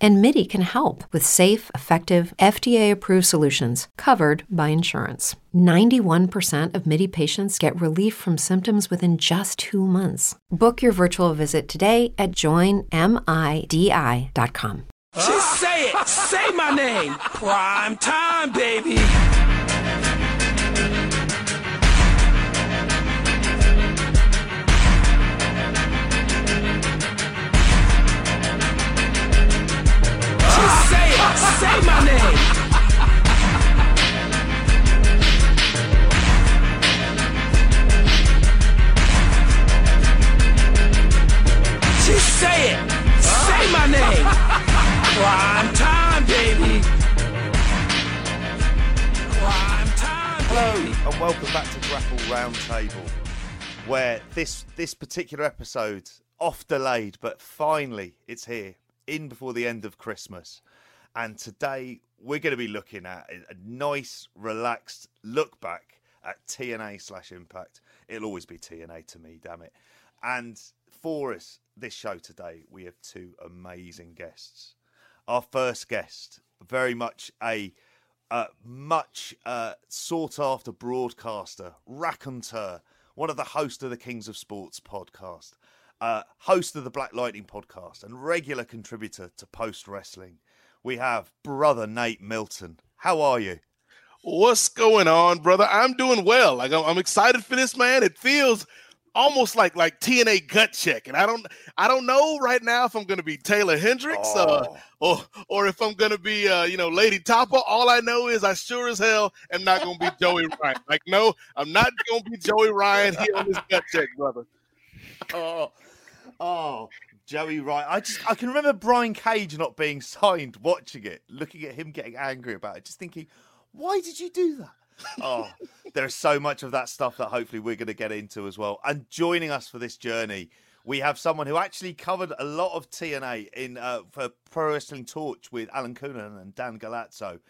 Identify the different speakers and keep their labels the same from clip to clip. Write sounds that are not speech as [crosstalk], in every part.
Speaker 1: And MIDI can help with safe, effective, FDA approved solutions covered by insurance. 91% of MIDI patients get relief from symptoms within just two months. Book your virtual visit today at joinmidi.com.
Speaker 2: Just say it! Say my name! Prime time, baby! Just say it! Say my name! Just say it! Say my name! Prime time, baby! Prime time,
Speaker 3: Hello and welcome back to Grapple Roundtable, where this this particular episode off delayed, but finally it's here in before the end of Christmas, and today we're going to be looking at a nice, relaxed look back at TNA slash Impact. It'll always be TNA to me, damn it. And for us this show today, we have two amazing guests. Our first guest, very much a uh, much uh, sought after broadcaster, raconteur, one of the hosts of the Kings of Sports podcast, uh, host of the Black Lightning podcast, and regular contributor to Post Wrestling. We have brother Nate Milton. How are you?
Speaker 4: What's going on, brother? I'm doing well. Like I'm, I'm excited for this, man. It feels almost like like TNA gut check, and I don't I don't know right now if I'm going to be Taeler Hendrix uh,
Speaker 3: Oh.
Speaker 4: or or if I'm going to be uh, you know Lei'D Tapa. All I know is I sure as hell am not going to be Joey [laughs] Ryan. Like no, I'm not going to be Joey Ryan here on this gut check, brother.
Speaker 3: Oh, oh, Joey Wright. I just I can remember Brian Cage not being signed, watching it, looking at him getting angry about it, just thinking, why did you do that? Oh, there's so much of that stuff that hopefully we're going to get into as well. And joining us for this journey, we have someone who actually covered a lot of TNA in uh, for Pro Wrestling Torch with Alan Counihan and Dan Galazzo.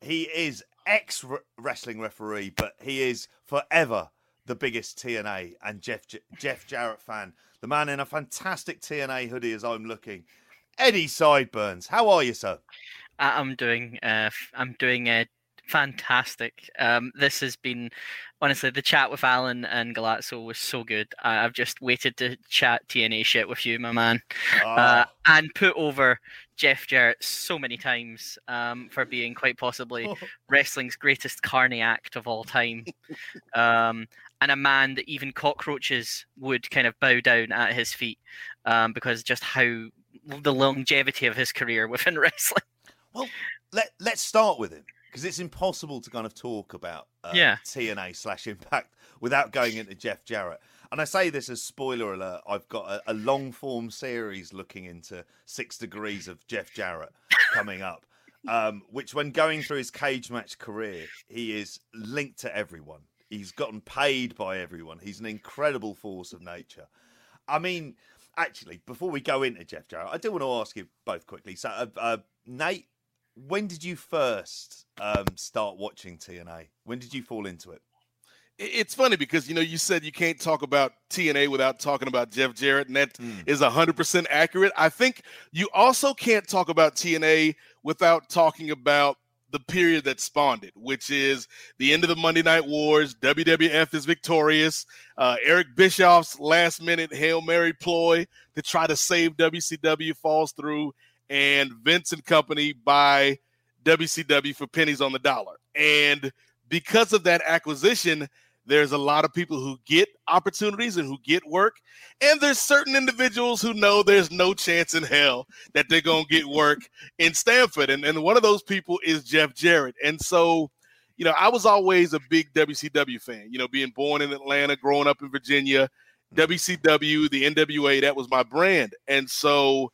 Speaker 3: He is ex wrestling referee, but he is forever the biggest TNA and Jeff Jeff Jarrett fan. The man in a fantastic TNA hoodie as I'm looking. Eddie Sideburns, how are you, sir?
Speaker 5: I'm doing uh I'm doing uh, fantastic. Um this has been honestly the chat with Alan and Galazzo was so good. I- I've just waited to chat TNA shit with you, my man. Uh,
Speaker 3: Ah,
Speaker 5: and put over Jeff Jarrett so many times um, for being quite possibly [laughs] wrestling's greatest carny act of all time. Um, and a man that even cockroaches would kind of bow down at his feet um, because just how the longevity of his career [laughs] within wrestling.
Speaker 3: well, let let's start with him because it's impossible to kind of talk about uh,
Speaker 5: Yeah.
Speaker 3: TNA slash Impact without going into Jeff Jarrett. And I say this as spoiler alert. I've got a, a long form series looking into six degrees of Jeff Jarrett coming up. Um, which, when going through his cage match career, he is linked to everyone. He's gotten paid by everyone. He's an incredible force of nature. I mean, actually, before we go into Jeff Jarrett, I do want to ask you both quickly. So, uh, uh, Nate, when did you first um, start watching TNA? When did you fall into it?
Speaker 4: It- It's funny because you know you said you can't talk about TNA without talking about Jeff Jarrett, and that
Speaker 3: Mm.
Speaker 4: is hundred percent accurate. I think you also can't talk about TNA without talking about the period that spawned it, which is the end of the Monday Night Wars. WWF is victorious. Uh, Eric Bischoff's last minute hail mary ploy to try to save WCW falls through, and Vince and company buy WCW for pennies on the dollar. And because of that acquisition, there's a lot of people who get opportunities and who get work. And there's certain individuals who know there's no chance in hell that they're going to get work in Stamford. And, and one of those people is Jeff Jarrett. And so, you know, I was always a big WCW fan, you know, being born in Atlanta, growing up in Virginia, WCW, the NWA, that was my brand. And so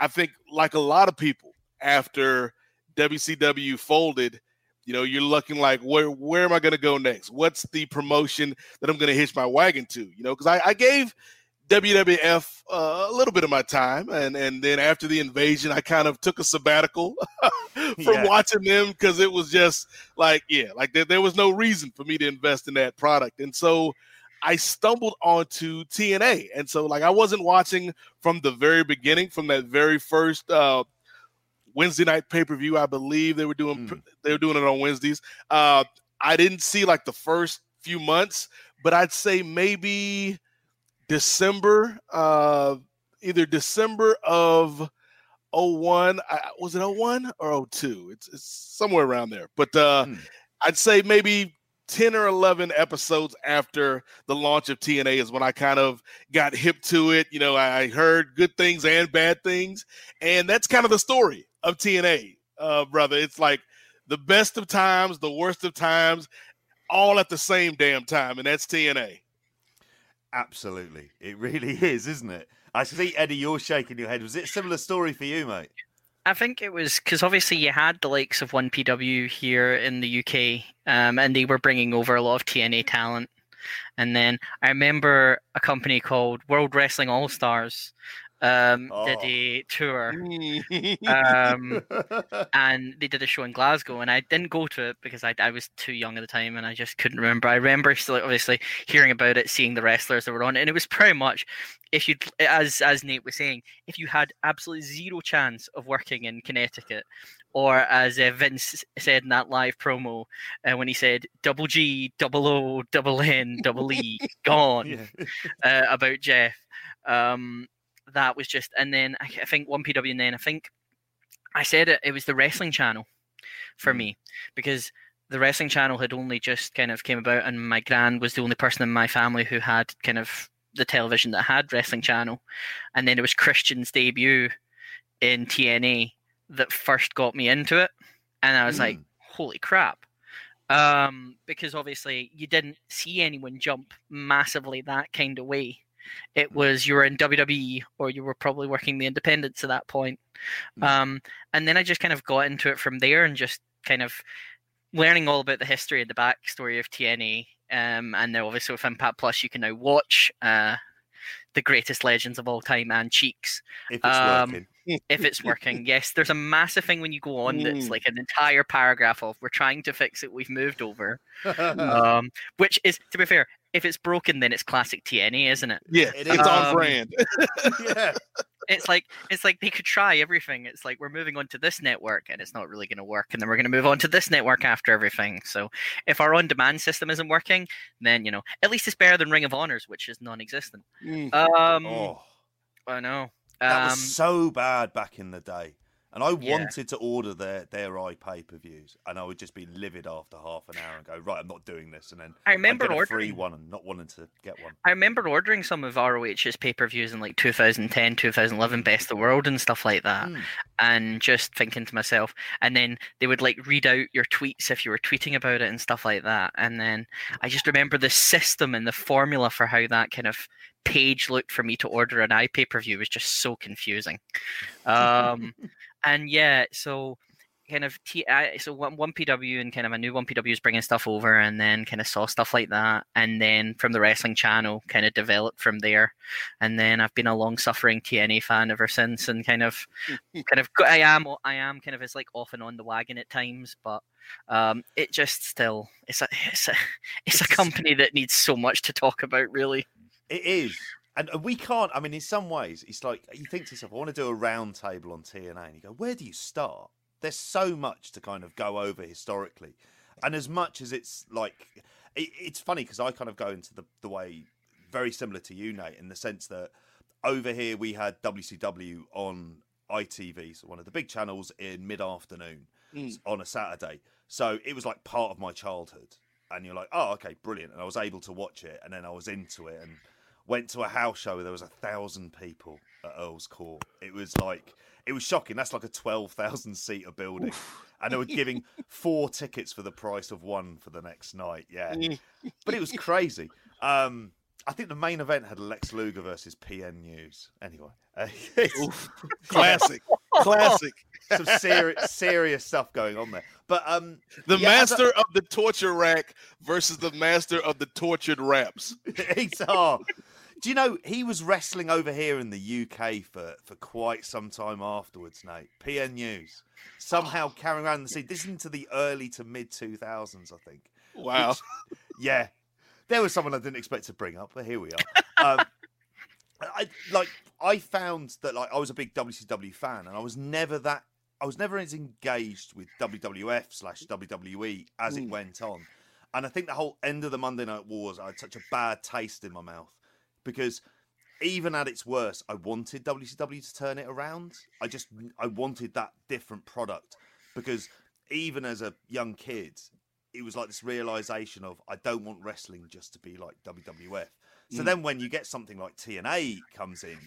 Speaker 4: I think, like a lot of people, after WCW folded, you know, you're looking like, where where am I going to go next? What's the promotion that I'm going to hitch my wagon to? You know, because I, I gave WWF uh, a little bit of my time, and and then after the invasion, I kind of took a sabbatical [laughs] from
Speaker 3: Yeah.
Speaker 4: watching them because it was just like yeah, like there, there was no reason for me to invest in that product, and so I stumbled onto TNA, and so like I wasn't watching from the very beginning, from that very first uh, Wednesday night pay per view. I believe they were doing
Speaker 3: Mm.
Speaker 4: they were doing it on Wednesdays. Uh, I didn't see like the first few months, but I'd say maybe December, uh, either December of 01, I, was it 01 or 02? It's, it's somewhere around there. But uh,
Speaker 3: Hmm.
Speaker 4: I'd say maybe 10 or 11 episodes after the launch of TNA is when I kind of got hip to it. You know, I heard good things and bad things. And that's kind of the story of TNA, uh, brother. It's like the best of times, the worst of times, all at the same damn time. And that's TNA.
Speaker 3: Absolutely. It really [laughs] is, isn't it? I see, Eddie, you're shaking your head. Was it a similar story for you, mate?
Speaker 5: I think it was because obviously you had the likes of 1PW here in the UK, um, and they were bringing over a lot of TNA talent. And then I remember a company called World Wrestling All Stars um, did
Speaker 3: Oh.
Speaker 5: a tour, [laughs] um, [laughs] and they did a show in Glasgow, and I didn't go to it because I, I was too young at the time, and I just couldn't remember. I remember still obviously hearing about it, seeing the wrestlers that were on, it, and it was pretty much if you, as as Nate was saying, if you had absolutely zero chance of working in Connecticut, or as uh, Vince said in that live promo uh, when he said double G, double O, double N, double E, [laughs] gone
Speaker 3: yeah.
Speaker 5: uh, about Jeff. Um, that was just, and then I, think one PW, and then I think I said it. It was the wrestling channel for
Speaker 3: Mm.
Speaker 5: me because the wrestling channel had only just kind of came about, and my grand was the only person in my family who had kind of the television that had wrestling channel, and then it was Christian's debut in TNA that first got me into it, and I was like,
Speaker 3: Mm.
Speaker 5: holy crap. Um, because obviously you didn't see anyone jump massively that kind of way. It was you were in WWE or you were probably working the independents at that point.
Speaker 3: Mm.
Speaker 5: Um, and then I just kind of got into it from there and just kind of learning all about the history and the backstory of TNA. Um, and then obviously with Impact Plus, you can now watch uh, the greatest legends of all time and Cheeks
Speaker 3: If it's
Speaker 5: Um,
Speaker 3: working.
Speaker 5: if it's working. [laughs] yes, there's a massive thing when you go on that's
Speaker 4: Mm.
Speaker 5: like an entire paragraph of we're trying to fix it, we've moved over. [laughs] Um, which is to be fair, if it's broken, then it's classic TNA, isn't it?
Speaker 4: Yeah,
Speaker 3: It
Speaker 4: it's
Speaker 3: is.
Speaker 4: on
Speaker 5: Um,
Speaker 4: brand. [laughs]
Speaker 3: yeah.
Speaker 5: It's like it's like they could try everything. It's like we're moving on to this network and it's not really going to work, and then we're going to move on to this network after everything. So if our on-demand system isn't working, then you know at least it's better than Ring of Honors, which is non-existent.
Speaker 4: Mm.
Speaker 5: Um,
Speaker 3: Oh,
Speaker 5: I know.
Speaker 3: that
Speaker 5: Um,
Speaker 3: was so bad back in the day. And I
Speaker 5: Yeah.
Speaker 3: wanted to order their their i pay per views, and I would just be livid after half an hour and go, right, I'm not doing this. And then
Speaker 5: I remember
Speaker 3: a free
Speaker 5: ordering.
Speaker 3: one and not wanting to get one.
Speaker 5: I remember ordering some of ROH's pay per views in like 2010, 2011, Best of the World and stuff like that,
Speaker 3: Mm.
Speaker 5: and just thinking to myself, and then they would like read out your tweets if you were tweeting about it and stuff like that. And then I just remember the system and the formula for how that kind of page looked for me to order an iPay per view was just so confusing. Um, [laughs] and yeah, so kind of T, I, so one, one PW and kind of a new one PW is bringing stuff over, and then kind of saw stuff like that, and then from the wrestling channel, kind of developed from there, and then I've been a long suffering TNA fan ever since, and kind of, [laughs] kind of, I am, I am kind of as like off and on the wagon at times, but um, it just still, it's a, it's a, [laughs] it's a company that needs so much to talk about, really.
Speaker 3: It is. And we can't, I mean, in some ways, it's like you think to yourself, I want to do a round table on TNA. And you go, where do you start? There's so much to kind of go over historically. And as much as it's like, it, it's funny because I kind of go into the, the way very similar to you, Nate, in the sense that over here we had WCW on ITV, so one of the big channels in mid afternoon
Speaker 4: Mm.
Speaker 3: on a Saturday. So it was like part of my childhood. And you're like, oh, okay, brilliant. And I was able to watch it. And then I was into it and went to a house show where there was a thousand people at Earl's Court. It was like, it was shocking. That's like a 12,000 seater building. And they were [laughs] giving four tickets for the price of one for the next night. Yeah. But it was [laughs] crazy. Um, I think the main event had Lex Luger versus PN News. Anyway, [laughs] uh,
Speaker 4: Classic, classic.
Speaker 3: some serious, serious stuff going on there. But um,
Speaker 4: The
Speaker 3: Yeah, a-
Speaker 4: master of the torture rack versus the master of the tortured raps.
Speaker 3: it's oh, Do you know he was wrestling over here in the UK for, for quite some time afterwards, Nate? PN News. Somehow carrying around the scene. This is into the early to mid 2000s, I think.
Speaker 4: Wow.
Speaker 3: Which- yeah. There was someone I didn't expect to bring up, but here we are. [laughs] Um, I like I found that like I was a big WCW fan, and I was never that I was never as engaged with WWF slash WWE as it
Speaker 4: Mm.
Speaker 3: went on. And I think the whole end of the Monday Night Wars, I had such a bad taste in my mouth because even at its worst, I wanted WCW to turn it around. I just I wanted that different product because even as a young kid, it was like this realization of I don't want wrestling just to be like WWF. So
Speaker 4: Mm.
Speaker 3: then when you get something like TNA comes in,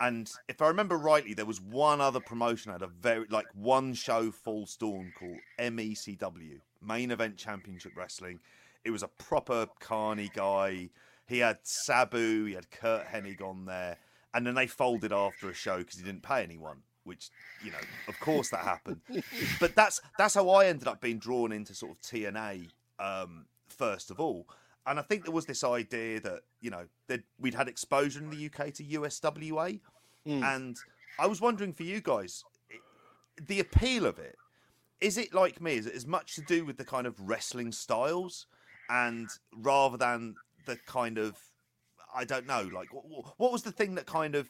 Speaker 3: and if I remember rightly, there was one other promotion had a very like one show full storm called MECW, Main Event Championship Wrestling. It was a proper carny guy. He had Sabu, he had Curt Hennig on there, and then they folded after a show because he didn't pay anyone. Which you know, of course, that happened. but that's that's how I ended up being drawn into sort of TNA um, first of all. And I think there was this idea that you know that we'd had exposure in the UK to USWA,
Speaker 4: Mm.
Speaker 3: and I was wondering for you guys, the appeal of it is it like me? Is it as much to do with the kind of wrestling styles, and rather than the kind of I don't know, like what, what was the thing that kind of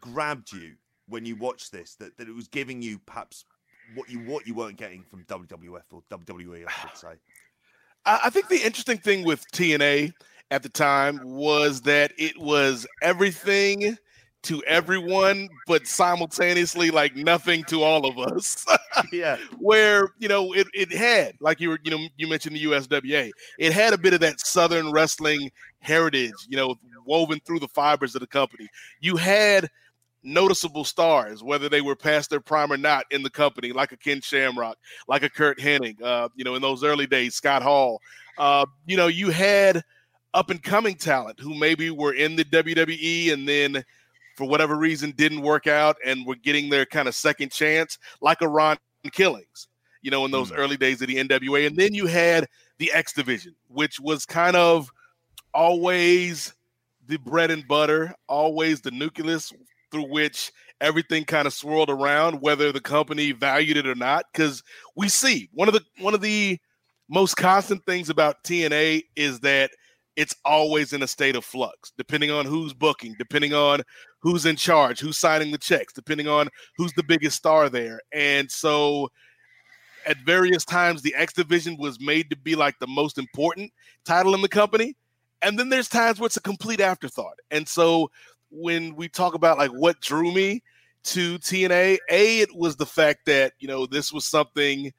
Speaker 3: grabbed you when you watched this that, that it was giving you perhaps what you what you weren't getting from WWF or WWE, I should say.
Speaker 4: I I think the interesting thing with TNA at the time was that it was everything to everyone, but simultaneously like nothing to all of us. [laughs]
Speaker 3: yeah,
Speaker 4: Where you know it, it had, like you were, you know, you mentioned the USWA, it had a bit of that Southern wrestling heritage, you know, woven through the fibers of the company. You had noticeable stars, whether they were past their prime or not in the company, like a Ken Shamrock, like a Curt Hennig, uh, you know, in those early days, Scott Hall. Uh, you know, you had up and coming talent who maybe were in the WWE and then for whatever reason didn't work out and were getting their kind of second chance, like a Ron Killings, you know, in those
Speaker 3: Mm.
Speaker 4: early days of the NWA. And then you had the X Division, which was kind of always the bread and butter, always the nucleus through which everything kind of swirled around, whether the company valued it or not. Because we see one of the one of the most constant things about TNA is that it's always in a state of flux, depending on who's booking, depending on who's in charge, who's signing the checks, depending on who's the biggest star there. And so at various times, the X Division was made to be like the most important title in the company. And then there's times where it's a complete afterthought. And so when we talk about like what drew me to TNA, A, it was the fact that, you know, this was something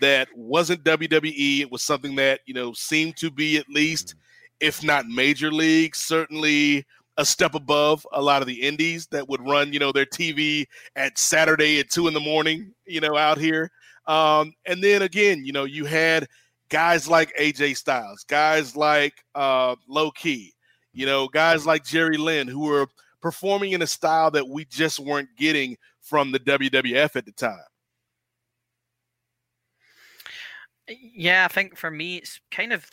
Speaker 4: that wasn't WWE. It was something that, you know, seemed to be at least, mm. If not major league, certainly a step above a lot of the indies that would run, you know, their TV at Saturday at two in the morning, you know, out here. Um, and then again, you know, you had guys like AJ Styles, guys like uh, Low Ki, you know, guys like Jerry Lynn who were performing in a style that we just weren't getting from the WWF at the time.
Speaker 5: Yeah, I think for me it's kind of.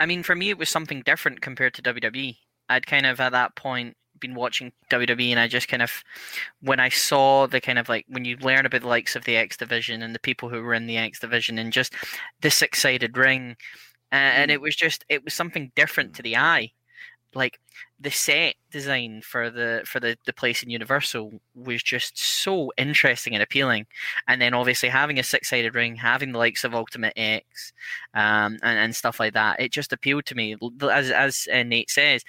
Speaker 5: I mean, for me it was something different compared to WWE. I'd kind of at that point been watching WWE, and I just kind of, when I saw the kind of like when you learn about the likes of the X Division and the people who were in the X Division, and just the six-sided ring, uh, and it was just it was something different to the eye. Like the set design for the for the the place in Universal was just so interesting and appealing and then obviously having a six-sided ring, having the likes of Ultimate X, um, and, and stuff like that, it just appealed to me. As as uh, Nate says,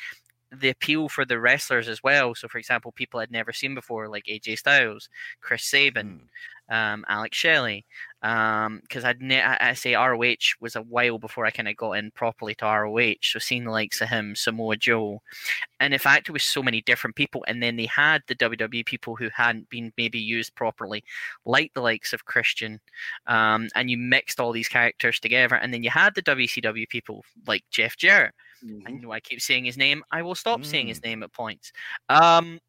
Speaker 5: the appeal for the wrestlers as well. So, for example, people I'd never seen before, like AJ Styles, Chris Sabin, um, Alex Shelley, because I'd ne- I, I say ROH was a while before I kind of got in properly to ROH. So seeing the likes of him, Samoa Joe, and in fact it was so many different people, and then they had the WWE people who hadn't been maybe used properly, like the likes of Christian, um, and you mixed all these characters together, and then you had the WCW people like Jeff Jarrett. I know I keep saying his name. I will stop saying his name at points. Um,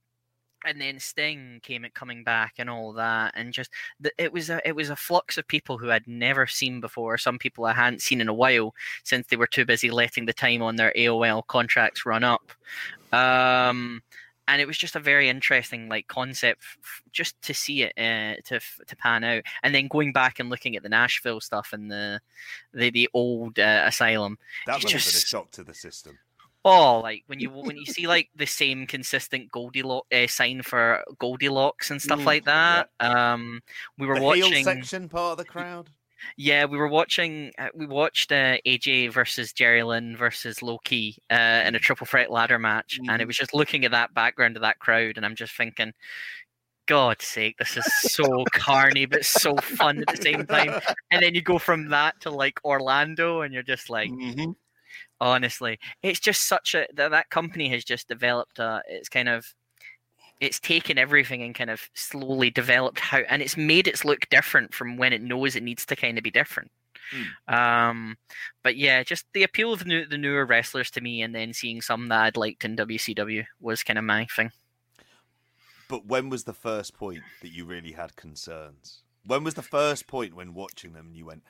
Speaker 5: and then Sting came at coming back and all that, and just the, it was a it was a flux of people who I'd never seen before. Some people I hadn't seen in a while since they were too busy letting the time on their AOL contracts run up. Um, and it was just a very interesting like concept f- just to see it uh, to f- to pan out and then going back and looking at the Nashville stuff and the the, the old uh, asylum
Speaker 3: That have been a shock to the system.
Speaker 5: Oh, like when you when you [laughs] see like the same consistent Goldilocks uh, sign for Goldilocks and stuff
Speaker 4: Mm,
Speaker 5: like that. Um, we were
Speaker 3: the
Speaker 5: watching.
Speaker 3: section part of the crowd.
Speaker 5: Yeah, we were watching. Uh, we watched uh, AJ versus Jerry Lynn versus Low Ki uh, in a triple threat ladder match, and it
Speaker 4: Mhm.
Speaker 5: was just looking at that background of that crowd, and I'm just thinking, God's sake, this is so carny but so fun at the same time. [laughs] And then you go from that to like Orlando, and you're just like,
Speaker 4: Mhm.
Speaker 5: Honestly it's just such a that, that company has just developed a it's kind of it's taken everything and kind of slowly developed how and it's made it look different from when it knows it needs to kind of be different. Um but yeah just the appeal of the, new, the newer wrestlers to me and then seeing some that i'd liked in wcw was kind of my thing.
Speaker 3: But when was the first point that you really had concerns? When was the first point when watching them and you went,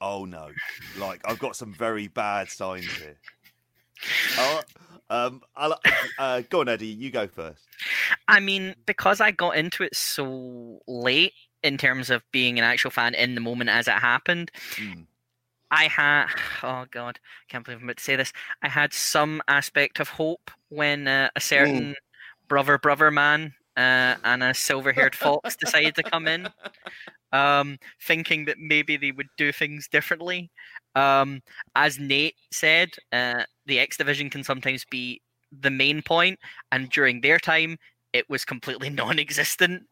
Speaker 3: "Oh no, like I've got some very bad signs here." Oh, um, I'll, uh, go on, Eddie. You go first.
Speaker 5: I mean, because I got into it so late in terms of being an actual fan in the moment as it happened,
Speaker 3: Mm.
Speaker 5: I had, oh god, I can't believe I'm about to say this. I had some aspect of hope when uh, a certain brother, brother man, uh, and a silver-haired fox decided to come in, um, thinking that maybe they would do things differently. Um, as Nate said, uh, the X division can sometimes be the main point, and during their time, it was completely [laughs] non-existent.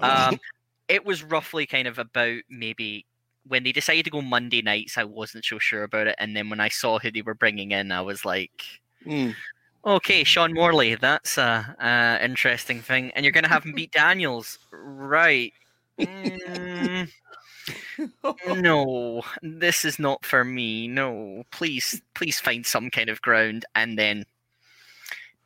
Speaker 5: Um, [laughs] it was roughly kind of about maybe when they decided to go Monday nights, I wasn't so sure about it, and then when I saw who they were bringing in, I was like,
Speaker 4: Mm.
Speaker 5: okay, Sean Morley, that's a, a interesting thing, and you're gonna have him beat Daniels, right? Mm, [laughs] no, this is not for me. No, please, please find some kind of ground, and then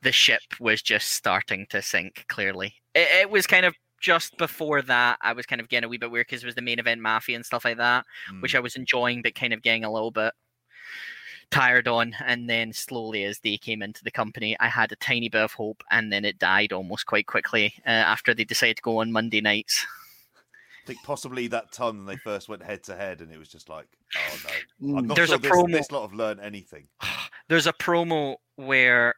Speaker 5: the ship was just starting to sink. Clearly, it, it was kind of just before that. I was kind of getting a wee bit weird because it was the main event mafia and stuff like that, which I was enjoying, but kind of getting a little bit tired on. And then slowly, as they came into the company, I had a tiny bit of hope, and then it died almost quite quickly uh, after they decided to go on Monday nights.
Speaker 3: I think possibly that time when they first went head to head, and it was just like, "Oh no, I'm
Speaker 4: Mm.
Speaker 3: not
Speaker 5: There's
Speaker 3: sure
Speaker 5: a
Speaker 3: this,
Speaker 5: promo-
Speaker 3: this lot have learned anything." [sighs]
Speaker 5: there's a promo where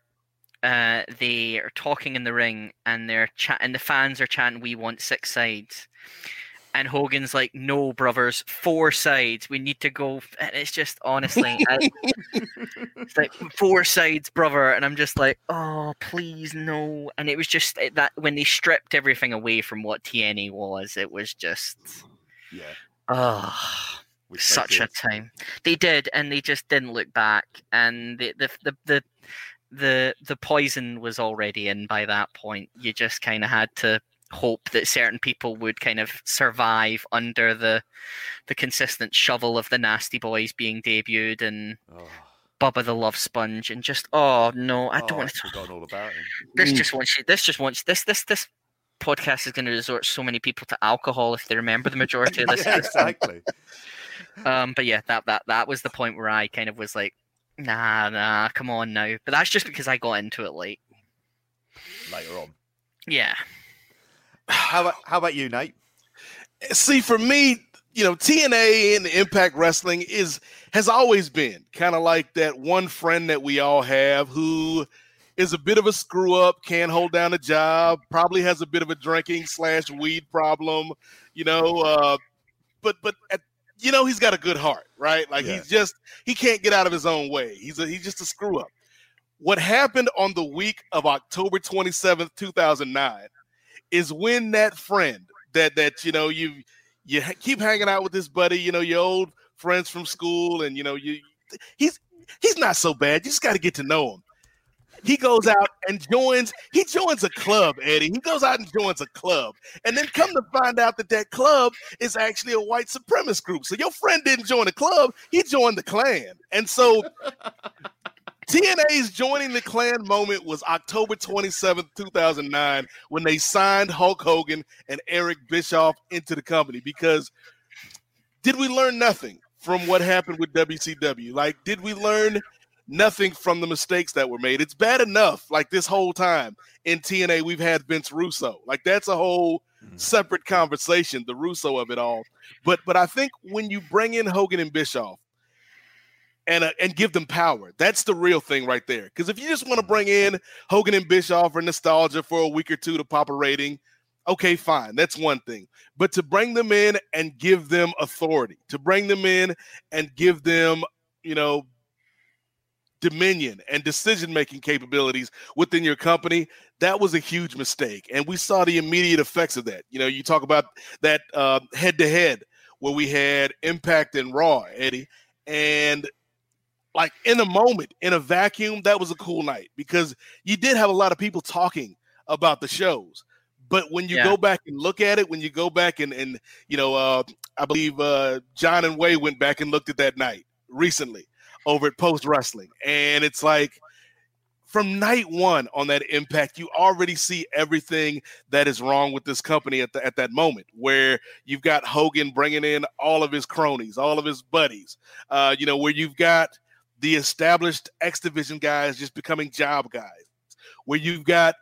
Speaker 5: uh, they are talking in the ring and they're chat and the fans are chanting we want six sides and hogan's like no brothers four sides we need to go and it's just honestly I- [laughs] it's like four sides brother and i'm just like oh please no and it was just that when they stripped everything away from what tna was it was just
Speaker 3: Yeah,
Speaker 5: oh
Speaker 3: which
Speaker 5: such a time. They did, and they just didn't look back. And the the the the the, the poison was already in by that point. You just kind of had to hope that certain people would kind of survive under the the consistent shovel of the nasty boys being debuted and
Speaker 3: Oh,
Speaker 5: Bubba the Love Sponge and just oh no, I
Speaker 3: oh,
Speaker 5: don't want to.
Speaker 3: forgotten all about him.
Speaker 5: This
Speaker 4: Mm.
Speaker 5: just wants you. This just wants this this this podcast is going to resort so many people to alcohol if they remember the majority of this. [laughs]
Speaker 3: yeah, exactly.
Speaker 5: Um, but yeah, that that that was the point where I kind of was like, nah, nah, come on now. But that's just because I got into it late.
Speaker 3: Later on,
Speaker 5: Yeah.
Speaker 3: How about how about you, Nate?
Speaker 4: see for me you know tna and impact wrestling is has always been kind of like that one friend that we all have who is a bit of a screw up can't hold down a job probably has a bit of a drinking slash weed problem you know uh but but at, you know he's got a good heart right like
Speaker 3: Yeah.
Speaker 4: he's just he can't get out of his own way he's a, he's just a screw up what happened on the week of october 27th 2009 is when that friend that that you know you you keep hanging out with this buddy, you know, your old friends from school, and you know you he's he's not so bad. You just got to get to know him. He goes out and joins. He joins a club, Eddie. He goes out and joins a club, and then come to find out that that club is actually a white supremacist group. So your friend didn't join the club; he joined the Klan. And so TNA's joining the clan moment was October 27th, 2009, when they signed Hulk Hogan and Eric Bischoff into the company. Because did we learn nothing from what happened with WCW? Like, did we learn nothing from the mistakes that were made? It's bad enough, like this whole time in TNA, we've had Vince Russo. Like, that's a whole mm-hmm. separate conversation, the Russo of it all. But but I think when you bring in Hogan and Bischoff, and uh, and give them power. That's the real thing right there. Because if you just want to bring in Hogan and Bischoff for nostalgia for a week or two to pop a rating, okay, fine, that's one thing. But to bring them in and give them authority, to bring them in and give them, you know, dominion and decision making capabilities within your company, that was a huge mistake. And we saw the immediate effects of that. You know, you talk about that head to head where we had Impact and Raw, Eddie. And like in a moment, in a vacuum, that was a cool night because you did have a lot of people talking about the shows. But when you yeah. go back and look at it, when you go back and and you know, uh, I believe uh, John and Wai went back and looked at that night recently over at Post Wrestling, and it's like from night one on that impact, you already see everything that is wrong with this company at the, at that moment. Where you've got Hogan bringing in all of his cronies, all of his buddies. Uh, you know, where you've got the established X Division guys just becoming job guys, where you've got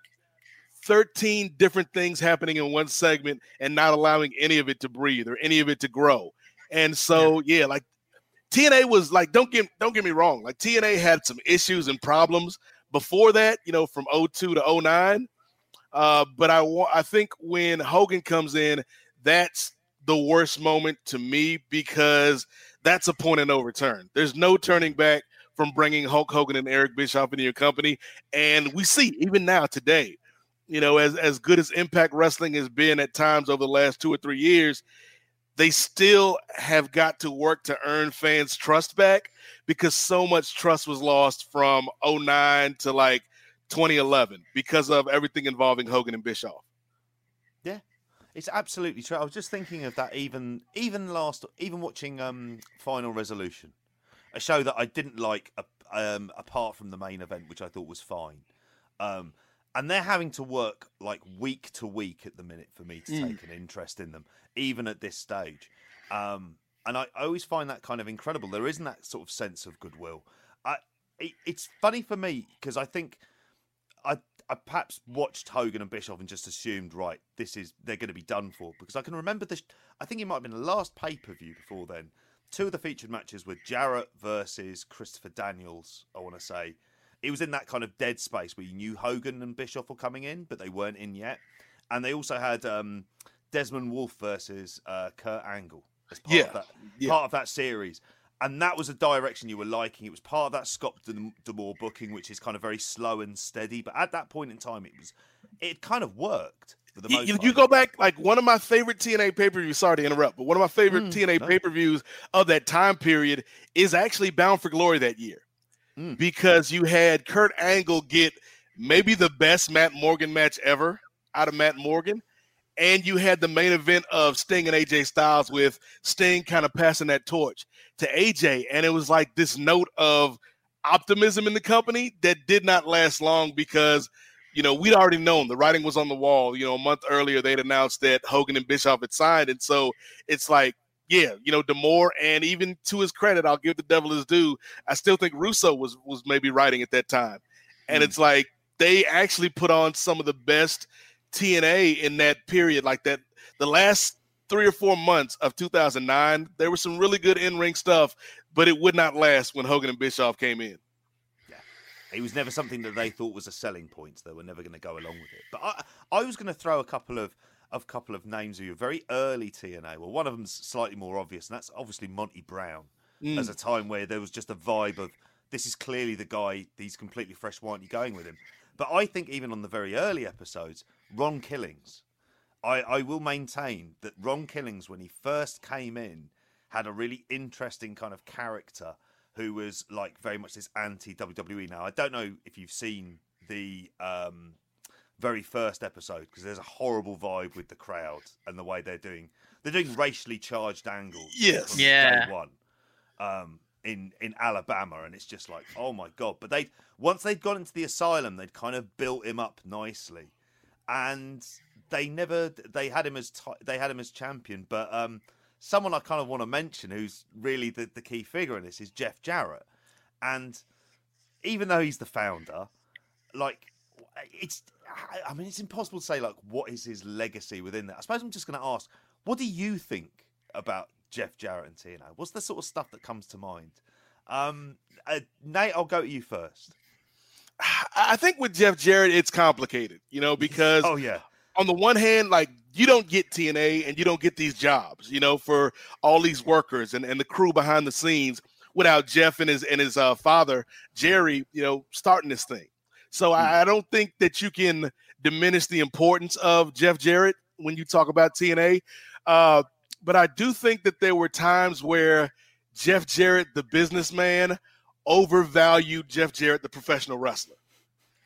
Speaker 4: 13 different things happening in one segment and not allowing any of it to breathe or any of it to grow. And so, yeah, yeah like TNA was like, don't get don't get me wrong, like TNA had some issues and problems before that, you know, from 02 to 09. Uh, but I want I think when Hogan comes in, that's the worst moment to me because that's a point of no return. There's no turning back from bringing Hulk Hogan and Eric Bischoff into your company. And we see even now today, you know, as as good as Impact Wrestling has been at times over the last two or three years, they still have got to work to earn fans' trust back because so much trust was lost from 09 to like 2011 because of everything involving Hogan and Bischoff.
Speaker 3: It's absolutely true. I was just thinking of that even even last even watching um Final Resolution, a show that I didn't like um, apart from the main event, which I thought was fine. Um, and they're having to work like week to week at the minute for me to mm. take an interest in them, even at this stage. Um, and I, I, always find that kind of incredible. There isn't that sort of sense of goodwill. I, it, it's funny for me because I think I perhaps watched Hogan and Bischoff and just assumed, right, this is they're going to be done for because I can remember this. I think it might have been the last pay per view before then. Two of the featured matches were Jarrett versus Christopher Daniels. I want to say it was in that kind of dead space where you knew Hogan and Bischoff were coming in, but they weren't in yet. And they also had um, Desmond Wolfe versus uh, Kurt Angle as part
Speaker 4: yeah.
Speaker 3: of that
Speaker 4: yeah.
Speaker 3: part of that series and that was a direction you were liking. It was part of that Scott D'Amore booking, which is kind of very slow and steady. But at that point in time, it was it kind of worked.
Speaker 4: You, you, you, go back like one of my favorite TNA pay per views. Sorry to interrupt, but one of my favorite mm, TNA no. pay per views of that time period is actually Bound for Glory that year, mm. because you had Kurt Angle get maybe the best Matt Morgan match ever out of Matt Morgan, and you had the main event of Sting and AJ Styles with Sting kind of passing that torch to AJ. And it was like this note of optimism in the company that did not last long because, you know, we'd already known the writing was on the wall. You know, a month earlier, they'd announced that Hogan and Bischoff had signed. And so it's like, yeah, you know, D'Amore, and even to his credit, I'll give the devil his due. I still think Russo was was maybe writing at that time. And mm. it's like they actually put on some of the best – TNA in that period, like that, the last three or four months of 2009, there was some really good in ring stuff, but it would not last when Hogan and Bischoff came in.
Speaker 3: Yeah, it was never something that they thought was a selling point. They were never going to go along with it. But I, I was going to throw a couple of of couple of names of you very early TNA. Well, one of them's slightly more obvious, and that's obviously Monty Brown. Mm. As a time where there was just a vibe of this is clearly the guy. He's completely fresh. Why aren't you going with him? But I think even on the very early episodes, Ron Killings, I, I will maintain that Ron Killings, when he first came in, had a really interesting kind of character who was like very much this anti WWE. Now, I don't know if you've seen the um, very first episode because there's a horrible vibe with the crowd and the way they're doing they're doing racially charged angles.
Speaker 4: Yes,
Speaker 5: yeah.
Speaker 3: One, um, in in Alabama, and it's just like, oh my god! But they once they'd gone into the asylum, they'd kind of built him up nicely, and they never they had him as t- they had him as champion. But um, someone I kind of want to mention who's really the, the key figure in this is Jeff Jarrett, and even though he's the founder, like it's I mean it's impossible to say like what is his legacy within that. I suppose I'm just going to ask, what do you think about Jeff Jarrett and TNA? What's the sort of stuff that comes to mind? Um, uh, Nate, I'll go to you first.
Speaker 4: I think with Jeff Jarrett, it's complicated, you know, because
Speaker 3: oh yeah,
Speaker 4: on the one hand, like you don't get TNA and you don't get these jobs, you know, for all these workers and, and the crew behind the scenes without Jeff and his and his uh, father Jerry, you know, starting this thing. So mm. I, I don't think that you can diminish the importance of Jeff Jarrett when you talk about TNA. Uh, but I do think that there were times where Jeff Jarrett, the businessman, overvalued Jeff Jarrett, the professional wrestler.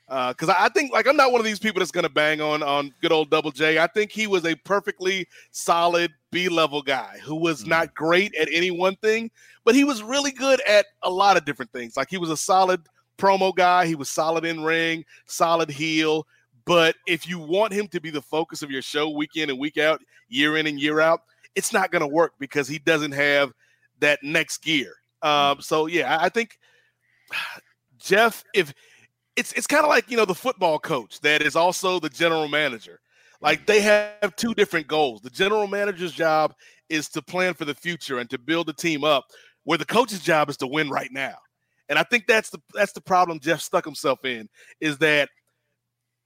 Speaker 4: Because uh, I think, like, I'm not one of these people that's going to bang on on good old Double J. I think he was a perfectly solid B level guy who was mm-hmm. not great at any one thing, but he was really good at a lot of different things. Like, he was a solid promo guy, he was solid in ring, solid heel. But if you want him to be the focus of your show week in and week out, year in and year out, it's not going to work because he doesn't have that next gear. Um, mm. so yeah, I think Jeff, if it's it's kind of like you know the football coach that is also the general manager. Like they have two different goals. The general manager's job is to plan for the future and to build the team up, where the coach's job is to win right now. And I think that's the that's the problem Jeff stuck himself in is that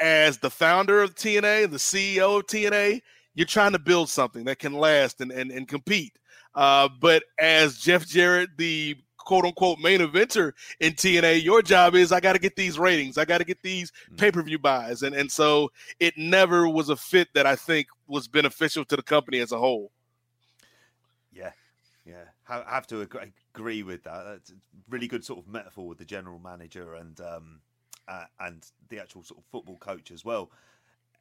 Speaker 4: as the founder of TNA, and the CEO of TNA, you're trying to build something that can last and and, and compete. Uh, but as Jeff Jarrett, the quote unquote main eventer in TNA, your job is I got to get these ratings, I got to get these mm. pay per view buys, and and so it never was a fit that I think was beneficial to the company as a whole.
Speaker 3: Yeah, yeah, I have to agree, agree with that. That's a really good sort of metaphor with the general manager and um uh, and the actual sort of football coach as well.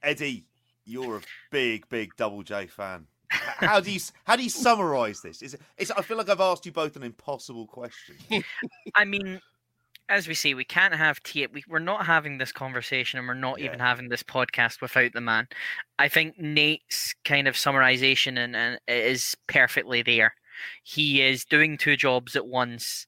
Speaker 3: Eddie, you're a big, big Double J fan. How do you how do you summarize this? Is it, it's, I feel like I've asked you both an impossible question. [laughs]
Speaker 5: I mean, as we say, we can't have T. We, we're not having this conversation, and we're not yeah. even having this podcast without the man. I think Nate's kind of summarization and, and is perfectly there. He is doing two jobs at once,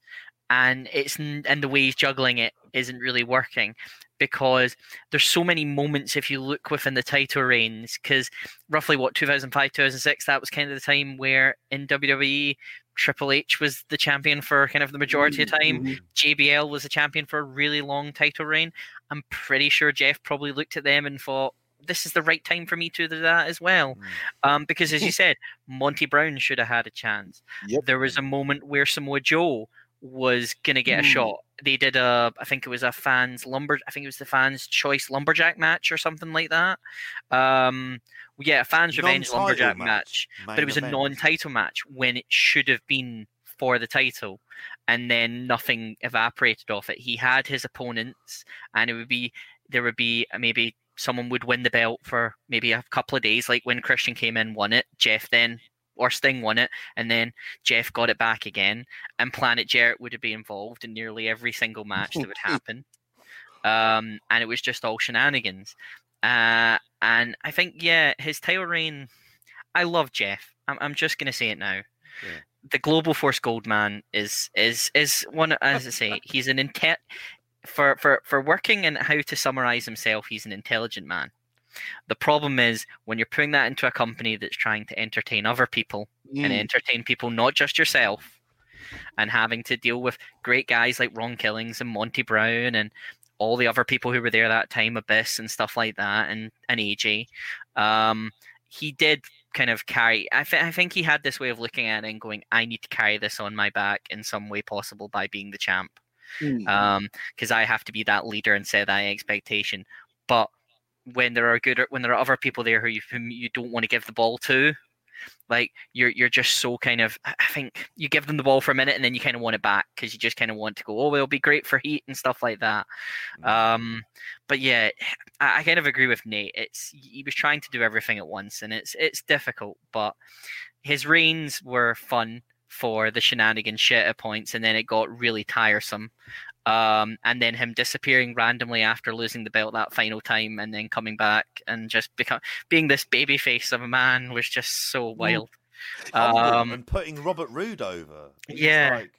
Speaker 5: and it's and the way he's juggling it isn't really working because there's so many moments if you look within the title reigns because roughly what 2005 2006 that was kind of the time where in WWE Triple H was the champion for kind of the majority of time. Mm-hmm. JBL was the champion for a really long title reign. I'm pretty sure Jeff probably looked at them and thought, this is the right time for me to do that as well. Mm. Um, because as you [laughs] said, Monty Brown should have had a chance. Yep. There was a moment where Samoa Joe was gonna get mm. a shot. They did a, I think it was a fans lumber, I think it was the fans choice lumberjack match or something like that. Um, yeah, a fans revenge lumberjack match, match but it was event. a non-title match when it should have been for the title, and then nothing evaporated off it. He had his opponents, and it would be there would be maybe someone would win the belt for maybe a couple of days, like when Christian came in, won it. Jeff then or Sting won it, and then Jeff got it back again, and Planet Jarrett would have been involved in nearly every single match that would [laughs] happen. Um, and it was just all shenanigans. Uh, and I think, yeah, his title reign. I love Jeff. I'm, I'm just gonna say it now. Yeah. The Global Force Goldman is is is one as I say. He's an intent for for for working and how to summarize himself. He's an intelligent man. The problem is when you're putting that into a company that's trying to entertain other people mm. and entertain people, not just yourself, and having to deal with great guys like Ron Killings and Monty Brown and all the other people who were there that time, Abyss and stuff like that, and and AJ. Um, he did kind of carry. I, th- I think he had this way of looking at it and going, "I need to carry this on my back in some way possible by being the champ." Mm. Um, because I have to be that leader and set that expectation. But when there are good when there are other people there who you, whom you don't want to give the ball to like you're you're just so kind of i think you give them the ball for a minute and then you kind of want it back because you just kind of want to go oh it'll be great for heat and stuff like that mm. um but yeah I, I kind of agree with nate it's he was trying to do everything at once and it's it's difficult but his reigns were fun for the shenanigan shit at points, and then it got really tiresome. Um, and then him disappearing randomly after losing the belt that final time, and then coming back and just become being this baby face of a man was just so wild. Um,
Speaker 3: and putting Robert Roode over.
Speaker 5: Yeah.
Speaker 3: like,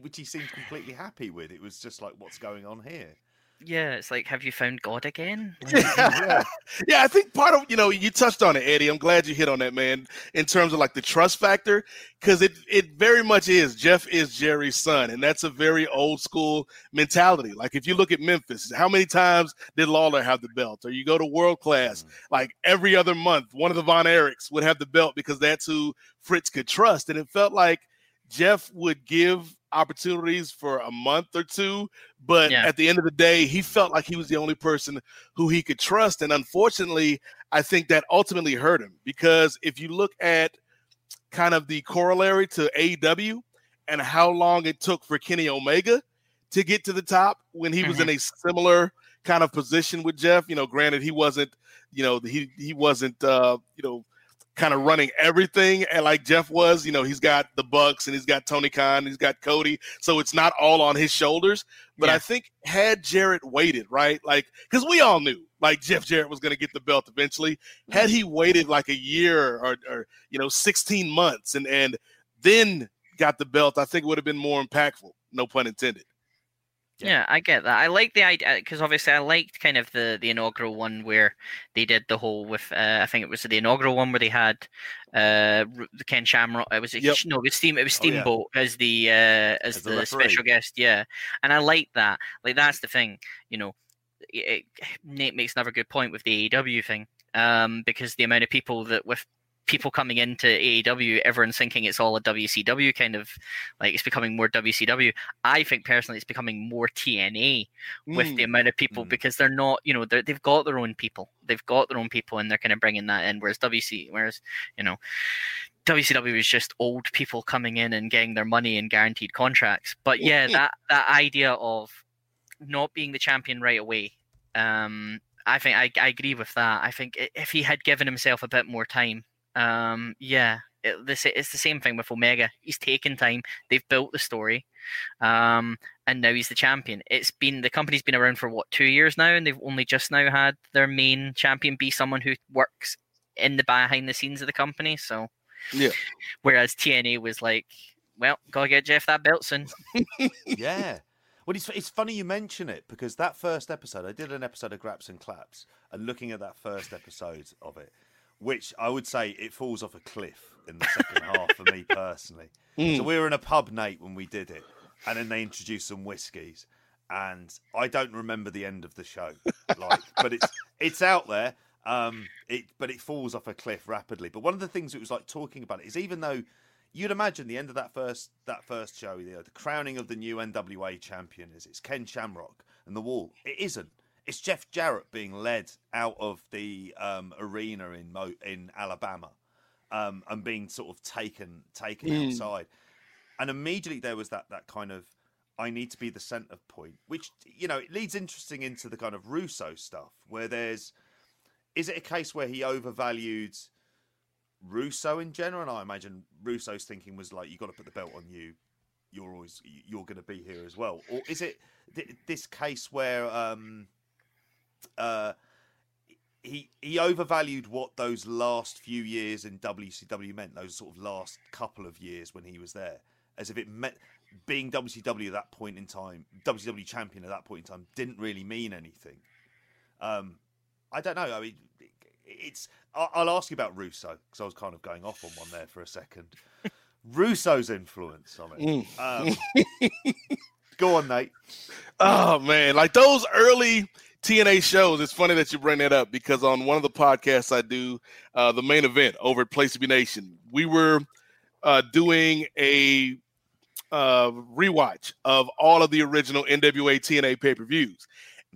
Speaker 3: which he seemed completely happy with. It was just like, what's going on here?
Speaker 5: Yeah, it's like, have you found God again? [laughs]
Speaker 4: yeah. yeah, I think part of you know you touched on it, Eddie. I'm glad you hit on that, man. In terms of like the trust factor, because it it very much is. Jeff is Jerry's son, and that's a very old school mentality. Like if you look at Memphis, how many times did Lawler have the belt? Or you go to World Class, mm. like every other month, one of the Von Erichs would have the belt because that's who Fritz could trust, and it felt like Jeff would give opportunities for a month or two, but
Speaker 5: Yeah.
Speaker 4: at the end of the day, he felt like he was the only person who he could trust. And unfortunately, I think that ultimately hurt him because if you look at kind of the corollary to AEW and how long it took for Kenny Omega to get to the top when he was in a similar kind of position with Jeff, you know, granted he wasn't, you know, he he wasn't uh, you know, kind of running everything and like Jeff was, you know, he's got the Bucks and he's got Tony Khan, he's got Cody, so it's not all on his shoulders. But
Speaker 5: Yeah.
Speaker 4: I think had Jarrett waited, right? Like because we all knew like Jeff Jarrett was going to get the belt eventually. Had mm-hmm. he waited like a year or, or you know 16 months and and then got the belt, I think it would have been more impactful. No pun intended.
Speaker 5: Yeah, I get that. I like the idea because obviously I liked kind of the the inaugural one where they did the whole with uh, I think it was the inaugural one where they had uh the Ken Shamrock. It was a,
Speaker 4: Yep.
Speaker 5: no, it was Steam. It was
Speaker 3: Oh, yeah.
Speaker 5: Steamboat as the uh as,
Speaker 3: As the
Speaker 5: the, special guest. Yeah, and I like that. Like that's the thing. You know, it, it- [sighs] Nate makes another good point with the AEW thing. Um, because the amount of people that with people coming into AEW, everyone's thinking it's all a WCW kind of like it's becoming more WCW. I think personally it's becoming more TNA with the
Speaker 4: Mm.
Speaker 5: amount of people
Speaker 3: Mm.
Speaker 5: because they're not, you know, they're, they've got their own people. They've got their own people and they're kind of bringing that in. Whereas WC, whereas, you know, WCW is just old people coming in and getting their money and guaranteed contracts. But yeah, that, that idea of not being the champion right away, um, I think I, I agree with that. I think if he had given himself a bit more time, um, yeah, it, this it's the same thing with Omega. He's taken time. They've built the story, um, and now he's the champion. It's been the company's been around for what two years now, and they've only just now had their main champion be someone who works in the behind the scenes of the company. So,
Speaker 4: Yeah.
Speaker 5: Whereas TNA was like, well, gotta get Jeff that belt soon. [laughs]
Speaker 3: yeah. Well, it's, it's funny you mention it because that first episode, I did an episode of Graps and Claps, and looking at that first episode of it, which I would say it falls off a cliff in the second half for me [laughs] personally. So we were in a pub, Nate, when we did it, and then they introduced some whiskies, and I don't remember the end of the show, like, [laughs] but it's it's out there. Um, it but it falls off a cliff rapidly. But one of the things it was like talking about it is even though you'd imagine the end of that first that first show, you know, the crowning of the new NWA champion is it's Ken Shamrock and the Wall. It isn't. It's Jeff Jarrett being led out of the um, arena in Mo- in Alabama um, and being sort of taken taken
Speaker 4: Mm.
Speaker 3: outside. And immediately there was that that kind of I need to be the centre point, which you know it leads interesting into the kind of Russo stuff where there's is it a case where he overvalued Russo in general? And I imagine Russo's thinking was like, you got to put the belt on you. You're always you're going to be here as well, or is it th- this case where um, uh, he he overvalued what those last few years in WCW meant? Those sort of last couple of years when he was there, as if it meant being WCW at that point in time, WCW champion at that point in time didn't really mean anything. Um, I don't know. I mean, it's. I'll, ask you about Russo because I was kind of going off on one there for a second. [laughs] Russo's influence on it. Um, go on, Nate. [laughs]
Speaker 4: Oh man, like those early TNA shows. It's funny that you bring that up because on one of the podcasts I do, uh, the main event over at Place to Be Nation, we were uh, doing a uh, rewatch of all of the original NWA TNA pay per views,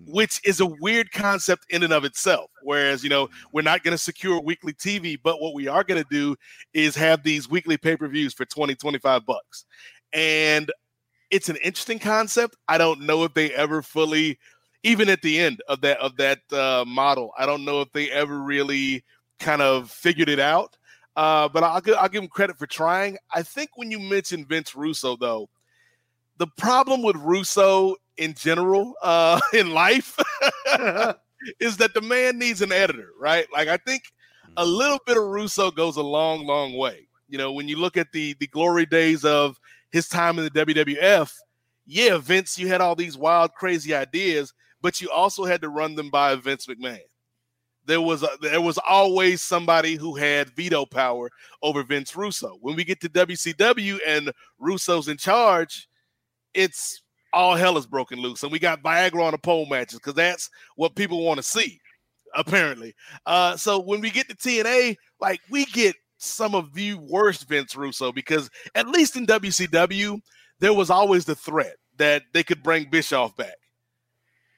Speaker 4: which is a weird concept in and of itself. Whereas, you know, we're not going to secure weekly TV, but what we are going to do is have these weekly pay per views for 20, 25 bucks. And it's an interesting concept. I don't know if they ever fully, even at the end of that of that uh, model, I don't know if they ever really kind of figured it out. Uh, but I'll, I'll give him credit for trying. I think when you mention Vince Russo, though, the problem with Russo in general uh, [laughs] in life [laughs] is that the man needs an editor, right? Like I think a
Speaker 3: Mm.
Speaker 4: little bit of Russo goes a long, long way. You know, when you look at the the glory days of his time in the WWF, yeah, Vince, you had all these wild, crazy ideas, but you also had to run them by Vince McMahon. There was a, there was always somebody who had veto power over Vince Russo. When we get to WCW and Russo's in charge, it's all hell is broken loose, and we got Viagra on the pole matches because that's what people want to see, apparently. Uh, so when we get to TNA, like we get some of the worst Vince Russo because at least in WCW, there was always the threat that they could bring Bischoff back.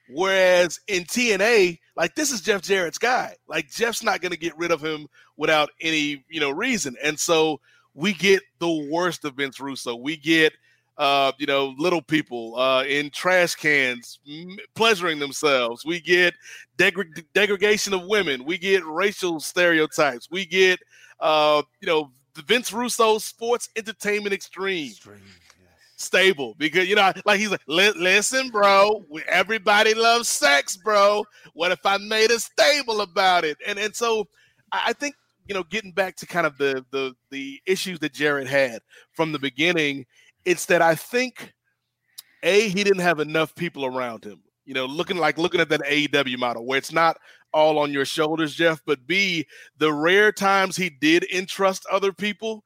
Speaker 4: Whereas in TNA, like this is Jeff Jarrett's guy. Like Jeff's not going to get rid of him without any, you know, reason. And so we get the worst of Vince Russo. We get uh, you know, little people uh, in trash cans m- pleasuring themselves. We get degre- degradation of women. We get racial stereotypes. We get, uh, you know, the Vince Russo sports entertainment extreme
Speaker 3: Extreme.
Speaker 4: Stable because you know, like he's like, listen, bro, everybody loves sex, bro. What if I made a stable about it? And and so I I think you know, getting back to kind of the the the issues that Jarrett had from the beginning, it's that I think a he didn't have enough people around him. You know, looking like looking at that AEW model where it's not all on your shoulders, Jeff, but B, the rare times he did entrust other people,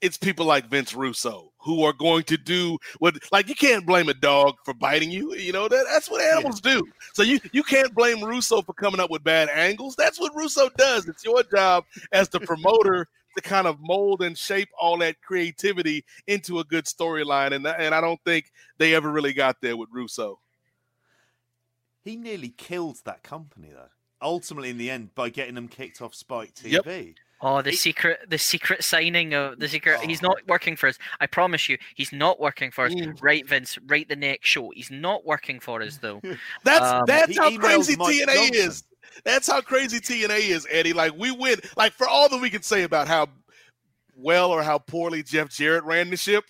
Speaker 4: it's people like Vince Russo who are going to do what like you can't blame a dog for biting you. You know, that, that's what animals do. So you you can't blame Russo for coming up with bad angles. That's what Russo does. It's your job as the promoter to kind of mold and shape all that creativity into a good storyline. And and I don't think they ever really got there with Russo.
Speaker 3: He nearly killed that company though. Ultimately, in the end, by getting them kicked off Spike
Speaker 4: Yep.
Speaker 3: TV.
Speaker 5: Oh, the
Speaker 3: It-
Speaker 5: secret, the secret signing of the secret. He's
Speaker 3: Oh.
Speaker 5: not working for us. I promise you, he's not working for us.
Speaker 4: Mm.
Speaker 5: Right, Vince. Right, the next show. He's not working for us though. [laughs]
Speaker 4: That's
Speaker 5: Um,
Speaker 4: that's how crazy
Speaker 3: Mike
Speaker 4: TNA
Speaker 3: Johnson.
Speaker 4: is. That's how crazy TNA is, Eddie. Like we win. Like for all that we can say about how well or how poorly Jeff Jarrett ran the ship,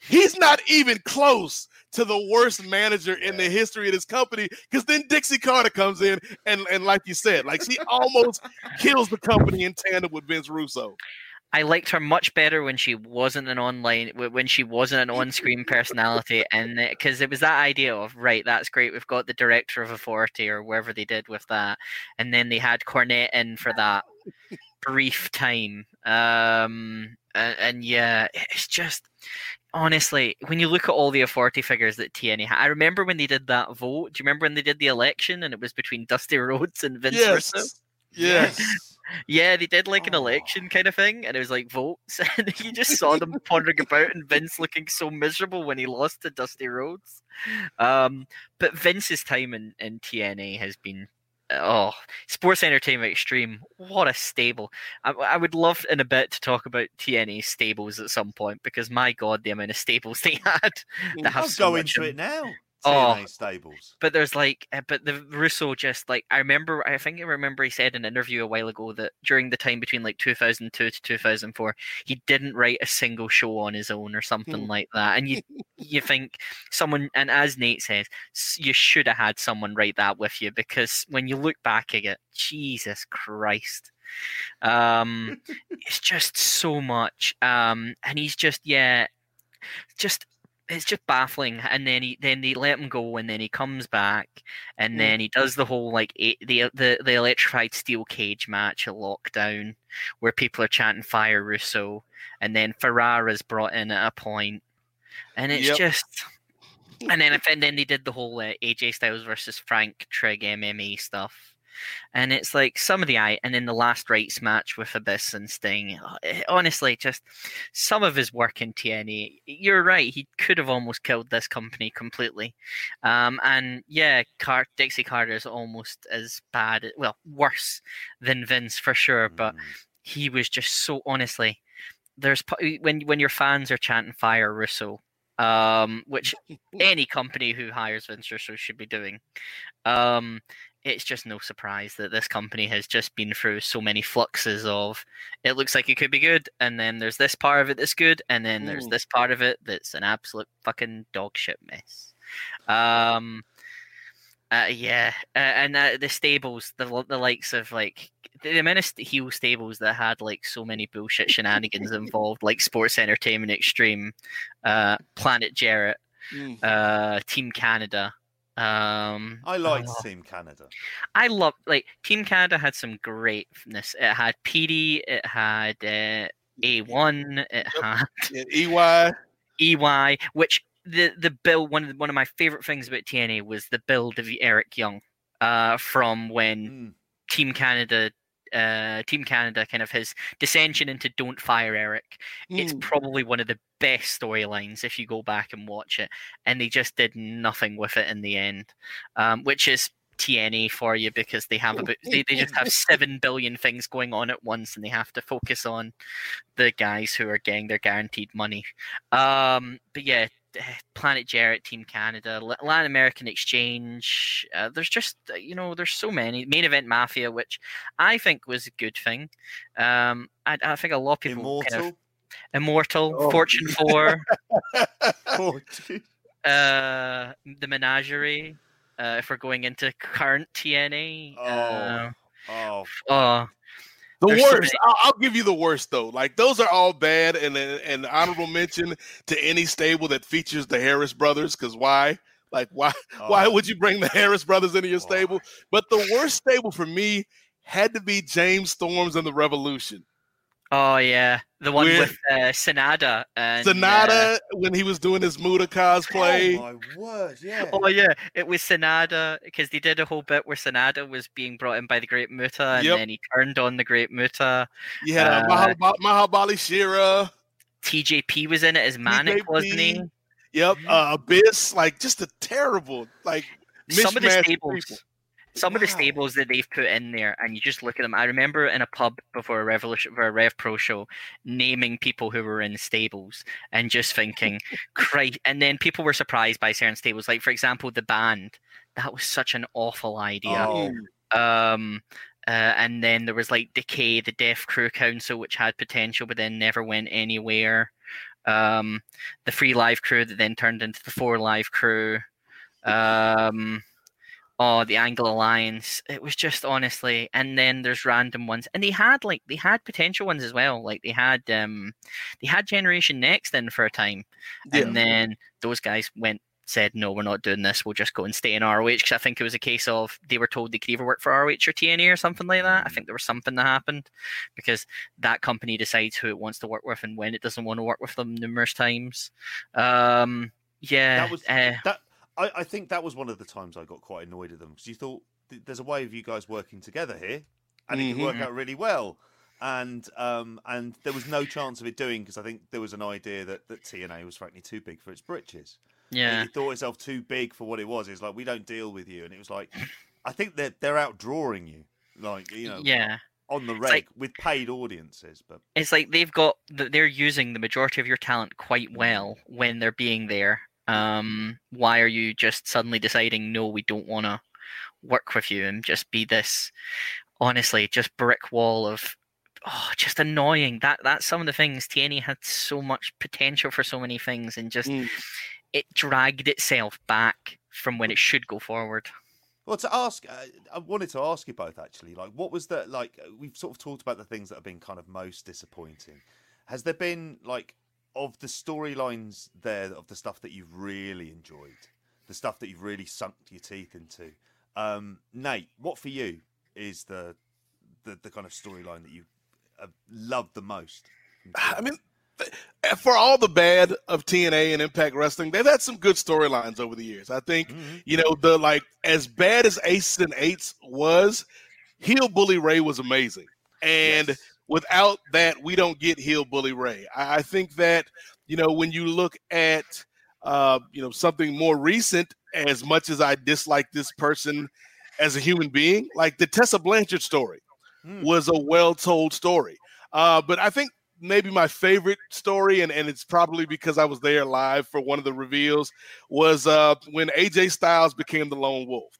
Speaker 4: he's not even close to the worst manager in the history of this company. Because then Dixie Carter comes in and and like you said, like she almost kills the company in tandem with Vince Russo.
Speaker 5: I liked her much better when she wasn't an online when she wasn't an on-screen personality, and because it was that idea of right, that's great. We've got the director of Authority or wherever they did with that, and then they had Cornette in for that brief time. Um, and, and yeah, it's just honestly when you look at all the Authority figures that TNA had. I remember when they did that vote. Do you remember when they did the election and it was between [laughs] Dusty Rhodes and Vince Russo?
Speaker 4: Yes. Yes. [laughs]
Speaker 5: Yeah, they did like an election kind of thing, and it was like votes, [laughs] and you just saw them pondering about, and Vince looking so miserable when he lost to Dusty Rhodes. Um, but Vince's time in, in TNA has been oh, sports entertainment extreme. What a stable! I, I would love in a bit to talk about TNA stables at some point because my god, the amount of stables [laughs] they had that have
Speaker 3: I'll
Speaker 5: so
Speaker 3: go into
Speaker 5: in-
Speaker 3: it now.
Speaker 5: Oh.
Speaker 3: Stables.
Speaker 5: but there's like, uh, but the Russo just like I remember. I think I remember he said in an interview a while ago that during the time between like 2002 to 2004, he didn't write a single show on his own or something
Speaker 4: Hmm.
Speaker 5: like that. And you [laughs] you think someone, and as Nate says, you should have had someone write that with you because when you look back at it, Jesus Christ. Um, [laughs] it's just so much. Um, and he's just yeah, just it's just baffling. And then he then they let him go, and then he comes back, and
Speaker 4: Mm.
Speaker 5: then he does the whole like eight, the the the electrified steel cage match at lockdown, where people are chanting "Fire Russo," and then Ferrara's brought in at a point, and it's
Speaker 4: Yep.
Speaker 5: just. And then, [laughs] and then they did the whole uh, AJ Styles versus Frank Trigg MMA stuff, and it's like some of the eye, and then the last rites match with Abyss and Sting. uh, eh, Honestly, just some of his work in TNA. You're right; he could have almost killed this company completely. Um, and yeah, Car- Dixie Carter is almost as bad, well, worse than Vince for sure. But
Speaker 3: Mm.
Speaker 5: he was just so honestly. There's when when your fans are chanting "Fire Russo," um, which [laughs] any company who hires Vince Russo should be doing. Um, it's just no surprise that this company has just been through so many fluxes of it looks like it could be good, and then there's this part of it that's good, and then there's
Speaker 4: Mm.
Speaker 5: this part of it that's an absolute fucking dog shit mess. Um, uh, yeah, uh, and uh, the stables, the the likes of like the amount of heel stables that had like so many bullshit shenanigans [laughs] involved, like Sports Entertainment Extreme, uh, Planet Jarrett,
Speaker 4: Mm.
Speaker 5: uh, Team Canada. Um,
Speaker 3: I liked
Speaker 5: oh,
Speaker 3: Team Canada.
Speaker 5: I love like Team Canada had some greatness. It had PD, it had uh, A1, it had
Speaker 4: EY.
Speaker 5: EY, which the the build one of the, one of my favorite things about TNA was the build of Eric Young, uh, from when
Speaker 3: Mm.
Speaker 5: Team Canada. Uh, Team Canada, kind of his dissension into "Don't Fire Eric." It's
Speaker 4: Mm.
Speaker 5: probably one of the best storylines if you go back and watch it. And they just did nothing with it in the end, um, which is TNA for you because they have about they, they just have seven billion things going on at once, and they have to focus on the guys who are getting their guaranteed money. Um, but yeah, [sighs] Planet Jarrett, Team Canada, Latin American Exchange. Uh, there's just uh, you know there's so many main event Mafia, which I think was a good thing. Um, I, I think a lot of people kind of
Speaker 3: Immortal.
Speaker 5: Immortal,
Speaker 4: Oh.
Speaker 5: Fortune [laughs] Four, [laughs]
Speaker 3: Fortune.
Speaker 5: uh, the Menagerie. Uh, if we're going into current TNA, uh,
Speaker 3: oh,
Speaker 5: oh,
Speaker 4: The
Speaker 5: There's
Speaker 4: worst. I'll, I'll give you the worst though. Like those are all bad, and an honorable mention to any stable that features the Harris brothers. Because why? Like why? [laughs] Why
Speaker 3: oh.
Speaker 4: would you bring the Harris brothers into your
Speaker 3: Why?
Speaker 4: stable? Oh. But the worst stable for me had to be James Storms and the Revolution.
Speaker 5: Oh yeah, the one
Speaker 4: We're-
Speaker 5: with uh, Sanada and uh,
Speaker 4: when he was doing his Muta cosplay.
Speaker 3: Oh my word! Yeah.
Speaker 5: Oh yeah, it was Sanada because they did a whole bit where Sanada was being brought in by the Great Muta, and
Speaker 4: Yep.
Speaker 5: then he turned on the Great Muta.
Speaker 4: you had uh, Mahab- Mahabali Shera.
Speaker 5: TJP was in it as Manic, wasn't he?
Speaker 4: Yep. Uh, Abyss. Like just a terrible like
Speaker 5: Some of the
Speaker 4: mishmash
Speaker 5: stables,
Speaker 4: people.
Speaker 5: Some of the stables that they've put in there, and you just look at them. I remember in a pub before a Revolution, for a Rev Pro show, naming people who were in stables and just thinking, "Christ!" And then people were surprised by certain stables, like for example, the band. That was such an awful idea.
Speaker 3: Oh,
Speaker 5: um uh, and then there was like decay the death crew council which had potential but then never went anywhere um the free live crew that then turned into the 4Live Kru um oh the angle alliance it was just honestly and then there's random ones and they had like they had potential ones as well like they had um they had generation next in for a time
Speaker 4: Yeah.
Speaker 5: and then those guys went said no we're not doing this we'll just go and stay in ROH because I think it was a case of they were told they could either work for ROH or TNA or something like that I
Speaker 3: Mm.
Speaker 5: think there was something that happened because that company decides who it wants to work with and when it doesn't want to work with them numerous times um yeah
Speaker 3: that was
Speaker 5: uh,
Speaker 3: that. I, I think that was one of the times I got quite annoyed at them because you thought there's a way of you guys working together here, and it can work
Speaker 5: Mhm.
Speaker 3: out really well. And um and there was no chance of it doing because I think there was an idea that that TNA was frankly too big for its britches.
Speaker 5: yeah
Speaker 3: It thought itself too big for what it was. It's like we don't deal with you, and it was like I think they're they're outdrawing you, like you know,
Speaker 5: yeah
Speaker 3: on the reg
Speaker 5: like-
Speaker 3: with paid audiences. But
Speaker 5: it's like they've got th- they're using the majority of your talent quite well when they're being there um why are you just suddenly deciding no we don't want to work with you and just be this honestly just brick wall of oh just annoying that that's some of the things TNA had so much potential for so many things and just
Speaker 4: Mm.
Speaker 5: it dragged itself back from when it should go forward
Speaker 3: Well, to ask, uh, I wanted to ask you both actually. Like, what was the like? We've sort of talked about the things that have been kind of most disappointing. Has there been like of the storylines there of the stuff that you've really enjoyed, the stuff that you've really sunk your teeth into? Um, Nate, what for you is the the, the kind of storyline that you loved the most?
Speaker 4: I mean, for all the bad of TNA and Impact Wrestling, they've had some good storylines over the years. I think
Speaker 3: Mhm.
Speaker 4: you know the like as bad as Aces and Eights was, Heel Bully Ray was amazing, and
Speaker 3: Yes.
Speaker 4: Without that, we don't get Heel Bully Ray. I, I think that you know when you look at uh, you know something more recent, as much as I dislike this person as a human being, like the Tessa Blanchard story
Speaker 3: Mm.
Speaker 4: was a well told story. Uh, but I think maybe my favorite story, and, and it's probably because I was there live for one of the reveals, was uh, when AJ Styles became the lone wolf.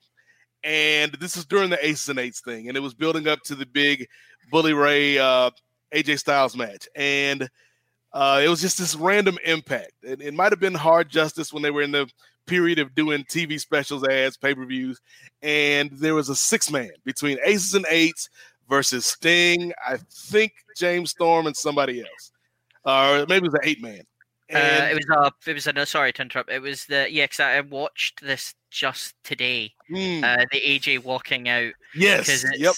Speaker 4: And this is during the Aces and Eights thing, and it was building up to the big Bully Ray uh, AJ Styles match, and uh, it was just this random impact. It, it might have been hard justice when they were in the period of doing TV specials, ads, pay per views, and there was a six man between Aces and Eights versus Sting, I think James Storm, and somebody else, or maybe it was an eight man.
Speaker 5: Uh, it was a. It was a. No, sorry to interrupt. It was the. Yeah, because I watched this just today.
Speaker 4: Mm,
Speaker 5: Uh, the AJ walking out
Speaker 4: yes.
Speaker 5: because it's.
Speaker 4: Yep.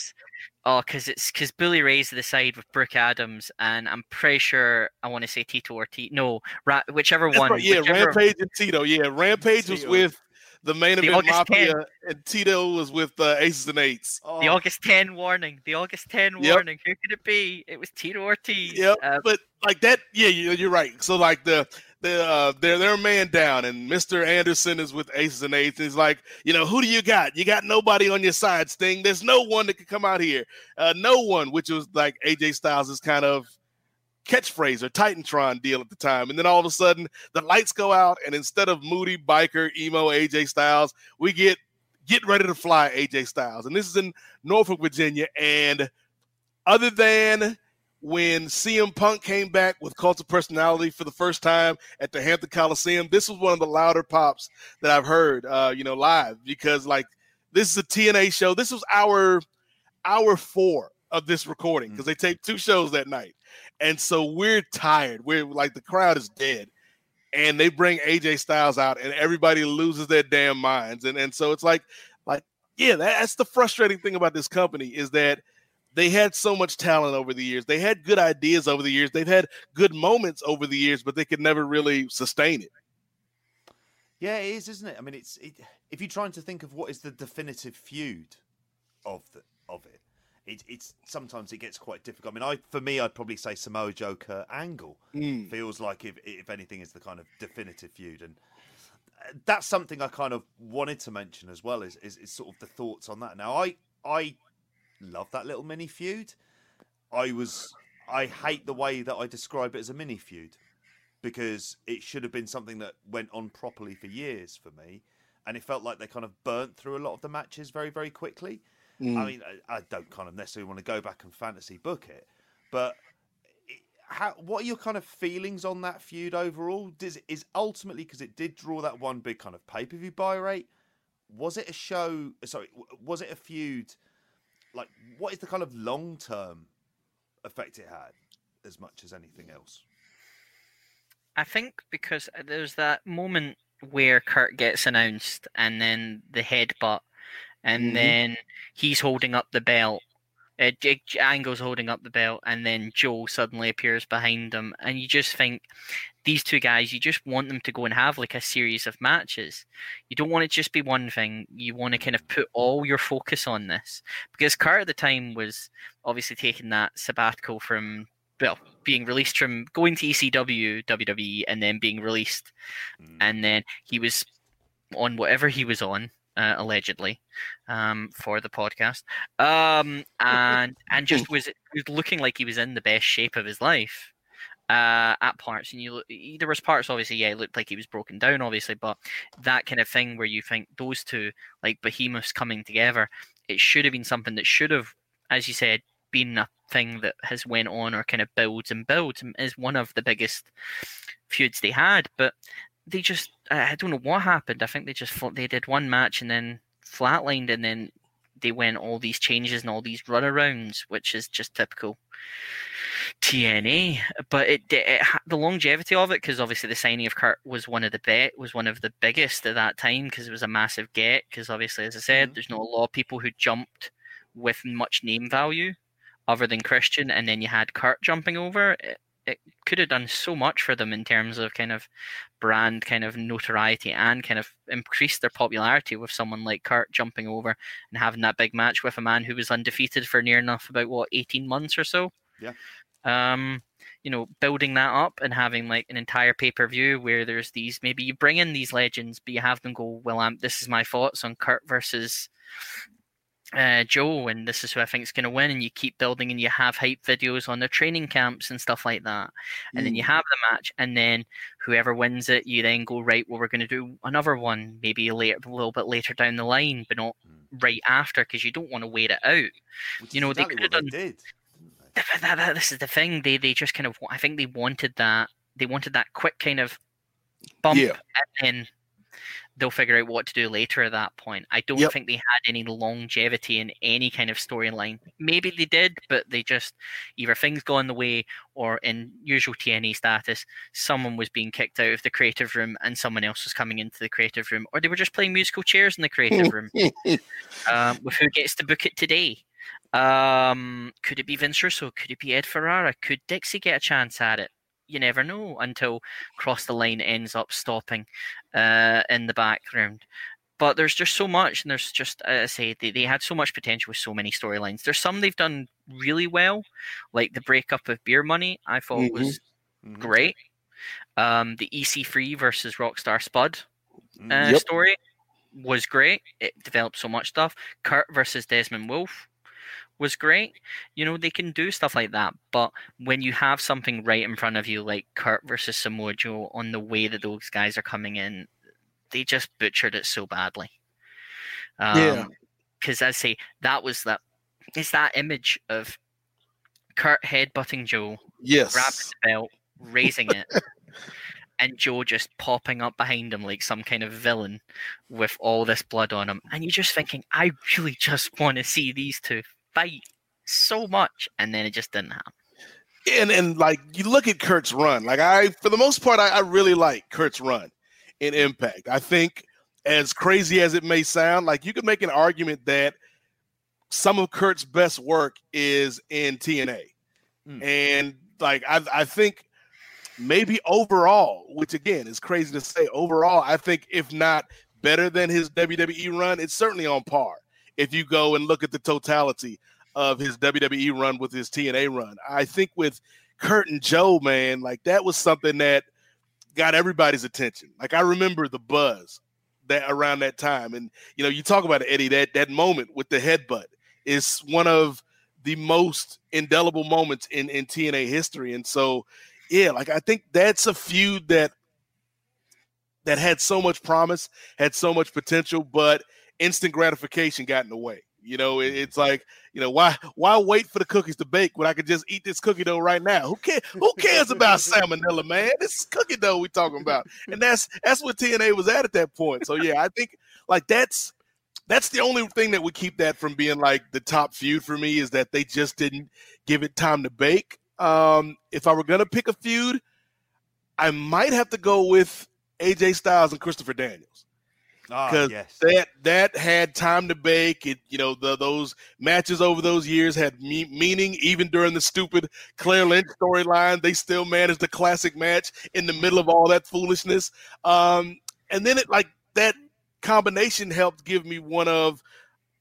Speaker 5: Oh, because it's because Bully Ray's the side with Brooke Adams, and I'm pretty sure I want to say Tito or T. No, ra- whichever
Speaker 4: That's
Speaker 5: one.
Speaker 4: right, Yeah,
Speaker 5: whichever,
Speaker 4: Rampage and Tito. Yeah, Rampage was with the main
Speaker 5: The
Speaker 4: event
Speaker 5: August
Speaker 4: Mafia, and Tito was with uh, Aces and Eights.
Speaker 3: Oh,
Speaker 5: The August 10 warning. The August 10
Speaker 4: Yep.
Speaker 5: warning. Who could it be? It was Tito Ortiz.
Speaker 4: Yep.
Speaker 5: Uh,
Speaker 4: but like that, yeah, you- you're right. So like the the uh, they're they're a man down, and Mister Anderson is with Aces and Eights. And he's like, you know, who do you got? You got nobody on your side, Sting. There's no one that can come out here. Uh, no one, which was like AJ Styles' is kind of catchphrase or Titantron deal at the time. And then all of a sudden, the lights go out, and instead of moody biker emo AJ Styles, we get get ready to fly AJ Styles. And this is in Norfolk, Virginia. And other than when CM Punk came back with Cult of Personality for the first time at the Hampton Coliseum, this was one of the louder pops that I've heard, uh, you know, live because like this is a TNA show. This was our hour four of this recording because they taped two shows that night, and so we're tired. We're like the crowd is dead, and they bring AJ Styles out, and everybody loses their damn minds, and and so it's like like yeah, that's the frustrating thing about this company is that they had so much talent over the years. They had good ideas over the years. They've had good moments over the years, but they could never really sustain it.
Speaker 3: Yeah, it is, isn't it? I mean, it's it, if you're trying to think of what is the definitive feud of the of it, it, it's sometimes it gets quite difficult. I mean, I for me, I'd probably say Samoa Joe Kurt Angle feels like if if anything is the kind of definitive feud, and uh, that's something I kind of wanted to mention as well. Is is, is sort of the thoughts on that. Now, I I love that little mini feud. I was I hate the way that I describe it as a mini feud because it should have been something that went on properly for years for me, and it felt like they kind of burnt through a lot of the matches very very quickly. I mean, I, I don't kind of necessarily want to go back and fantasy book it, but it- how what are your kind of feelings on that feud overall? Does is ultimately because it did draw that one big kind of pay per view buy rate? Was it a show? Sorry, was it a feud? Like, what is the kind of long term effect it had, as much as anything else?
Speaker 5: I think because uh, there's that moment where Kurt gets announced and then the headbutt, and
Speaker 4: Mhm.
Speaker 5: then he's holding up the belt. Uh, Angle's holding up the belt, and then Joe suddenly appears behind him, and you just think these two guys, you just want them to go and have like a series of matches. You don't want it to just be one thing. You want to kind of put all your focus on this because Kurt at the time was obviously taking that sabbatical from well being released from going to ECW, WWE, and then being released,
Speaker 3: Mm.
Speaker 5: and then he was on whatever he was on. Uh, allegedly, um, for the podcast, um, and and just was was looking like he was in the best shape of his life uh, at parts, and you there was parts obviously, yeah, it looked like he was broken down, obviously, but that kind of thing where you think those two like behemoths coming together, it should have been something that should have, as you said, been a thing that has went on or kind of builds and builds and is one of the biggest feuds they had, but they just I don't know what happened. I think they just fought, they did one match and then flatlined, and then they went all these changes and all these runarounds, which is just typical TNA. But it, it, ha- the longevity of it, because obviously the signing of Kurt was one of the bet was one of the biggest at that time because it was a massive get. Because obviously, as I said,
Speaker 3: Mhm.
Speaker 5: there's not a lot of people who jumped with much name value other than Christian, and then you had Kurt jumping over. It, it could have done so much for them in terms of kind of brand kind of notoriety and kind of increased their popularity with someone like Kurt jumping over and having that big match with a man who was undefeated for near enough about what 18 months or so.
Speaker 3: Yeah.
Speaker 5: Um, you know, building that up and having like an entire pay per view where there's these maybe you bring in these legends, but you have them go, well, um, this is my thoughts on Kurt versus uh, Joe, and this is who I think is going to win, and you keep building, and you have hype videos on their training camps and stuff like that, and mm. then you mm. have the match, and then whoever wins it, you then go right. Well, we're going to do another one, maybe later, a little bit later down the line, but not mm. right after, because you don't want to wait it out.
Speaker 3: Which
Speaker 5: you know,
Speaker 3: exactly
Speaker 5: they could have done.
Speaker 3: Did.
Speaker 5: That, that, that, this is the thing. They they just kind of. I think they wanted that. They wanted that quick kind of bump,
Speaker 4: yeah.
Speaker 5: and then they'll figure out what to do later at that point. I don't
Speaker 4: Yep.
Speaker 5: think they had any longevity in any kind of storyline. Maybe they did, but they just either things gone the way or in usual TNA status, someone was being kicked out of the creative room and someone else was coming into the creative room, or they were just playing musical chairs in the creative room [laughs] um, with who gets to book it today. Um, could it be Vince Russo? Could it be Ed Ferrara? Could Dixie get a chance at it? You never know until Cross the Line ends up stopping uh, in the background. But there's just so much, and there's just, as I say, they, they had so much potential with so many storylines. There's some they've done really well, like the breakup of Beer Money, I thought was
Speaker 3: Mhm.
Speaker 5: great. Um, the EC3 versus Rockstar Spud
Speaker 3: Mm.
Speaker 5: uh,
Speaker 4: Yep.
Speaker 5: story was great. It developed so much stuff. Kurt versus Desmond Wolfe was great. You know, they can do stuff like that, but when you have something right in front of you, like Kurt versus Samoa Joe, on the way that those guys are coming in, they just butchered it so badly. Um,
Speaker 4: Yeah.
Speaker 5: Because I say that was that. It's that image of Kurt headbutting Joe,
Speaker 4: Yes.
Speaker 5: grabbing the belt, raising it, [laughs] and Joe just popping up behind him like some kind of villain with all this blood on him. And you're just thinking, I really just want to see these two fight so much. And then it just didn't happen.
Speaker 4: and and like you look at Kurt's run, like I for the most part, I, I really like Kurt's run in Impact. I think as crazy as it may sound, like you could make an argument that some of Kurt's best work is in TNA.
Speaker 3: Mm.
Speaker 4: And like I I think maybe overall, which again is crazy to say, overall, I think if not better than his WWE run, it's certainly on par. If you go and look at the totality of his WWE run with his TNA run. I think with Kurt and Joe, man, like that was something that got everybody's attention. Like I remember the buzz that around that time. And you know, you talk about it, Eddie, that that moment with the headbutt is one of the most indelible moments in, in TNA history. And so yeah, like I think that's a feud that that had so much promise, had so much potential, but instant gratification got in the way. You know, it, it's like, you know, why why wait for the cookies to bake when I could just eat this cookie dough right now? Who cares? Who cares about [laughs] salmonella, man? This is cookie dough we talking about, and that's that's what TNA was at at that point. So yeah, I think like that's that's the only thing that would keep that from being like the top feud for me is that they just didn't give it time to bake. Um, if I were gonna pick a feud, I might have to go with AJ Styles and Christopher Daniels
Speaker 3: Ah,
Speaker 4: because
Speaker 3: yes.
Speaker 4: that that had time to bake. It you know the, those matches over those years had me- meaning. Even during the stupid Claire Lynch storyline, they still managed a classic match in the middle of all that foolishness. Um, and then it like that combination helped give me one of,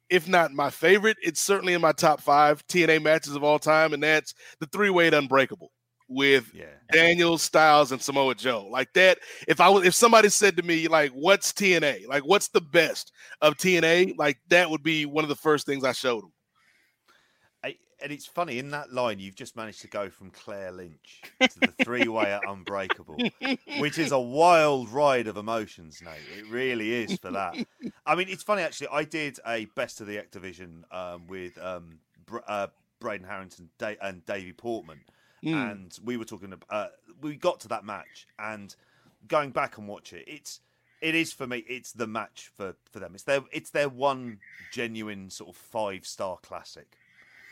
Speaker 4: if not my favorite, it's certainly in my top five TNA matches of all time, and that's the three way Unbreakable with
Speaker 3: yeah.
Speaker 4: Daniel Styles and Samoa Joe. Like that, if I was if somebody said to me, like, what's TNA? Like, what's the best of TNA? Like, that would be one of the first things I showed them.
Speaker 3: I, and it's funny in that line you've just managed to go from Claire Lynch to the three-way at Unbreakable, which is a wild ride of emotions, Nate. It really is for that. I mean, it's funny actually. I did a best of the X Division um, with um, Br- uh, Braden Harrington and Davey Portman,
Speaker 4: Mm.
Speaker 3: and we were talking. ab- Uh, we got to that match, and going back and watch it, it's it is for me. It's the match for for them. It's their it's their one genuine sort of five star classic,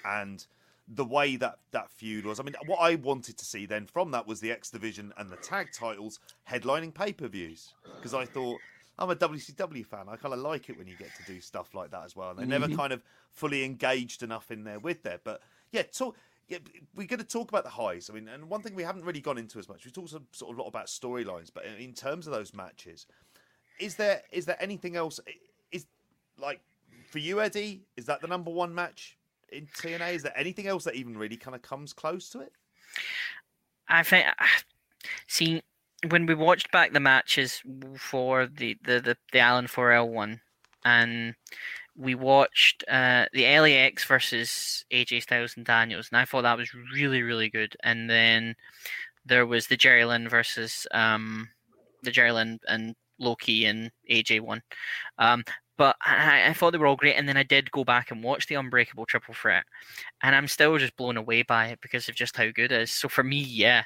Speaker 3: and the way that that feud was. I mean, what I wanted to see then from that was the X Division and the tag titles headlining pay per views because I thought. I'm a WCW fan. I kind of like it when you get to do stuff like that as well. And they're never kind of fully engaged enough in there with there. But yeah, talk, yeah, we're going to talk about the highs. I mean, and one thing we haven't really gone into as much. We talked sort of a lot about storylines, but in- terms of those matches, is there is there anything else? Is like for you, Eddie? Is that the number one match in TNA? Is there anything else that even really kind of comes close to it?
Speaker 5: I think, [sighs] see, when we watched back the matches for the, the, the, the Alan Forel one, and we watched uh, the LAX versus AJ Styles and Daniels, and I thought that was really really good. And then there was the Jerry Lynn versus um, the Jerry Lynn and Low Ki and AJ one. Um, but I, I, thought they were all great, and then I did go back and watch the Unbreakable Triple Threat, and I'm still just blown away by it because of just how good it is. So for me, yeah,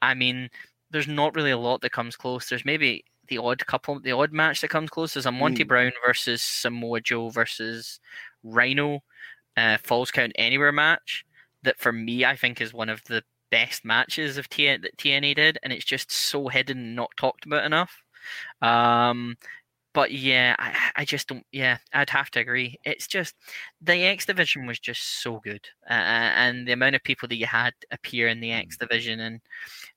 Speaker 5: I mean, there's not really a lot that comes close. There's maybe the odd couple, the odd match that comes close. is a Monty mm. Brown versus Samoa Joe versus Rhino uh, Falls Count Anywhere match that for me I think is one of the best matches of TN- that TNA did, and it's just so hidden not talked about enough. Um, but yeah, I, I just don't. Yeah, I'd have to agree. It's just the X division was just so good, uh, and the amount of people that you had appear in the X division and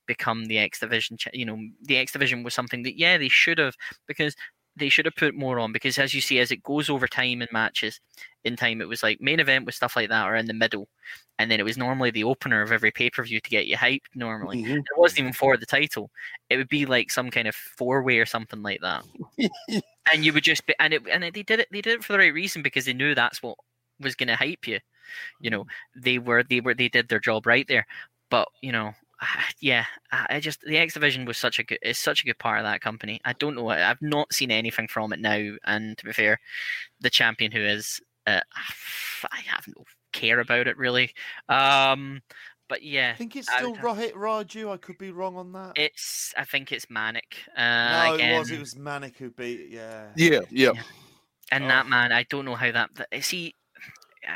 Speaker 5: become the X division. You know, the X division was something that yeah they should have because they should have put more on because as you see as it goes over time in matches in time it was like main event with stuff like that or in the middle. And then it was normally the opener of every pay-per-view to get you hyped normally. Mm-hmm. it wasn't even for the title. It would be like some kind of four-way or something like that. [laughs] And you would just be and it and they did it they did it for the right reason because they knew that's what was going to hype you. You know they were they were they did their job right there. But you know yeah, I just the X Division was such a good is such a good part of that company. I don't know, I've not seen anything from it now. And to be fair, the champion who is, uh, [sighs] I have no care about it really. Um, but yeah,
Speaker 3: I think it's still Rohit Raju. I could be wrong on that.
Speaker 5: It's I think it's Manic.
Speaker 3: Uh, no, again. it was. It was Manic who beat. Yeah.
Speaker 4: Yeah. Yeah. yeah.
Speaker 5: And oh. that man, I don't know how that. See,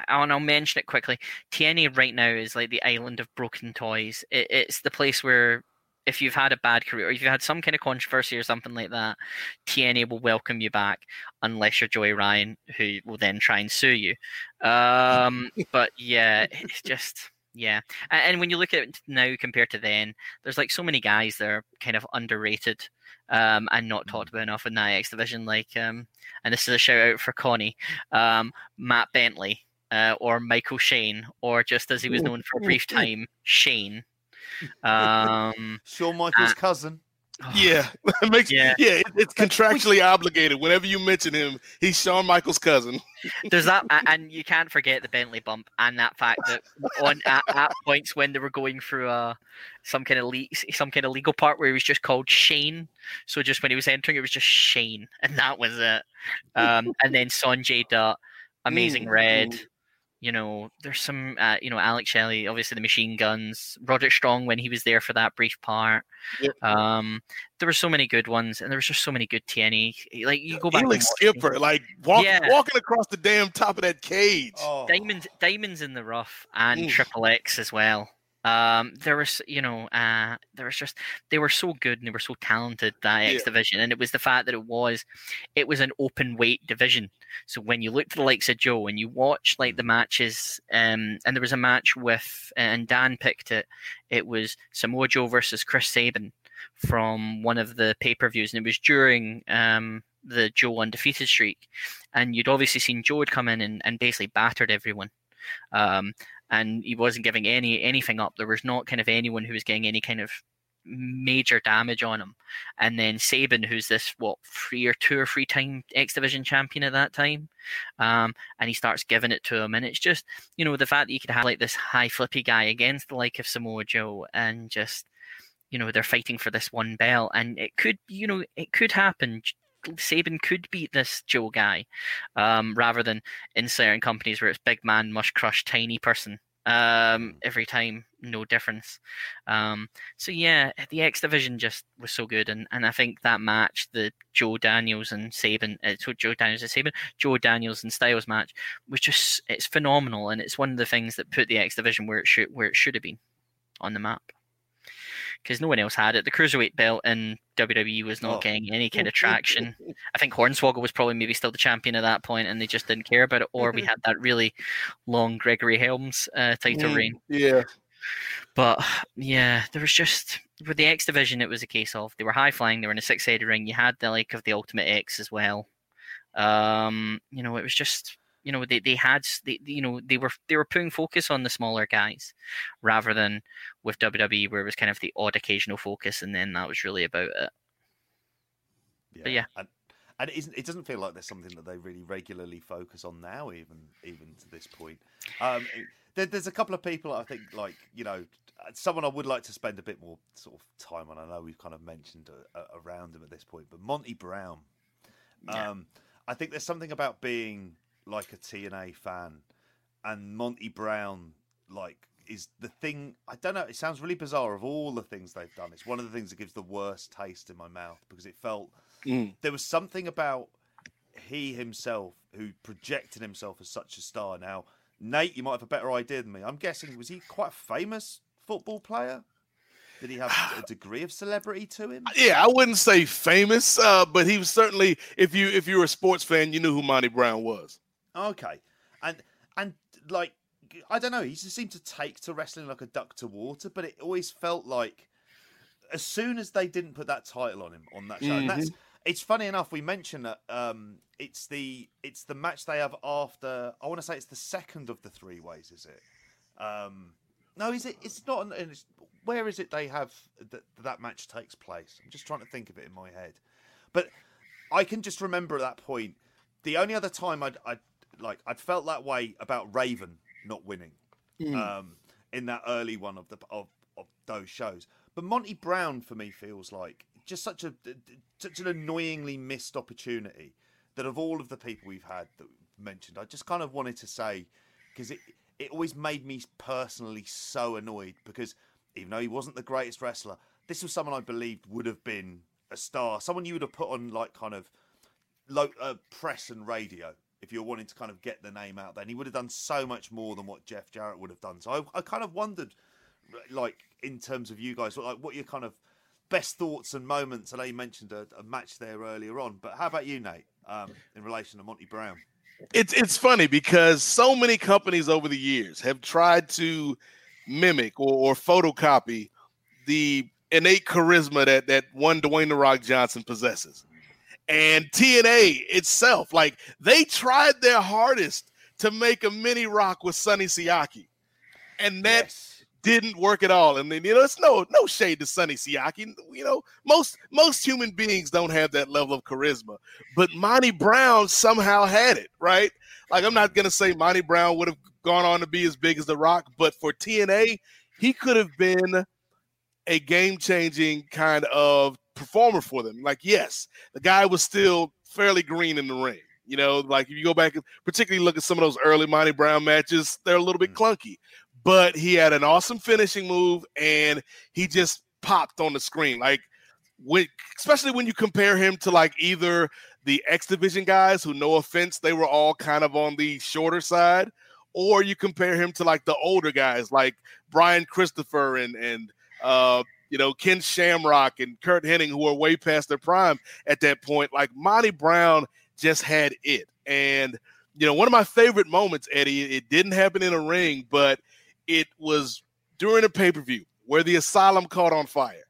Speaker 5: and I'll mention it quickly. TNA right now is like the island of broken toys. It, it's the place where if you've had a bad career or if you've had some kind of controversy or something like that, TNA will welcome you back unless you're Joey Ryan, who will then try and sue you. Um, but yeah, [laughs] it's just yeah. And, and, when you look at it now compared to then, there's like so many guys that are kind of underrated um, and not talked about enough in the X division. Like, um, and this is a shout out for Connie, um, Matt Bentley uh, or Michael Shane, or just as he was known for a brief time, Shane. Um,
Speaker 3: Shawn Michaels' uh, cousin.
Speaker 4: Oh, yeah, [laughs] it makes yeah, yeah it's contractually obligated. Whenever you mention him, he's Shawn Michaels' cousin.
Speaker 5: There's that, [laughs] and you can't forget the Bentley bump and that fact that on at, at points when they were going through a uh, some kind of le- some kind of legal part where he was just called Shane. So just when he was entering, it was just Shane, and that was it. Um, and then Sonjay Dutt, Amazing mm, Red. You know, there's some, uh, you know, Alex Shelley, obviously the machine guns, Roderick Strong when he was there for that brief part. Yep. Um, there were so many good ones, and there was just so many good TNA. Like you go back,
Speaker 4: like Skipper, like walk, yeah. walking across the damn top of that cage.
Speaker 5: Oh. Diamonds, diamonds in the rough, and. Triple X as well. Um, there was, you know, uh, there was just they were so good and they were so talented that X yeah. division, and it was the fact that it was, it was an open weight division. So when you look to the likes of Joe and you watch like the matches, um, and there was a match with, and Dan picked it, it was Samoa Joe versus Chris Sabin from one of the pay per views, and it was during um the Joe undefeated streak, and you'd obviously seen Joe had come in and, and basically battered everyone. Um, and he wasn't giving any anything up. There was not kind of anyone who was getting any kind of major damage on him. And then Sabin, who's this what three or two or three time X Division champion at that time, um, and he starts giving it to him, and it's just you know the fact that you could have like this high flippy guy against the like of Samoa Joe, and just you know they're fighting for this one belt, and it could you know it could happen. Sabin could beat this Joe guy, um, rather than in certain companies where it's big man must crush tiny person um, every time, no difference. Um, so yeah, the X division just was so good, and, and I think that match, the Joe Daniels and Sabin, uh, so Joe Daniels and Sabin, Joe Daniels and Styles match was just it's phenomenal, and it's one of the things that put the X division where it should where it should have been on the map because no one else had it. The cruiserweight belt in WWE was not oh. getting any kind of [laughs] traction. I think Hornswoggle was probably maybe still the champion at that point, and they just didn't care about it. Or we [laughs] had that really long Gregory Helms uh, title mm, reign.
Speaker 4: Yeah.
Speaker 5: But yeah, there was just with the X division, it was a case of they were high flying. They were in a six sided ring. You had the like of the Ultimate X as well. Um, you know, it was just you know they, they had they, you know they were they were putting focus on the smaller guys rather than with WWE where it was kind of the odd occasional focus and then that was really about it.
Speaker 3: Yeah. But yeah. And, and it isn't. It doesn't feel like there's something that they really regularly focus on now, even even to this point. Um, there, there's a couple of people I think, like you know, someone I would like to spend a bit more sort of time on. I know we've kind of mentioned a, a, around him at this point, but Monty Brown.
Speaker 5: Yeah.
Speaker 3: Um, I think there's something about being like a TNA fan, and Monty Brown, like, is the thing. I don't know. It sounds really bizarre. Of all the things they've done, it's one of the things that gives the worst taste in my mouth because it felt
Speaker 4: Mm.
Speaker 3: there was something about he himself who projected himself as such a star. Now, Nate, you might have a better idea than me. I'm guessing was he quite a famous football player? Did he have [sighs] a degree of celebrity to him?
Speaker 4: Yeah, I wouldn't say famous, uh, but he was certainly. If you if you were a sports fan, you knew who Monty Brown was.
Speaker 3: Okay, and and like I don't know, he just seemed to take to wrestling like a duck to water, but it always felt like as soon as they didn't put that title on him on that show, and that's it's funny enough we mentioned that um it's the it's the match they have after I want to say it's the second of the three ways, is it? Um no, is it? It's not. an- It's, where is it? They have that that match takes place. I'm just trying to think of it in my head, but I can just remember at that point. The only other time I'd, I'd like I'd felt that way about Raven not winning um, in that early one of the of, of those shows. But Monty Brown for me feels like just such a such an annoyingly missed opportunity that of all of the people we've had that we've mentioned, I just kind of wanted to say because it it always made me personally so annoyed because even though he wasn't the greatest wrestler, this was someone I believed would have been a star, someone you would have put on like kind of lo- uh, press and radio if you're wanting to kind of get the name out there. And he would have done so much more than what Jeff Jarrett would have done. So I, I kind of wondered, like, in terms of you guys, like, what your kind of best thoughts and moments. I know you mentioned a, a match there earlier on, but how about you, Nate, um, in relation to Monty Brown?
Speaker 4: It's it's funny because so many companies over the years have tried to mimic or, or photocopy the innate charisma that that one Dwayne the Rock Johnson possesses. And TNA itself, like they tried their hardest to make a mini rock with Sonny Siaki. And that
Speaker 3: Yes.
Speaker 4: didn't work at all. And then you know, it's no no shade to Sonny Siaki. You know, most most human beings don't have that level of charisma, but Monty Brown somehow had it, right? Like I'm not gonna say Monty Brown would have gone on to be as big as The Rock, but for TNA, he could have been a game changing kind of performer for them. Like, yes, the guy was still fairly green in the ring. You know, like if you go back and particularly look at some of those early Monty Brown matches, they're a little bit
Speaker 3: Mm.
Speaker 4: clunky. But he had an awesome finishing move and he just popped on the screen. Like when especially when you compare him to like either the X Division guys who no offense, they were all kind of on the shorter side, or you compare him to like the older guys like Brian Christopher and and uh you know Ken Shamrock and Curt Hennig who are way past their prime at that point. Like Monty Brown just had it. And you know, one of my favorite moments, Eddie, it didn't happen in a ring, but it was during a pay-per-view where the asylum caught on fire.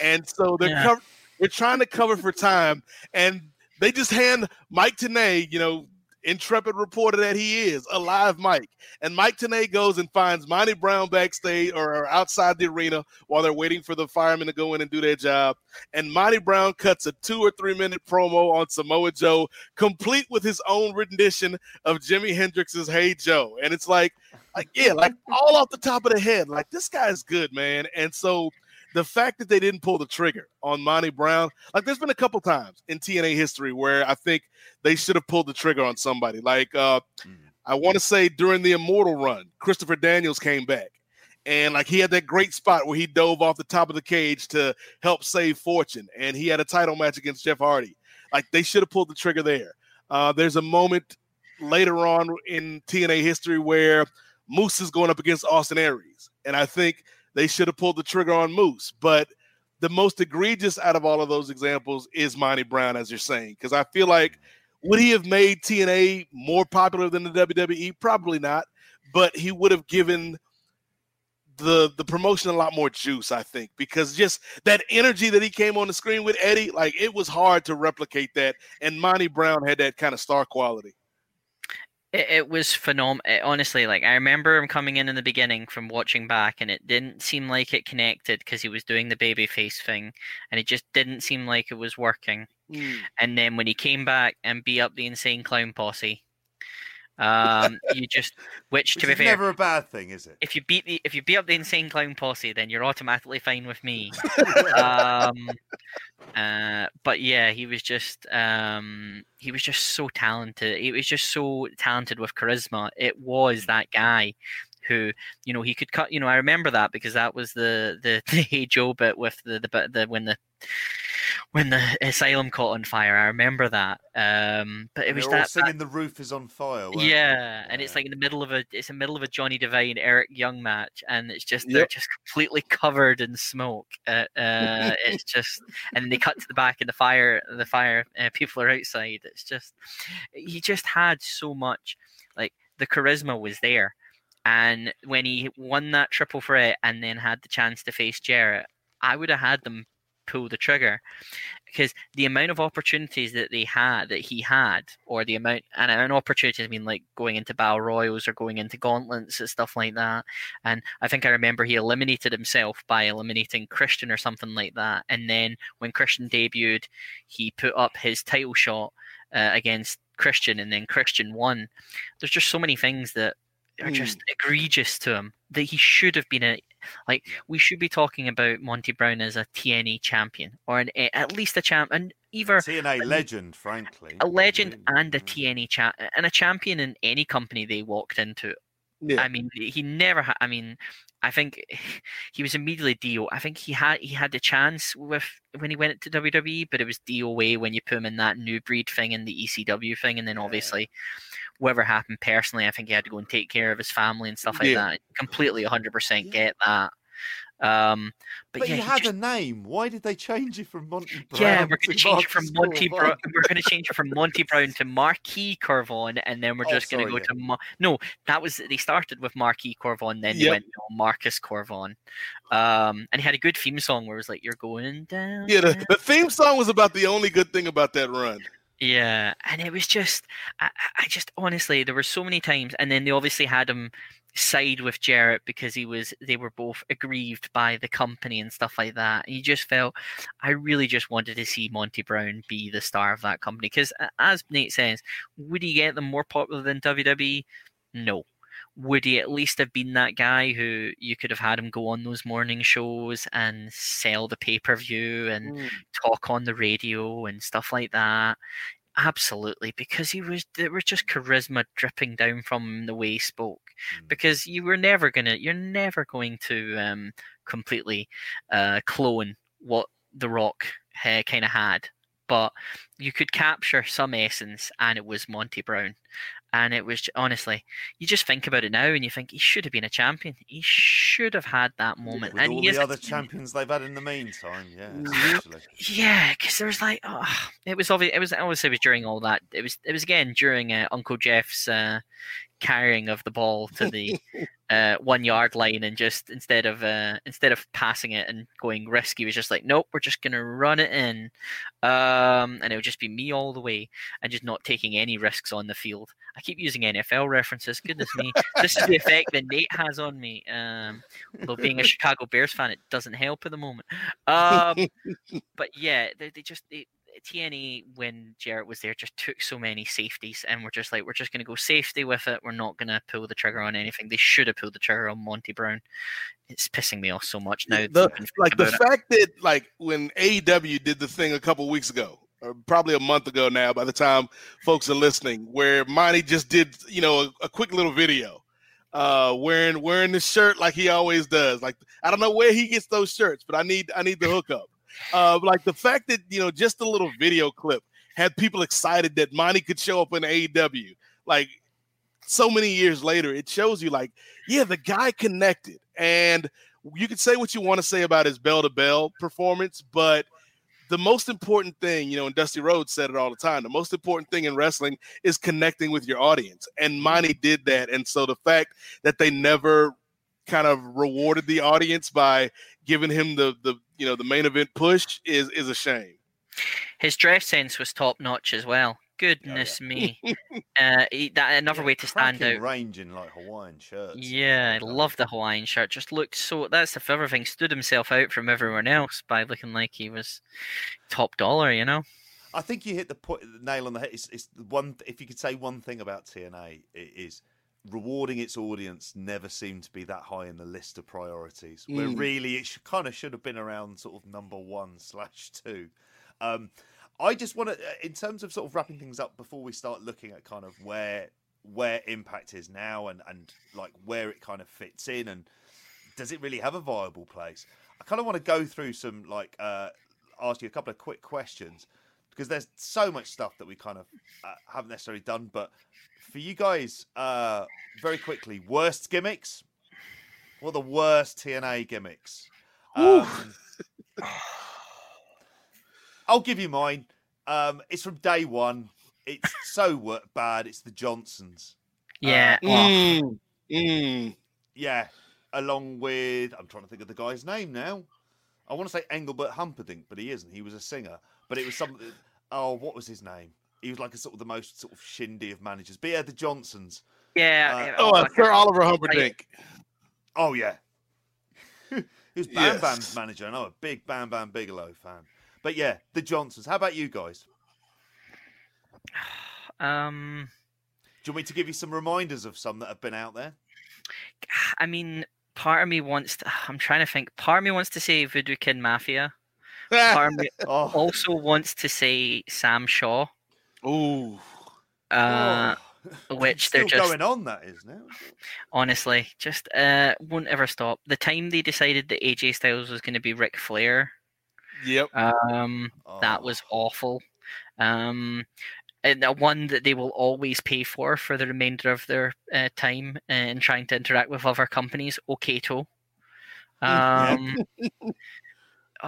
Speaker 4: And so they're
Speaker 5: Yeah.
Speaker 4: cover- they're trying to cover for time and they just hand Mike Tenay, you know, intrepid reporter that he is, a live Mike. And Mike Tenay goes and finds Monty Brown backstage or, or outside the arena while they're waiting for the firemen to go in and do their job. And Monty Brown cuts a two or three minute promo on Samoa Joe, complete with his own rendition of Jimi Hendrix's Hey Joe. And it's like, like yeah, like all off the top of the head. Like this guy's good, man. And so the fact that they didn't pull the trigger on Monty Brown, like there's been a couple times in TNA history where I think they should have pulled the trigger on somebody. Like uh
Speaker 3: Mm.
Speaker 4: I want to say during the Immortal run, Christopher Daniels came back. And like he had that great spot where he dove off the top of the cage to help save Fortune, and he had a title match against Jeff Hardy. Like they should have pulled the trigger there. Uh, there's a moment later on in TNA history where Moose is going up against Austin Aries, and I think they should have pulled the trigger on Moose. But the most egregious out of all of those examples is Monty Brown, as you're saying, because I feel like would he have made TNA more popular than the WWE? Probably not, but he would have given the the promotion a lot more juice, I think, because just that energy that he came on the screen with Eddie, like it was hard to replicate that. And Monty Brown had that kind of star quality.
Speaker 5: It, it was phenomenal. Honestly, like I remember him coming in in the beginning from watching back, and it didn't seem like it connected because he was doing the baby face thing, and it just didn't seem like it was working.
Speaker 4: Mm.
Speaker 5: And then when he came back and beat up the insane clown posse, um, you just which
Speaker 3: Which
Speaker 5: to be
Speaker 3: is
Speaker 5: fair,
Speaker 3: never a bad thing, is it?
Speaker 5: if you beat the if you beat up the insane clown posse, then you're automatically fine with me. um, [laughs] uh, but yeah, he was just um, he was just so talented. He was just so talented with charisma. It was that guy who you know he could cut. You know, I remember that because that was the the, [laughs] the Hey Joe bit with the the, bit- the when the when the asylum caught on fire. I remember that. Um, but it was that, that
Speaker 3: singing "The Roof Is on Fire."
Speaker 5: yeah, and it's like in the middle of a it's in the middle of a Johnny Devine Eric Young match, and it's just they're just completely covered in smoke. Uh, uh, [laughs] it's just, and then they cut to the back, and the fire the fire uh, people are outside. It's just he just had so much like the charisma was there, and when he won that triple threat and then had the chance to face Jarrett, I would have had them pull the trigger. Because the amount of opportunities that they had that he had or the amount and an opportunities I mean like going into battle royals or going into gauntlets and stuff like that and I think I remember he eliminated himself by eliminating Christian or something like that and then when Christian debuted he put up his title shot uh, against Christian and then Christian won. There's just so many things that are just egregious to him that he should have been a like we should be talking about Monty Brown as a TNA champion or an, eh, at least a champ and either
Speaker 3: TNA legend, frankly.
Speaker 5: a legend and a mm.
Speaker 3: yeah.
Speaker 5: TNA champ and a champion in any company they walked into.
Speaker 4: Yeah.
Speaker 5: I mean, he never had. I mean, I think [laughs] he was immediately DO. I think he had he had the chance with when he went to WWE, but it was DOA when you put him in that new breed thing and the ECW thing, and then
Speaker 3: Yeah.
Speaker 5: obviously whatever happened personally, I think he had to go and take care of his family and stuff like
Speaker 4: Yeah.
Speaker 5: that. Completely, hundred percent get that. Um, but,
Speaker 3: But
Speaker 5: yeah,
Speaker 3: had
Speaker 5: just-
Speaker 3: a name. Why did they change it from Monty Brown?
Speaker 5: yeah, we're going
Speaker 3: to
Speaker 5: change it from Monty? Brown. We're going to change it from Monty Brown to Marquis Corvon, and then we're
Speaker 3: Oh,
Speaker 5: just going to go
Speaker 3: yeah.
Speaker 5: to Ma- no. That was they started with Marquis Corvon, then they went to Marcus Corvon, um, and he had a good theme song where it was like "You're going down."
Speaker 4: Yeah, the, the theme song was about the only good thing about that run.
Speaker 5: Yeah, and it was just, I I just honestly, there were so many times, and then they obviously had him side with Jarrett because he was, they were both aggrieved by the company and stuff like that. And you just felt, I really just wanted to see Monty Brown be the star of that company because, as Nate says, would he get them more popular than WWE? No. Would he at least have been that guy who you could have had him go on those morning shows and sell the pay per view and hmm. talk on the radio and stuff like that. Absolutely, because he was there was just charisma dripping down from him the way he spoke.
Speaker 3: Mm.
Speaker 5: Because you were never gonna, you're never going to um, completely uh, clone what The Rock uh, kind of had, but you could capture some essence, and it was Monty Brown. And it was honestly, you just think about it now, and you think he should have been a champion. He should have had that moment.
Speaker 3: With
Speaker 5: and
Speaker 3: all
Speaker 5: he
Speaker 3: the other champions they've had in the meantime, yeah.
Speaker 5: Yeah, because there was like, oh, it was obvious. It was obviously it was during all that. It was it was again during uh, Uncle Jeff's uh, carrying of the ball to the [laughs] uh, one yard line, and just instead of uh, instead of passing it and going risky, was just like, nope, we're just gonna run it in, um, and it would just be me all the way, and just not taking any risks on the field. I keep using NFL references. Goodness me, this is the effect that Nate has on me. Um, although being a [laughs] Chicago Bears fan, it doesn't help at the moment. Um, but yeah, they, they just they, TNA when Jarrett was there just took so many safeties, and we're just like we're just going to go safety with it. We're not going to pull the trigger on anything. They should have pulled the trigger on Monty Brown. It's pissing me off so much now.
Speaker 4: The- like the
Speaker 5: it.
Speaker 4: fact that like when AEW did the thing a couple weeks ago, or probably a month ago now, by the time folks are listening, where Monty just did you know a, a quick little video, uh, wearing wearing the shirt like he always does. Like I don't know where he gets those shirts, but I need I need the hookup. Uh, like the fact that you know just a little video clip had people excited that Monty could show up in AEW. Like so many years later, it shows you like, yeah, the guy connected. And you can say what you want to say about his bell to bell performance, but the most important thing, you know, and Dusty Rhodes said it all the time, the most important thing in wrestling is connecting with your audience. And Monty did that. And so the fact that they never kind of rewarded the audience by giving him the the you know the main event push is is a shame.
Speaker 5: His dress sense was top notch as well. Goodness me. [laughs] Uh, he- that another way to stand out.
Speaker 3: range in like Hawaiian shirts.
Speaker 5: Yeah, I love the Hawaiian shirt. Just looked so. That's the other thing. Stood himself out from everyone else by looking like he was top dollar. You know.
Speaker 3: I think you hit the point, the nail on the head. It's, it's one. If you could say one thing about TNA, it is rewarding its audience never seemed to be that high in the list of priorities. Where
Speaker 4: Mm.
Speaker 3: really it should, kind of should have been around sort of number one [laughs] slash two. Um, I just want to, in terms of sort of wrapping things up before we start looking at kind of where where Impact is now and and like where it kind of fits in and does it really have a viable place? I kind of want to go through some like uh, ask you a couple of quick questions because there's so much stuff that we kind of uh, haven't necessarily done. But for you guys, uh, very quickly, worst gimmicks. What are the worst TNA gimmicks? Um, I'll give you mine. Um, it's from day one. It's so wo- bad. It's the Johnsons.
Speaker 5: Yeah. oh,
Speaker 4: Mm, mm.
Speaker 3: Yeah, along with I'm trying to think of the guy's name now. I want to say Engelbert Humperdinck, but he isn't. He was a singer, but it was something. Oh, what was his name? He was like a sort of the most sort of shindy of managers. But yeah, the Johnsons.
Speaker 5: yeah.
Speaker 3: uh,
Speaker 5: yeah,
Speaker 4: Oh, uh,
Speaker 5: fuck
Speaker 4: Sir
Speaker 5: it.
Speaker 4: Oliver Humperdink.
Speaker 3: Oh yeah, [laughs] he was Bam
Speaker 4: Yes.
Speaker 3: Bam's manager, and I'm a big Bam Bam Bigelow fan. But yeah, the Johnsons. How about you guys? [sighs]
Speaker 5: Um,
Speaker 3: Do you want me to give you some reminders of some that have been out there? [sighs]
Speaker 5: I mean, part of me wants to. [sighs] I'm trying to think. Part of me wants to say Voodoo Kin Mafia. [laughs]
Speaker 3: Oh,
Speaker 5: also wants to say Sam Shaw.
Speaker 4: Ooh.
Speaker 5: Uh,
Speaker 3: oh. [laughs]
Speaker 5: which they're just
Speaker 3: going on. that, isn't it?
Speaker 5: honestly just uh won't ever stop. The time they decided that AJ Styles was going to be Ric Flair,
Speaker 4: Yep.
Speaker 5: um, that
Speaker 3: Oh.
Speaker 5: was awful. Um, and the one that they will always pay for for the remainder of their uh, time in trying to interact with other companies, Okato. Um, [laughs]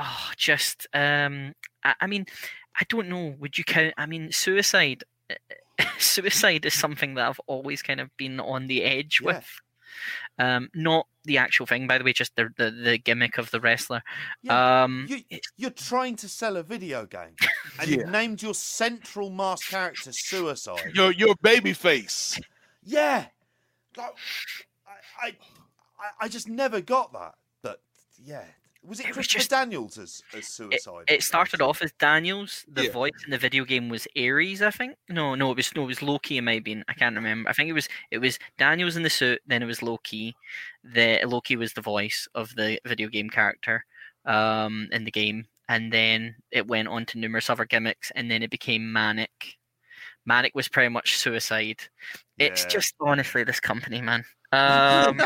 Speaker 5: oh, just um, I, I mean, I don't know. Would you count? I mean, suicide. [laughs] suicide is something that I've always kind of been on the edge
Speaker 3: Yeah.
Speaker 5: with. Um, not the actual thing, by the way, just the the, the gimmick of the wrestler.
Speaker 3: Yeah,
Speaker 5: um,
Speaker 3: you, you're trying to sell a video game, and
Speaker 4: Yeah.
Speaker 3: you've named your central mass character Suicide.
Speaker 4: Your your baby face.
Speaker 3: Yeah, like, I, I, I- I just never got that. But yeah, was it
Speaker 5: It was just-
Speaker 3: Daniels as, as Suicide?
Speaker 5: It started off as Daniels. The
Speaker 4: Yeah.
Speaker 5: voice in the video game was Aries, I think. No, no, it was no, it was Low Ki. It might have been. I can't remember. I think it was it was Daniels in the suit. Then it was Low Ki. The Low Ki was the voice of the video game character um, in the game, and then it went on to numerous other gimmicks, and then it became Manik. Manik was pretty much suicide. It's
Speaker 3: Yeah.
Speaker 5: just honestly this company, man. [laughs] Um,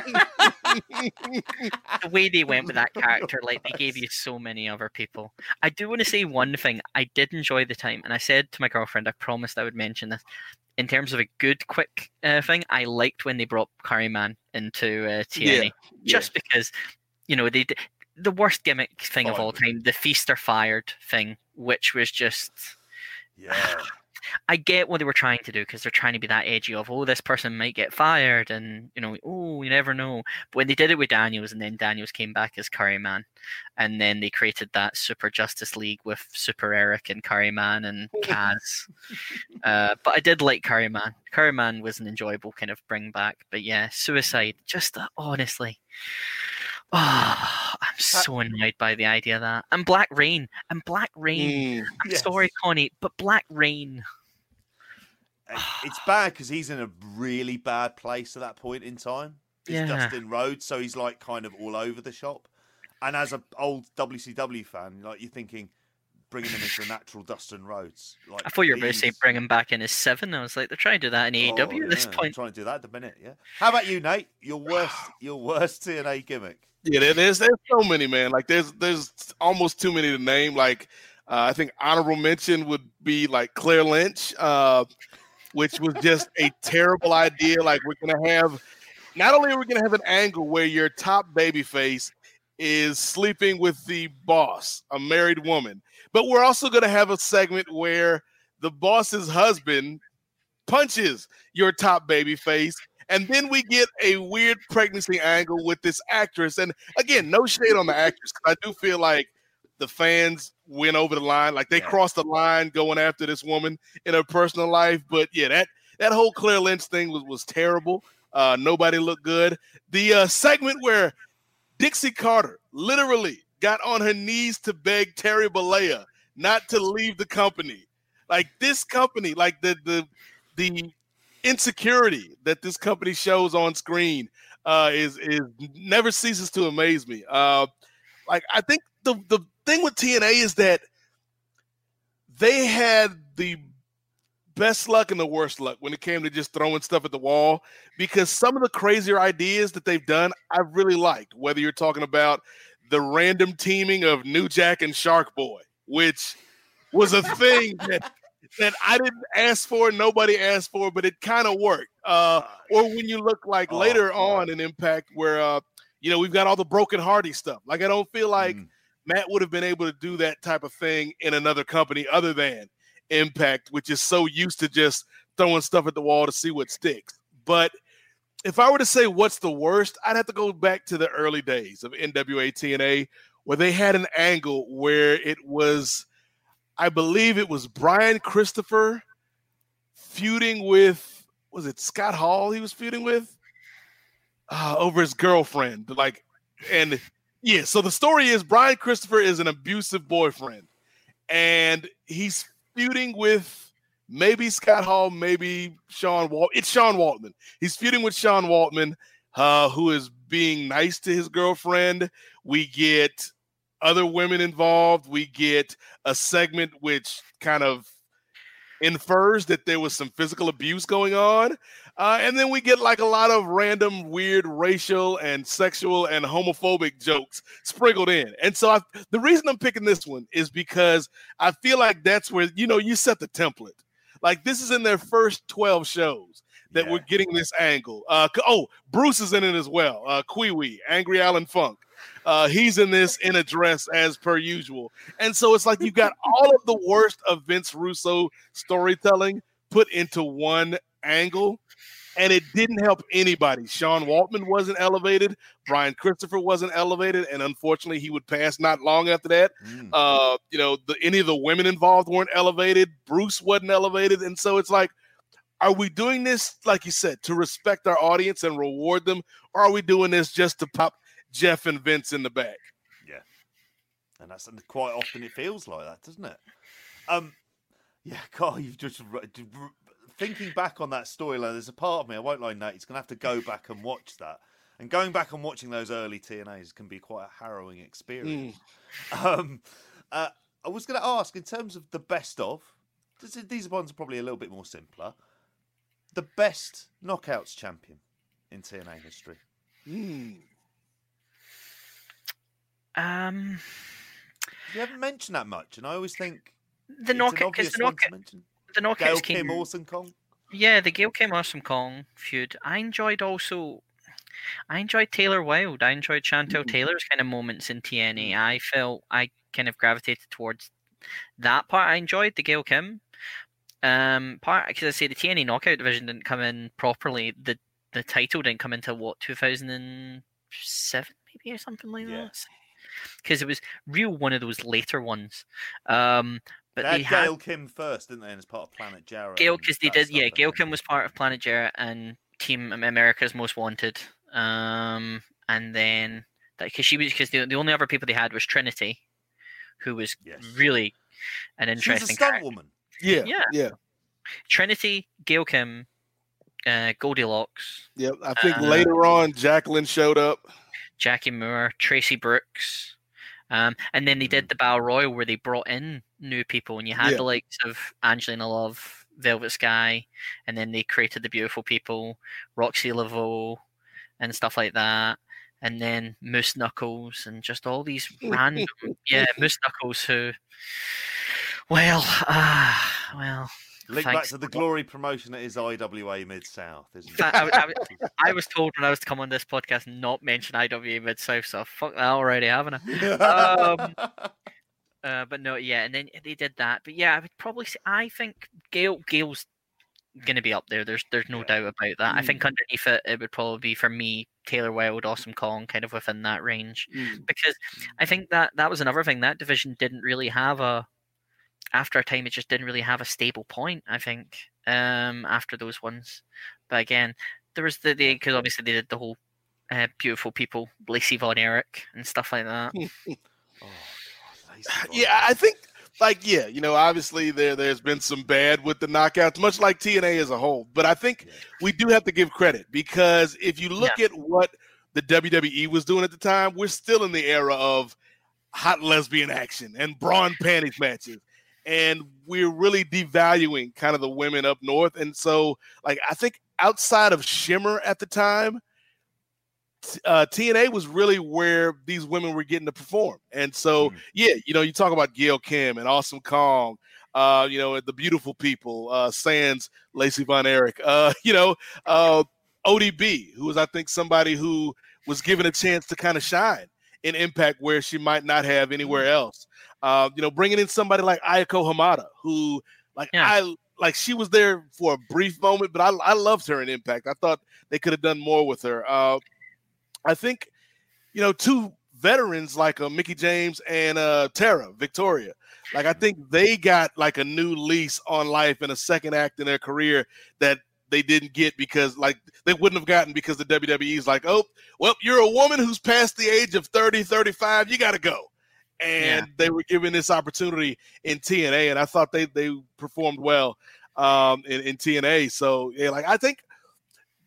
Speaker 5: the way they went with that [laughs] character, like they gave you so many other people. I do want to say one thing. I did enjoy the time, and I said to my girlfriend, I promised I would mention this. In terms of a good, quick uh, thing, I liked when they brought Curry Man into uh, TNA,
Speaker 4: Yeah,
Speaker 5: just because, you know, they the worst gimmick thing of all time, the feast or fired thing, which was just
Speaker 3: yeah,
Speaker 5: I get what they were trying to do because they're trying to be that edgy of oh this person might get fired and you know oh you never know. But when they did it with Daniels and then Daniels came back as Curry Man, and then they created that Super Justice League with Super Eric and Curry Man and [laughs] Kaz. uh, but I did like Curry Man. Curry Man was an enjoyable kind of bring back. But yeah, Suicide. Just uh, honestly. Oh, I'm so annoyed by the idea of that. And Black Reign. And Black Reign.
Speaker 4: Mm.
Speaker 5: I'm
Speaker 3: Yes.
Speaker 5: sorry, Connie, but Black
Speaker 3: Reign. [sighs] It's bad because he's in a really bad place at that point in time. It's
Speaker 5: Yeah.
Speaker 3: Dustin Rhodes, so he's like kind of all over the shop. And as an old WCW fan, like you're thinking, bringing him into the [sighs] natural Dustin Rhodes. Like
Speaker 5: I thought you were going to say bring him back in as seven. I was like, they're trying to do that in AEW
Speaker 3: Oh,
Speaker 5: at this
Speaker 3: yeah, I'm
Speaker 5: point.
Speaker 3: trying to do that at the minute. Yeah. How about you, Nate? Your [sighs] worst, your worst TNA gimmick.
Speaker 4: Yeah, there, there's there's so many, man. Like there's there's almost too many to name. Like uh, I think honorable mention would be like Claire Lynch, uh, which was just a terrible idea. Like we're gonna have not only are we gonna have an angle where your top babyface is sleeping with the boss, a married woman, but we're also gonna have a segment where the boss's husband punches your top babyface and then we get a weird pregnancy angle with this actress. And again, no shade on the actress. 'cause I do feel like the fans went over the line, like they
Speaker 3: Yeah.
Speaker 4: crossed the line going after this woman in her personal life. But yeah, that that whole Claire Lynch thing was was terrible. Uh, nobody looked good. The uh, segment where Dixie Carter literally got on her knees to beg Terry Bollea not to leave the company. Like this company, like the the the insecurity that this company shows on screen uh, is is never ceases to amaze me. Uh, like I think the the thing with TNA is that they had the best luck and the worst luck when it came to just throwing stuff at the wall because some of the crazier ideas that they've done I really liked. Whether you're talking about the random teaming of New Jack and Shark Boy, which was a thing that that I didn't ask for, nobody asked for, but it kind of worked. Uh, or when you look like
Speaker 3: Oh,
Speaker 4: later
Speaker 3: God.
Speaker 4: on in Impact, where uh, you know we've got all the broken Hardy stuff. Like I don't feel like
Speaker 3: Mm.
Speaker 4: Matt would have been able to do that type of thing in another company other than Impact, which is so used to just throwing stuff at the wall to see what sticks. But if I were to say what's the worst, I'd have to go back to the early days of NWA TNA where they had an angle where it was, I believe it was Brian Christopher feuding with, was it Scott Hall he was feuding with? Uh, over his girlfriend. Like, and yeah, so the story is Brian Christopher is an abusive boyfriend and he's feuding with maybe Scott Hall, maybe Sean Walt. It's Sean Waltman. He's feuding with Sean Waltman, uh, who is being nice to his girlfriend. We get other women involved. We get a segment which kind of infers that there was some physical abuse going on. Uh, and then we get like a lot of random, weird racial and sexual and homophobic jokes sprinkled in. And so I, the reason I'm picking this one is because I feel like that's where, you know, you set the template. Like this is in their first 12 shows that
Speaker 3: Yeah.
Speaker 4: we're getting this angle. Uh, oh, Bruce is in it as well. Uh, Kwee Angry Alan Funk. Uh, he's in this in a dress as per usual. And so it's like you've got all of the worst of Vince Russo storytelling put into one angle. And it didn't help anybody. Sean Waltman wasn't elevated. Brian Christopher wasn't elevated. And unfortunately, he would pass not long after that.
Speaker 3: Mm.
Speaker 4: Uh, you know, the, any of the women involved weren't elevated. Bruce wasn't elevated. And so it's like, are we doing this, like you said, to respect our audience and reward them? Or are we doing this just to pop Jeff and Vince in the back?
Speaker 3: Yeah, and that's and quite often it feels like that, doesn't it? Um, yeah, Carl, you've just r- d- r- thinking back on that storyline. There's a part of me, I won't lie, Nate. He's gonna have to go back and watch that. And going back and watching those early TNAs can be quite a harrowing experience. Um, uh, I was going to ask, in terms of the best of, these ones are probably a little bit more simpler. The best knockouts champion in TNA history.
Speaker 4: Hmm.
Speaker 5: Um,
Speaker 3: You haven't mentioned that much, and I always think
Speaker 5: the knockout, because the knockout, the
Speaker 3: Gail Kim,
Speaker 5: came.
Speaker 3: Awesome Kong.
Speaker 5: Yeah, the Gail Kim Awesome Kong feud. I enjoyed also. I enjoyed Taylor Wilde. I enjoyed Chantelle Taylor's kind of moments in TNA. I felt I kind of gravitated towards that part. I enjoyed the Gail Kim um, part because I say the TNA Knockout division didn't come in properly. The the title didn't come into what 2007 maybe or something like
Speaker 3: Yeah.
Speaker 5: that. Because it was real one of those later ones. Um, but
Speaker 3: They
Speaker 5: they,
Speaker 3: had
Speaker 5: had
Speaker 3: Gail Kim first, didn't they? And as part of Planet Jarrett.
Speaker 5: Gail, because they did, yeah. Gail. Kim was part of Planet Jarrett and Team America's Most Wanted. Um, and then that because she was because the, the only other people they had was Trinity, who was
Speaker 3: Yes.
Speaker 5: really an
Speaker 3: She was a
Speaker 5: interesting
Speaker 3: stunt woman.
Speaker 4: Yeah.
Speaker 5: Yeah.
Speaker 4: Yeah.
Speaker 5: Trinity, Gail Kim, uh, Goldilocks,
Speaker 4: Yep. I think
Speaker 5: Uh,
Speaker 4: later on, Jacqueline showed up.
Speaker 5: Jackie Moore, Traci Brooks. Um, and then they did the Battle Royal where they brought in new people, and you had
Speaker 4: Yeah.
Speaker 5: the likes of Angelina Love, Velvet Sky, and then they created the Beautiful People, Roxxi Laveaux, and stuff like that. And then Moose Knuckles, and just all these random, [laughs] yeah, Moose Knuckles who, well, ah, [sighs] well,
Speaker 3: Link back to the glory promotion that is IWA Mid South, isn't
Speaker 5: I,
Speaker 3: it?
Speaker 5: I, I, [laughs] I was told when I was to come on this podcast not mention IWA Mid South, so fuck that already, haven't I? um, [laughs] Uh, but no, yeah, and then they did that. But yeah, I would probably say I think Gail Gail's going to be up there. There's there's no
Speaker 3: Yeah.
Speaker 5: doubt about that. I
Speaker 4: Mm.
Speaker 5: think underneath it, it would probably be for me Taylor Wilde, Awesome Kong, kind of within that range
Speaker 4: Mm.
Speaker 5: because I think that that was another thing that division didn't really have a after a time it just didn't really have a stable point I think um after those ones but again there was the because obviously they did the whole uh, beautiful people Lacey Von Erich and stuff like that [laughs]
Speaker 3: Oh, God, [sighs]
Speaker 4: Yeah, I think like yeah, you know, obviously there there's been some bad with the knockouts, much like TNA as a whole. But I think
Speaker 3: Yeah.
Speaker 4: we do have to give credit because if you look at what the WWE was doing at the time, we're still in the era of hot lesbian action and brawn panties matches. And we're really devaluing kind of the women up north. And so, like, I think outside of Shimmer at the time, uh, TNA was really where these women were getting to perform. And so,
Speaker 3: Mm.
Speaker 4: yeah, you know, you talk about Gail Kim and Awesome Kong, uh, you know, the beautiful people, uh, Sans, Lacey Von Erich, uh, [laughs] you know, uh, ODB, who was, I think, somebody who was given a chance to kind of shine in Impact where she might not have anywhere else. Uh, you know, bringing in somebody like Ayako Hamada, who, like,
Speaker 5: Yeah.
Speaker 4: I like she was there for a brief moment, but I, I loved her in Impact. I thought they could have done more with her. Uh, I think, you know, two veterans like uh, Mickie James and uh, Tara Victoria, like I think they got like a new lease on life and a second act in their career that they didn't get because like they wouldn't have gotten because the WWE's like, oh, well, you're a woman who's past the age of 30, 35, you got to go. And they were given this opportunity in TNA, and I thought they they performed well um, in, in TNA. So yeah, like I think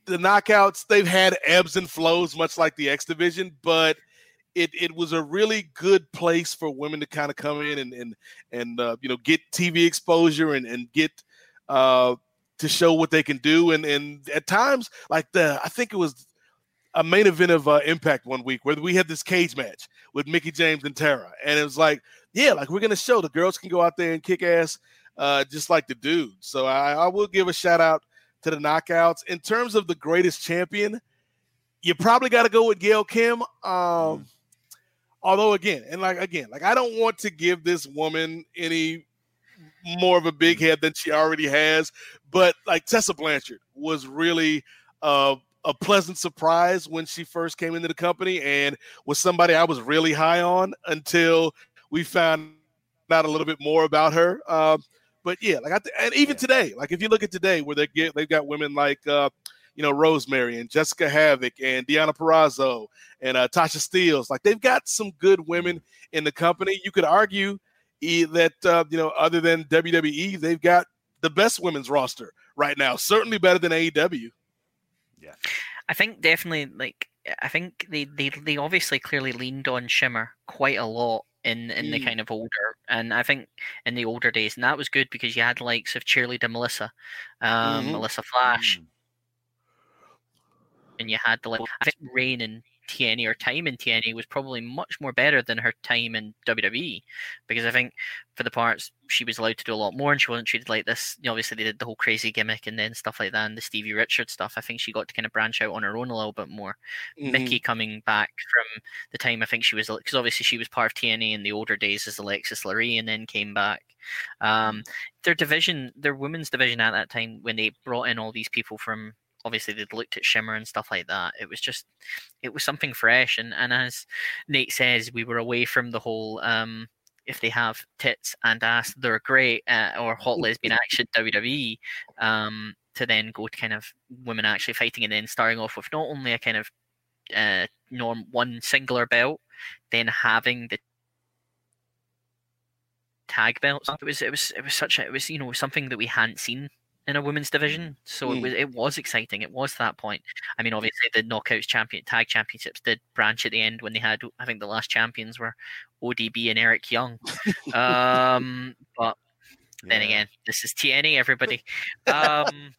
Speaker 4: the knockouts they've had ebbs and flows, much like the X division, but it it was a really good place for women to kind of come in and and and uh, you know get TV exposure and and get uh, to show what they can do. And and at times, like the I think it was a main event of uh, Impact one week where we had this cage match with Mickie James and Tara, and it was like, yeah, like we're gonna show the girls can go out there and kick ass, uh, just like the dudes. So I, I will give a shout out to the knockouts. In terms of the greatest champion, you probably got to go with Gail Kim. Um, Although again, and like again, like I don't want to give this woman any more of a big head than she already has, but like Tessa Blanchard was really uh, a pleasant surprise when she first came into the company and was somebody I was really high on until we found out a little bit more about her. Um, but yeah, like I th- and even
Speaker 3: Yeah.
Speaker 4: today, like if you look at today, where they get they've got women like uh, you know Rosemary and Jessicka Havok and Deonna Purrazzo and uh, Tasha Steelz, like they've got some good women in the company. You could argue that uh, you know other than WWE, they've got the best women's roster right now. Certainly better than E AEW.
Speaker 5: I think definitely like I think they they they obviously clearly leaned on Shimmer quite a lot in in the
Speaker 4: Mm.
Speaker 5: kind of older and I think in the older days and that was good because you had likes of cheerleader Melissa, um,
Speaker 4: Mhm.
Speaker 5: Melissa Flash,
Speaker 3: Mm.
Speaker 5: and you had the like I think Rain and TNA or time in TNA was probably much more better than her time in WWE because I think for the parts she was allowed to do a lot more and she wasn't treated like this. You know, obviously they did the whole crazy gimmick and then stuff like that and the Stevie Richards stuff. I think she got to kind of branch out on her own a little bit more.
Speaker 4: Mhm.
Speaker 5: Mickie coming back from the time I think she was because obviously she was part of TNA in the older days as Alexis Laree and then came back. Um, their division, their women's division at that time when they brought in all these people from obviously they'd looked at Shimmer and stuff like that. It was just it was something fresh and and as Nate says, we were away from the whole um if they have tits and ass, they're great, uh, or hot lesbian [laughs] action WWE, um, to then go to kind of women actually fighting and then starting off with not only a kind of uh, norm one singular belt, then having the tag belts. It was it was it was such a it was you know something that we hadn't seen in a women's division. So it
Speaker 4: Mm.
Speaker 5: was it was exciting. It was that point. I mean, obviously the knockouts champion tag championships did branch at the end when they had I think the last champions were ODB and Eric Young. um, but [laughs] then
Speaker 3: Yeah.
Speaker 5: again, this is TNA, everybody. [laughs] Um,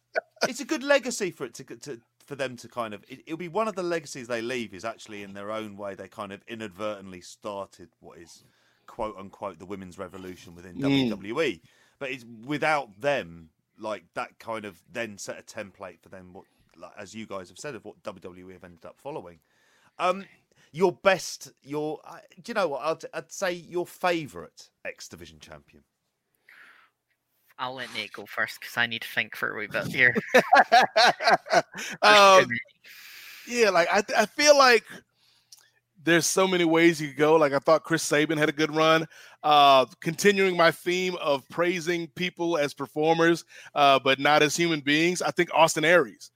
Speaker 3: it's a good legacy for it to, to for them to kind of it, it'll be one of the legacies they leave is actually in their own way they kind of inadvertently started what is quote unquote the women's revolution within
Speaker 4: Mm.
Speaker 3: WWE but it's without them like that kind of then set a template for them what like, as you guys have said of what WWE have ended up following um your best your uh, do you know what I'd, I'd say your favorite X division champion
Speaker 5: I'll let Nate go first because I need to think for a wee bit [laughs] here.
Speaker 4: um, yeah, like I, I feel like there's so many ways you could go. Like I thought Chris Sabin had a good run. Uh, continuing my theme of praising people as performers, uh, but not as human beings. I think Austin Aries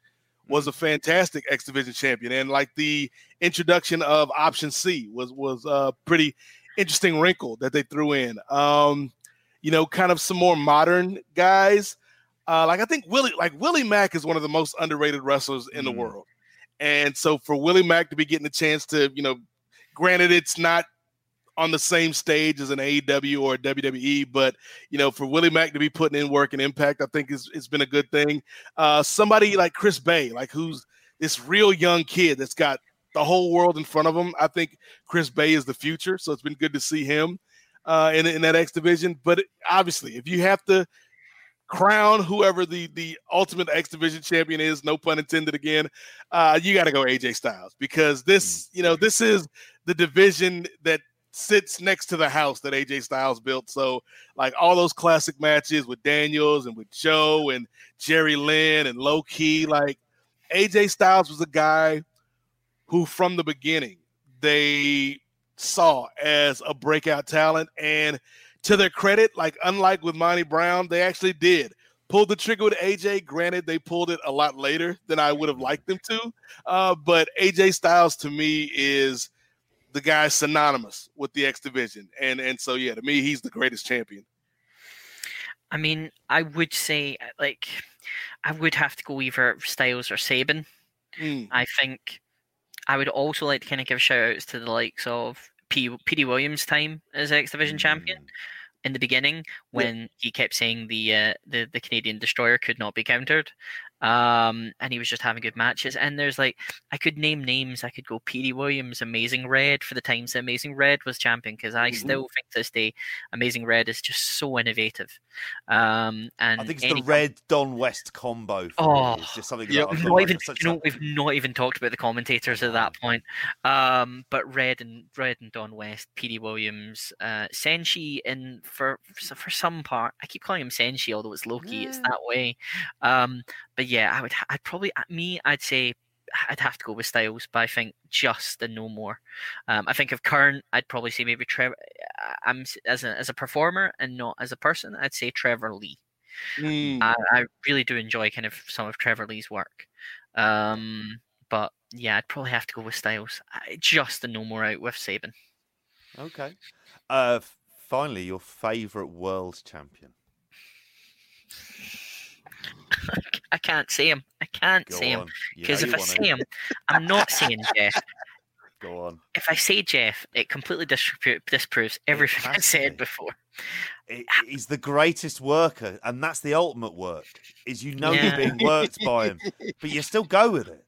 Speaker 4: was a fantastic X Division champion, and like the introduction of Option C was was a pretty interesting wrinkle that they threw in. Um, you know, kind of some more modern guys. Uh, like I think Willie, like Willie Mack, is one of the most underrated wrestlers in the
Speaker 3: Mm.
Speaker 4: world, and so for Willie Mack to be getting a chance to, you know, granted it's not on the same stage as an AEW or WWE, but you know, for Willie Mack to be putting in work and impact, I think is it's been a good thing. Uh, somebody like Chris Bay, like who's this real young kid that's got the whole world in front of him. I think Chris Bay is the future, so it's been good to see him uh, in in that X division. But obviously, if you have to crown whoever the the ultimate X division champion is, no pun intended again, uh, you got to go AJ Styles because this, you know, this is the division that sits next to the house that AJ Styles built. So, like all those classic matches with Daniels and with Joe and Jerry Lynn and Low Ki, like AJ Styles was a guy who, from the beginning, they saw as a breakout talent. And to their credit, like unlike with Monty Brown, they actually did pull the trigger with AJ. Granted, they pulled it a lot later than I would have liked them to. Uh, but AJ Styles to me is the guy synonymous with the X division. And and so yeah, to me, he's the greatest champion.
Speaker 5: I mean, I would say like I would have to go either Styles or Sabin.
Speaker 4: Mm.
Speaker 5: I think I would also like to kind of give shout outs to the likes of P- Petey Williams' time as X Division champion
Speaker 3: Mm.
Speaker 5: in the beginning when he kept saying the uh, the the Canadian Destroyer could not be countered, um, and he was just having good matches. And there's like I could name names. I could go Petey Williams, Amazing Red for the times that Amazing Red was champion because I
Speaker 4: Mhm.
Speaker 5: still think to this day Amazing Red is just so innovative. Um, and
Speaker 3: I think it's the Red Don West combo. For
Speaker 5: Oh,
Speaker 3: me. It's just something
Speaker 4: yep.
Speaker 5: We've not even, you know,
Speaker 3: a-
Speaker 5: we've not even talked about the commentators at that point. Um, but Red and Red and Don West, Petey Williams, uh, Senshi, and for for some part, I keep calling him Senshi, although it's Low Ki.
Speaker 3: It's
Speaker 5: that way. Um, but yeah, I would, I'd probably uh, me, I'd say. I'd have to go with Styles, but I think just and no more. Um, I think of current, I'd probably say maybe Trevor. I'm as a as a performer and not as a person. I'd say Trevor Lee.
Speaker 4: Mm.
Speaker 5: I, I really do enjoy kind of some of Trevor Lee's work. Um, but yeah, I'd probably have to go with Styles. I, just the no more out with Sabin.
Speaker 3: Okay. Uh, finally, your favourite world champion.
Speaker 5: I can't see him. I can't
Speaker 3: Go
Speaker 5: say him
Speaker 3: on. You know
Speaker 5: because if I
Speaker 3: see
Speaker 5: to... him, I'm not seeing Jeff.
Speaker 3: Go on.
Speaker 5: If I say Jeff, it completely dispro- disproves everything I said before.
Speaker 3: He- He's the greatest worker, and that's the ultimate work. Is you know
Speaker 5: Yeah.
Speaker 3: you're being worked by him, but you still go with it.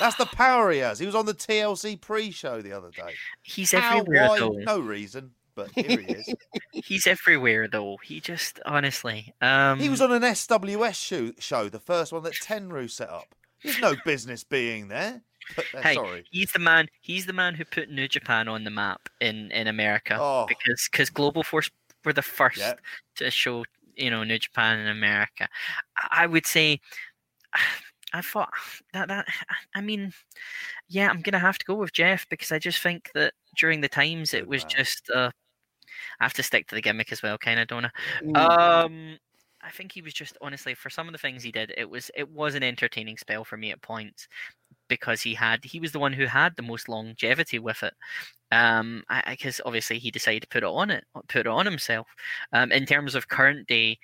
Speaker 3: That's the [sighs] power he has. He was on the TLC pre-show the other day.
Speaker 5: He's
Speaker 3: How?
Speaker 5: everywhere
Speaker 3: Why?
Speaker 5: though.
Speaker 3: No reason, but here he is. [laughs]
Speaker 5: He's everywhere though. He just honestly. Um,
Speaker 3: He was on an SWS show, show, the first one that Tenryu set up. He's no business being there. Uh,
Speaker 5: Hey,
Speaker 3: sorry.
Speaker 5: He's the man. He's the man who put New Japan on the map in in America
Speaker 3: Oh.
Speaker 5: because because Global Force were the first
Speaker 3: Yeah.
Speaker 5: to show you know New Japan in America. I- would say. [sighs] I thought that that I mean, yeah, I'm gonna have to go with Jeff because I just think that during the times it was just uh, I have to stick to the gimmick as well, kind of, don't I?
Speaker 4: Mm.
Speaker 5: Um, I think he was just honestly for some of the things he did, it was it was an entertaining spell for me at points because he had he was the one who had the most longevity with it. Um, I because obviously he decided to put it on it, put it on himself. Um, in terms of current day,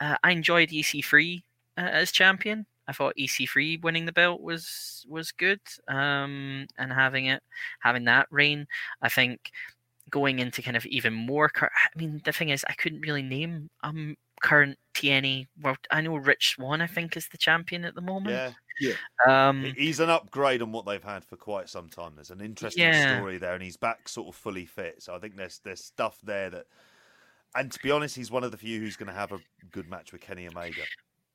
Speaker 5: uh, I enjoyed EC3 uh, as champion. I thought EC3 winning the belt was was good. Um, and having it having that reign, I think going into kind of even more. Cur- I mean, the thing is, I couldn't really name um current TNA world. I know Rich Swann, I think, is the champion at the moment.
Speaker 3: Yeah,
Speaker 5: Yeah.
Speaker 3: Um, he's an upgrade on what they've had for quite some time. There's an interesting
Speaker 5: Yeah.
Speaker 3: story there, and he's back sort of fully fit. So I think there's there's stuff there that. And to be honest, he's one of the few who's going to have a good match with Kenny Omega.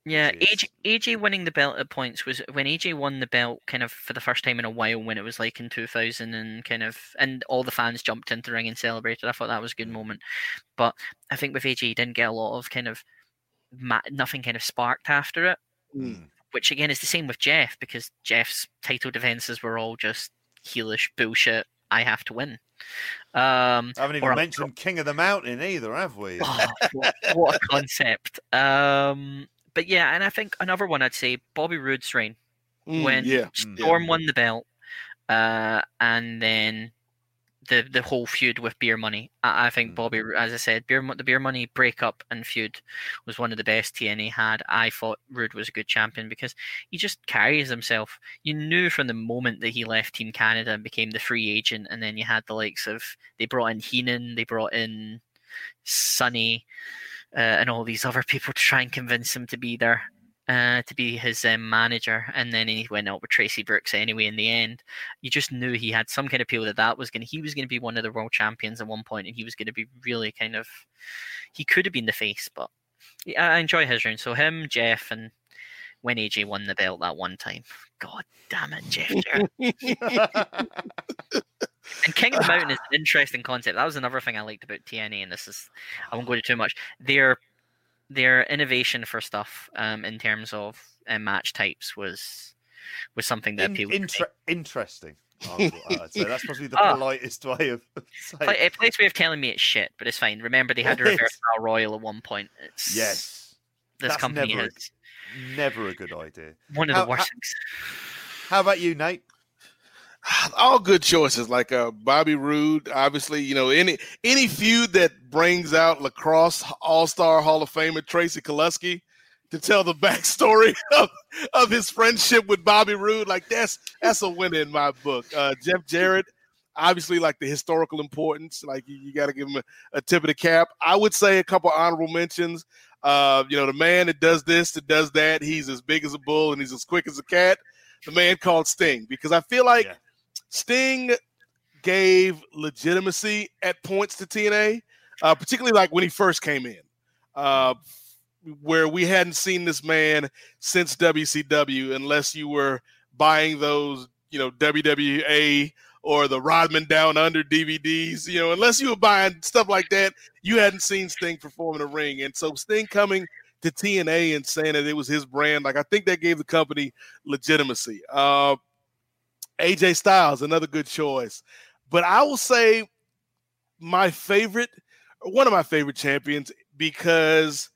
Speaker 5: Yeah, AJ, AJ winning the belt at points was when AJ won the belt kind of for the first time in a while when it was like in 2000 and kind of and all the fans jumped into the ring and celebrated. I thought that was a good moment. But I think with AJ he didn't get a lot of kind of nothing kind of sparked after it.
Speaker 4: Mm.
Speaker 5: Which again is the same with Jeff because Jeff's title defenses were all just heelish bullshit. I have to win. Um,
Speaker 3: I haven't even mentioned King of the Mountain either, have we?
Speaker 5: Oh, [laughs] what, what a concept. Um, but yeah, and I think another one I'd say Bobby Roode's reign
Speaker 4: Mm,
Speaker 5: when
Speaker 4: yeah,
Speaker 5: Storm won the belt, uh, and then the the whole feud with Beer Money. I, I think
Speaker 3: Mm.
Speaker 5: Bobby, as I said, Beer the Beer Money breakup and feud was one of the best TNA had. I thought Roode was a good champion because he just carries himself. You knew from the moment that he left Team Canada and became the free agent, and then you had the likes of they brought in Heenan, they brought in Sonny, uh, and all these other people to try and convince him to be there. Uh, to be his um, manager, and then he went out with Traci Brooks anyway. In the end, you just knew he had some kind of appeal that that was going. to He was going to be one of the world champions at one point, and he was going to be really kind of. He could have been the face, but yeah, I enjoy his reign. So him, Jeff, and when AJ won the belt that one time, God damn it, Jeff Jarrett. [laughs] [laughs] And King of the Mountain is an interesting concept. That was another thing I liked about TNA, and this is I won't go into too much. Their their innovation for stuff um, in terms of uh, match types was was something that
Speaker 3: In-
Speaker 5: appealed. to me.
Speaker 3: inter- interesting. [laughs] Would- say that's probably the
Speaker 5: Ah.
Speaker 3: politest way of [laughs] saying.
Speaker 5: Place way of telling me it's shit, but it's fine. Remember, they had a reverse Battle royal at one point. It's,
Speaker 3: Yes,
Speaker 5: this
Speaker 3: that's
Speaker 5: company
Speaker 3: never a- never a good idea.
Speaker 5: one of
Speaker 3: How-
Speaker 5: the worst
Speaker 3: how-
Speaker 5: things.
Speaker 3: How about you, Nate? [sighs]
Speaker 4: all good choices. Like uh, Bobby Roode, obviously, you know any any feud that brings out lacrosse All Star Hall of Famer Tracy Koleski to tell the [laughs] backstory of, of his friendship with Bobby Roode, like that's that's a win in my book. Uh, Jeff Jarrett, obviously, like the historical importance, like you, you got to give him a, a tip of the cap. I would say a couple honorable mentions. Uh, you know, the man that does this, that does that, he's as big as a bull and he's as quick as a cat. The man called Sting, because I feel like
Speaker 3: Yeah.
Speaker 4: Sting gave legitimacy at points to TNA, uh, particularly like when he first came in, uh, where we hadn't seen this man since WCW, unless you were buying those, you know, WWA or the Rodman Down Under DVDs, you know, unless you were buying stuff like that, you hadn't seen Sting perform in a ring. And so Sting coming to TNA and saying that it was his brand, like I think that gave the company legitimacy. Uh, AJ Styles, another good choice. But I will say my favorite, one of my favorite champions, because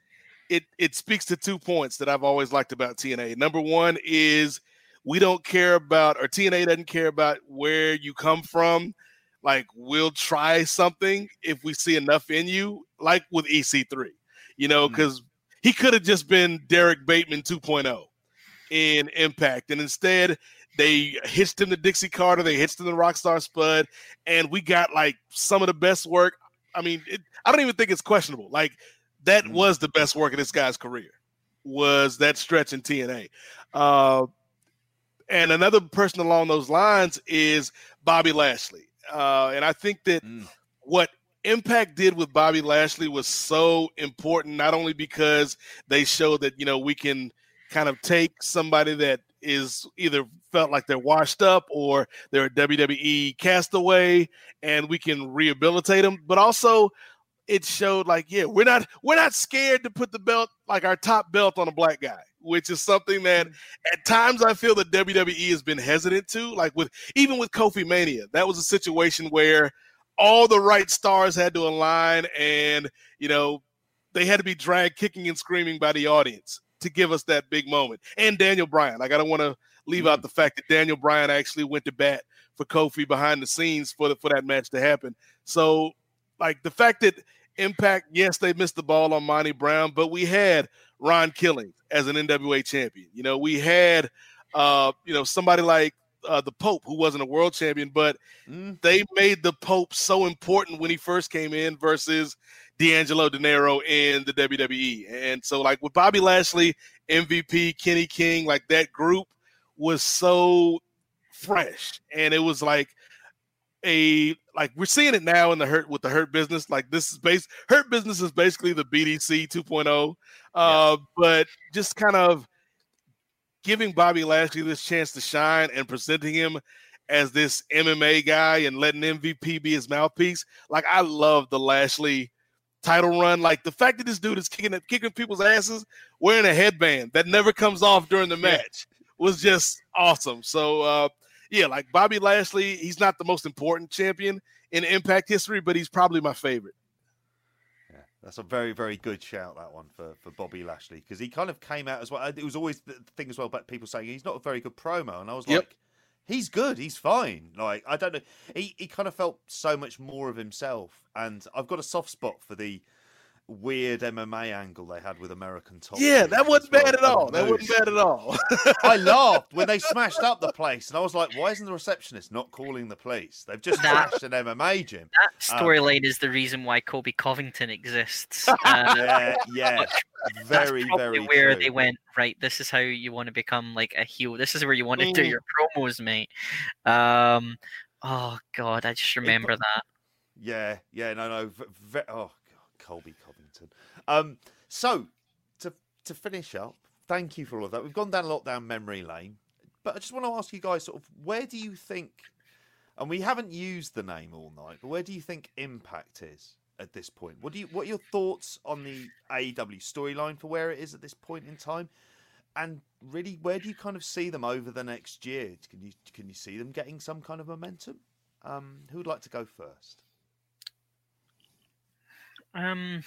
Speaker 4: it it speaks to two points that I've always liked about TNA. Number one is we don't care about, or TNA doesn't care about where you come from. Like we'll try something if we see enough in you, like with EC3, you know,
Speaker 3: mm-hmm.
Speaker 4: because he could have just been Derrick Bateman 2.0 in Impact, and instead they hitched him to Dixie Carter, they hitched him to Rockstar Spud, and we got like some of the best work. I mean, it, I don't even think it's questionable. Like that
Speaker 3: Mm.
Speaker 4: was the best work of this guy's career. Was that stretch in TNA? Uh, and another person along those lines is Bobby Lashley. Uh, and I think that
Speaker 3: Mm.
Speaker 4: what Impact did with Bobby Lashley was so important, not only because they showed that, you know, we can kind of take somebody that is either felt like they're washed up or they're a WWE castaway and we can rehabilitate them, but also it showed like, yeah, we're not we're not scared to put the belt like our top belt on a black guy, which is something that mm-hmm. at times I feel that WWE has been hesitant to. Like with even with Kofi Mania, that was a situation where all the right stars had to align, and you know they had to be dragged kicking and screaming by the audience to give us that big moment. And Daniel Bryan, like I don't want to leave out the fact that Daniel Bryan actually went to bat for Kofi behind the scenes for the, for that match to happen. So like the fact that Impact, yes, they missed the ball on Monty Brown, but we had Ron Killings as an NWA champion. You know, we had uh, you know, somebody like uh, the Pope who wasn't a world champion, but
Speaker 3: Mm.
Speaker 4: they made the Pope so important when he first came in versus D'Angelo Dinero in the WWE. And so, like with Bobby Lashley, MVP, Kenny King, like that group was so fresh. And it was like a like we're seeing it now in the hurt with the hurt business. Like this is base hurt business is basically the BDC 2.0. Uh, but just kind of giving Bobby Lashley this chance to shine and presenting him as this MMA guy and letting MVP be his mouthpiece. Like I love the Lashley title run. Like the fact that this dude is kicking kicking people's asses wearing a headband that never comes off during the match was just awesome. So uh, yeah, like Bobby Lashley, he's not the most important champion in Impact history, but he's probably my favorite.
Speaker 3: Yeah, that's a very, very good shout that one for, for Bobby Lashley because he kind of came out as well. It was always the thing as well about people saying he's not a very good promo, and I was
Speaker 4: Yep.
Speaker 3: like, he's good, he's fine. Like I don't know, he he kind of felt so much more of himself, and I've got a soft spot for the weird MMA angle they had with American Top.
Speaker 4: Yeah,
Speaker 3: Team
Speaker 4: that wasn't
Speaker 3: well.
Speaker 4: bad at all. That wasn't bad at all. [laughs]
Speaker 3: I laughed when they smashed up the place, and I was like, "Why isn't the receptionist not calling the police? They've just
Speaker 5: That-
Speaker 3: trashed an MMA gym."
Speaker 5: That
Speaker 3: Um,
Speaker 5: storyline is the reason why Colby Covington exists. [laughs] Uh,
Speaker 3: Yeah, yeah, [laughs]
Speaker 5: much-
Speaker 3: very,
Speaker 5: that's
Speaker 3: very
Speaker 5: where
Speaker 3: true.
Speaker 5: they went right this is how you want to become like a heel this is where you want to do
Speaker 4: Mm.
Speaker 5: your promos mate um oh god i just remember that
Speaker 3: Yeah, yeah, no, no. V- v- oh, God, Colby Covington. Um, so to to finish up, thank you for all of that. We've gone down a lot down memory lane, but I just want to ask you guys, sort of, where do you think? And we haven't used the name all night, but where do you think Impact is at this point? What do you? What are your thoughts on the AEW storyline for where it is at this point in time? And really, where do you kind of see them over the next year? Can you can you see them getting some kind of momentum? Um, who would like to go first?
Speaker 5: Um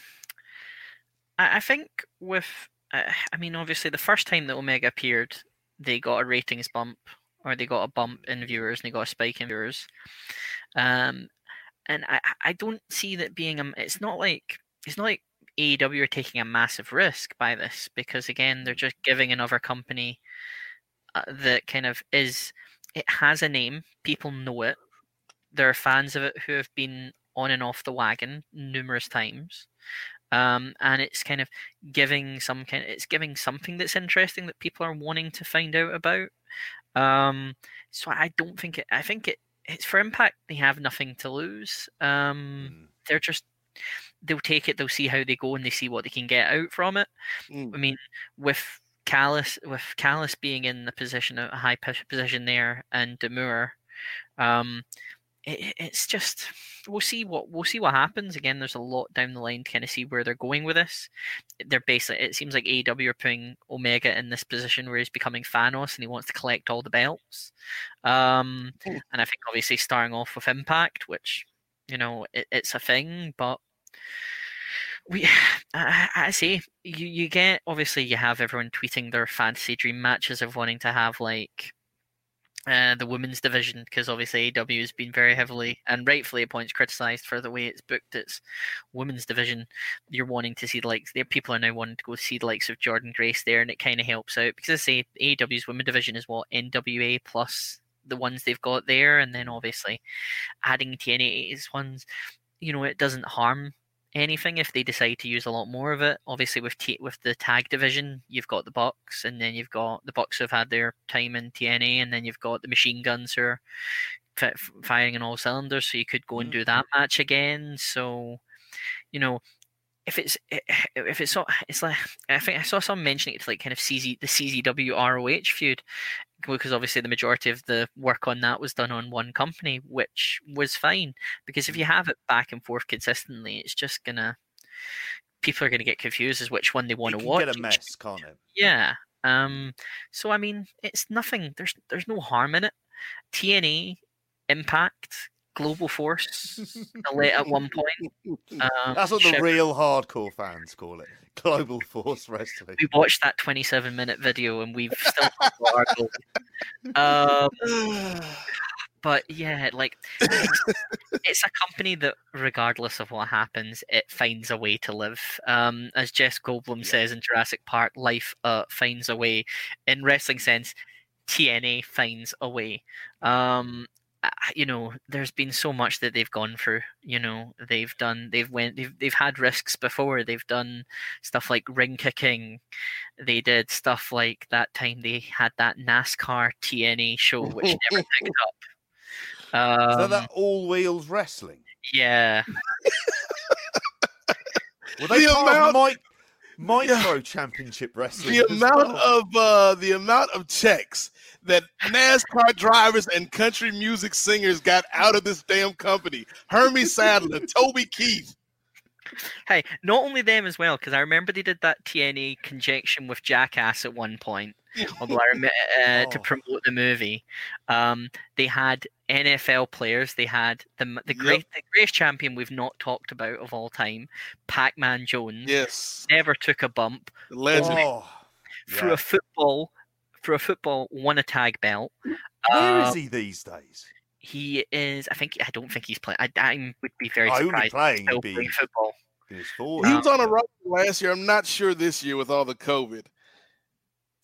Speaker 5: i, I think with uh, i mean obviously the first time that omega appeared they got a ratings bump or they got a bump in viewers and they got a spike in viewers. Um and i I- don't see that being a it's not like it's not like AEW are taking a massive risk by this because again they're just giving another company uh, that kind of is it has a name people know it there are fans of it who have been on and off the wagon numerous times um, and it's kind of giving some kind it's giving something that's interesting that people are wanting to find out about um, so i don't think it i think it it's for impact they have nothing to lose um,
Speaker 3: Mm.
Speaker 5: they're just they'll take it they'll see how they go and they see what they can get out from it
Speaker 4: Mm.
Speaker 5: i mean with Callis with Callis being in the position a high position there and D'Amore um it, it's just we'll see what we'll see what happens. Again there's a lot down the line to kind of see where they're going with this. They're basically it seems like AEW are putting Omega in this position where he's becoming Thanos and he wants to collect all the belts. Um
Speaker 4: Hmm.
Speaker 5: and I think obviously starting off with Impact which you know it, it's a thing but we [sighs] I, I say you you get obviously you have everyone tweeting their fantasy dream matches of wanting to have like uh, the women's division because obviously AW has been very heavily and rightfully at points criticized for the way it's booked its women's division. You're wanting to see the likes there. People are now wanting to go see the likes of Jordynne Grace there, and it kind of helps out because I say AW's women division is what NWA plus the ones they've got there, and then obviously adding TNA's ones. You know, it doesn't harm anything if they decide to use a lot more of it. Obviously, with T- with the tag division, you've got the Bucks, and then you've got the Bucks who've had their time in TNA, and then you've got the Machine Guns who are f- firing on all cylinders. So you could go and mm. do that match again. So, you know. If it's eh, eh, if it's so it's like I think I saw some mentioning it to like kind of CZ the CZW ROH feud because obviously the majority of the work on that was done on one company, which was fine because if you have it back and forth consistently, it's just gonna people are gonna get confused as which one they want to watch.
Speaker 3: get a mess, can't it?
Speaker 5: Yeah. Um. So I mean, it's nothing. There's there's no harm in it. TNA, Impact, Global Force, [laughs] at one point. Um,
Speaker 3: That's what the
Speaker 5: Shiv-
Speaker 3: real hardcore fans call it. [laughs] Global Force Wrestling.
Speaker 5: we watched that 27 minute video and we've still got. Um, [sighs] but yeah, like it's, it's a company that, regardless of what happens, it finds a way to live. Um, as Jeff Goldblum says in Jurassic Park, life uh, finds a way. In wrestling sense, TNA finds a way. Um, you know, there's been so much that they've gone through. You know, they've done, they've went, they've they've had risks before. They've done stuff like Ring Ka King. They did stuff like that time they had that NASCAR TNA show, which never picked [laughs] up.
Speaker 3: Is that
Speaker 5: Um,
Speaker 3: that all wheels wrestling?
Speaker 5: yeah, [laughs]
Speaker 3: Were they
Speaker 4: The
Speaker 3: part
Speaker 4: amount-
Speaker 3: of mic- micro championship wrestling?
Speaker 4: the amount
Speaker 3: well?
Speaker 4: of uh, the amount of checks that NASCAR drivers and country music singers got out of this damn company. Hermie Sadler, [laughs] Toby Keith.
Speaker 5: Hey, not only them as well, because I remember they did that TNA conjunction with Jackass at one point. Although I remember uh, to
Speaker 3: Oh.
Speaker 5: promote the movie, um, they had NFL players. They had the the
Speaker 4: Yep.
Speaker 5: great the greatest champion we've not talked about of all time, Pac-Man Jones.
Speaker 4: Yes,
Speaker 5: Never took a bump.
Speaker 4: the legend.
Speaker 3: Oh,
Speaker 5: Through
Speaker 3: yeah.
Speaker 5: a football, through a football, won a tag belt.
Speaker 3: Where is
Speaker 5: Um,
Speaker 3: he these days?
Speaker 5: He is. I think. I don't think he's playing. I, I would be very
Speaker 3: I only
Speaker 5: surprised.
Speaker 3: playing
Speaker 5: Still
Speaker 3: he'd be
Speaker 5: playing football.
Speaker 4: He was on a run last year. I'm not sure this year with all the COVID.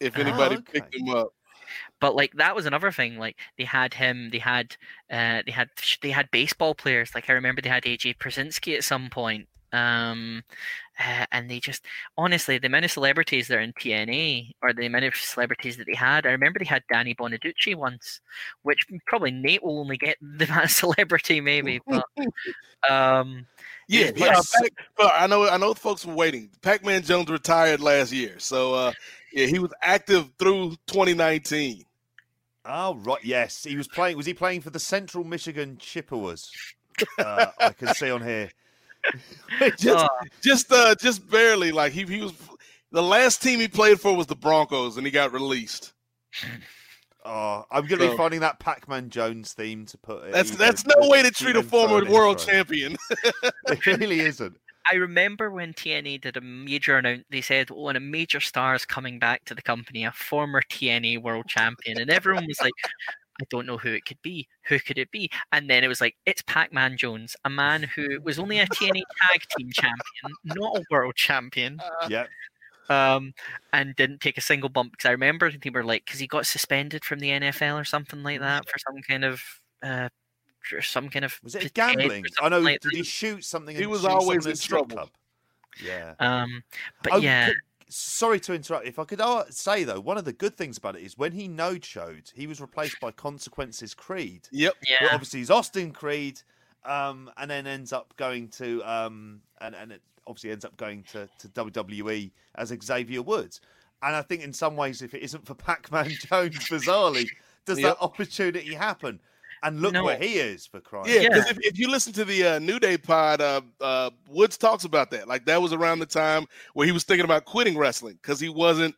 Speaker 4: If
Speaker 5: Oh,
Speaker 4: anybody
Speaker 3: okay.
Speaker 4: picked him up,
Speaker 5: but like that was another thing like they had him they had uh they had they had baseball players like i remember they had aj Pierzynski at some point um uh, and they just honestly the amount of celebrities that are in tna or the amount of celebrities that they had i remember they had danny bonaduce once which probably nate will only get [laughs] the amount celebrity maybe but [laughs] um
Speaker 4: yeah,
Speaker 5: Yeah,
Speaker 4: yeah.
Speaker 5: yes.
Speaker 4: Pac, but I know, I know, folks were waiting. Pac-Man Jones retired last year, so uh, yeah, he was active through 2019.
Speaker 3: Oh right, yes, he was playing. Was he playing for the Central Michigan Chippewas? [laughs] Uh, I can see on here. [laughs]
Speaker 4: just,
Speaker 5: uh,
Speaker 4: just, uh, just barely. Like he, he was. The last team he played for was the Broncos, and he got released. [laughs]
Speaker 3: Oh, I'm going to
Speaker 4: So-
Speaker 3: be finding that Pac-Man Jones theme to put. it
Speaker 4: That's
Speaker 3: either
Speaker 4: that's no way to treat a former world
Speaker 3: intro.
Speaker 4: champion. [laughs]
Speaker 3: It really isn't.
Speaker 5: I remember when TNA did a major announce, they said, "Oh, and a major star is coming back to the company, a former TNA world champion," and everyone was like, "I don't know who it could be. Who could it be?" And then it was like, "It's Pac-Man Jones, a man who was only a TNA tag team champion, not a world champion,
Speaker 3: Yeah,
Speaker 5: um, and didn't take a single bump." Because I remember they were like, because he got suspended from the NFL or something like that for some kind of. Uh, for some kind of
Speaker 3: was it gambling? I know.
Speaker 5: like
Speaker 3: did
Speaker 5: that.
Speaker 3: he shoot something?
Speaker 4: He was always in trouble.
Speaker 3: club? Yeah.
Speaker 5: Um, but
Speaker 3: Oh,
Speaker 5: yeah,
Speaker 3: c- sorry to interrupt. If I could uh, say though, one of the good things about it is when he no showed, he was replaced by Consequences Creed.
Speaker 4: Yep.
Speaker 3: Well,
Speaker 5: yeah,
Speaker 3: obviously he's Austin Creed, um, and then ends up going to um, and and it obviously ends up going to, to WWE as Xavier Woods. And I think in some ways, if it isn't for Pac-Man [laughs] Jones, bizarrely, does
Speaker 4: Yep.
Speaker 3: that opportunity happen? And look
Speaker 5: No.
Speaker 3: where he is for crying.
Speaker 4: Yeah,
Speaker 5: Yeah.
Speaker 4: because if, if you listen to the uh, New Day pod, uh, uh, Woods talks about that. Like that was around the time where he was thinking about quitting wrestling because he wasn't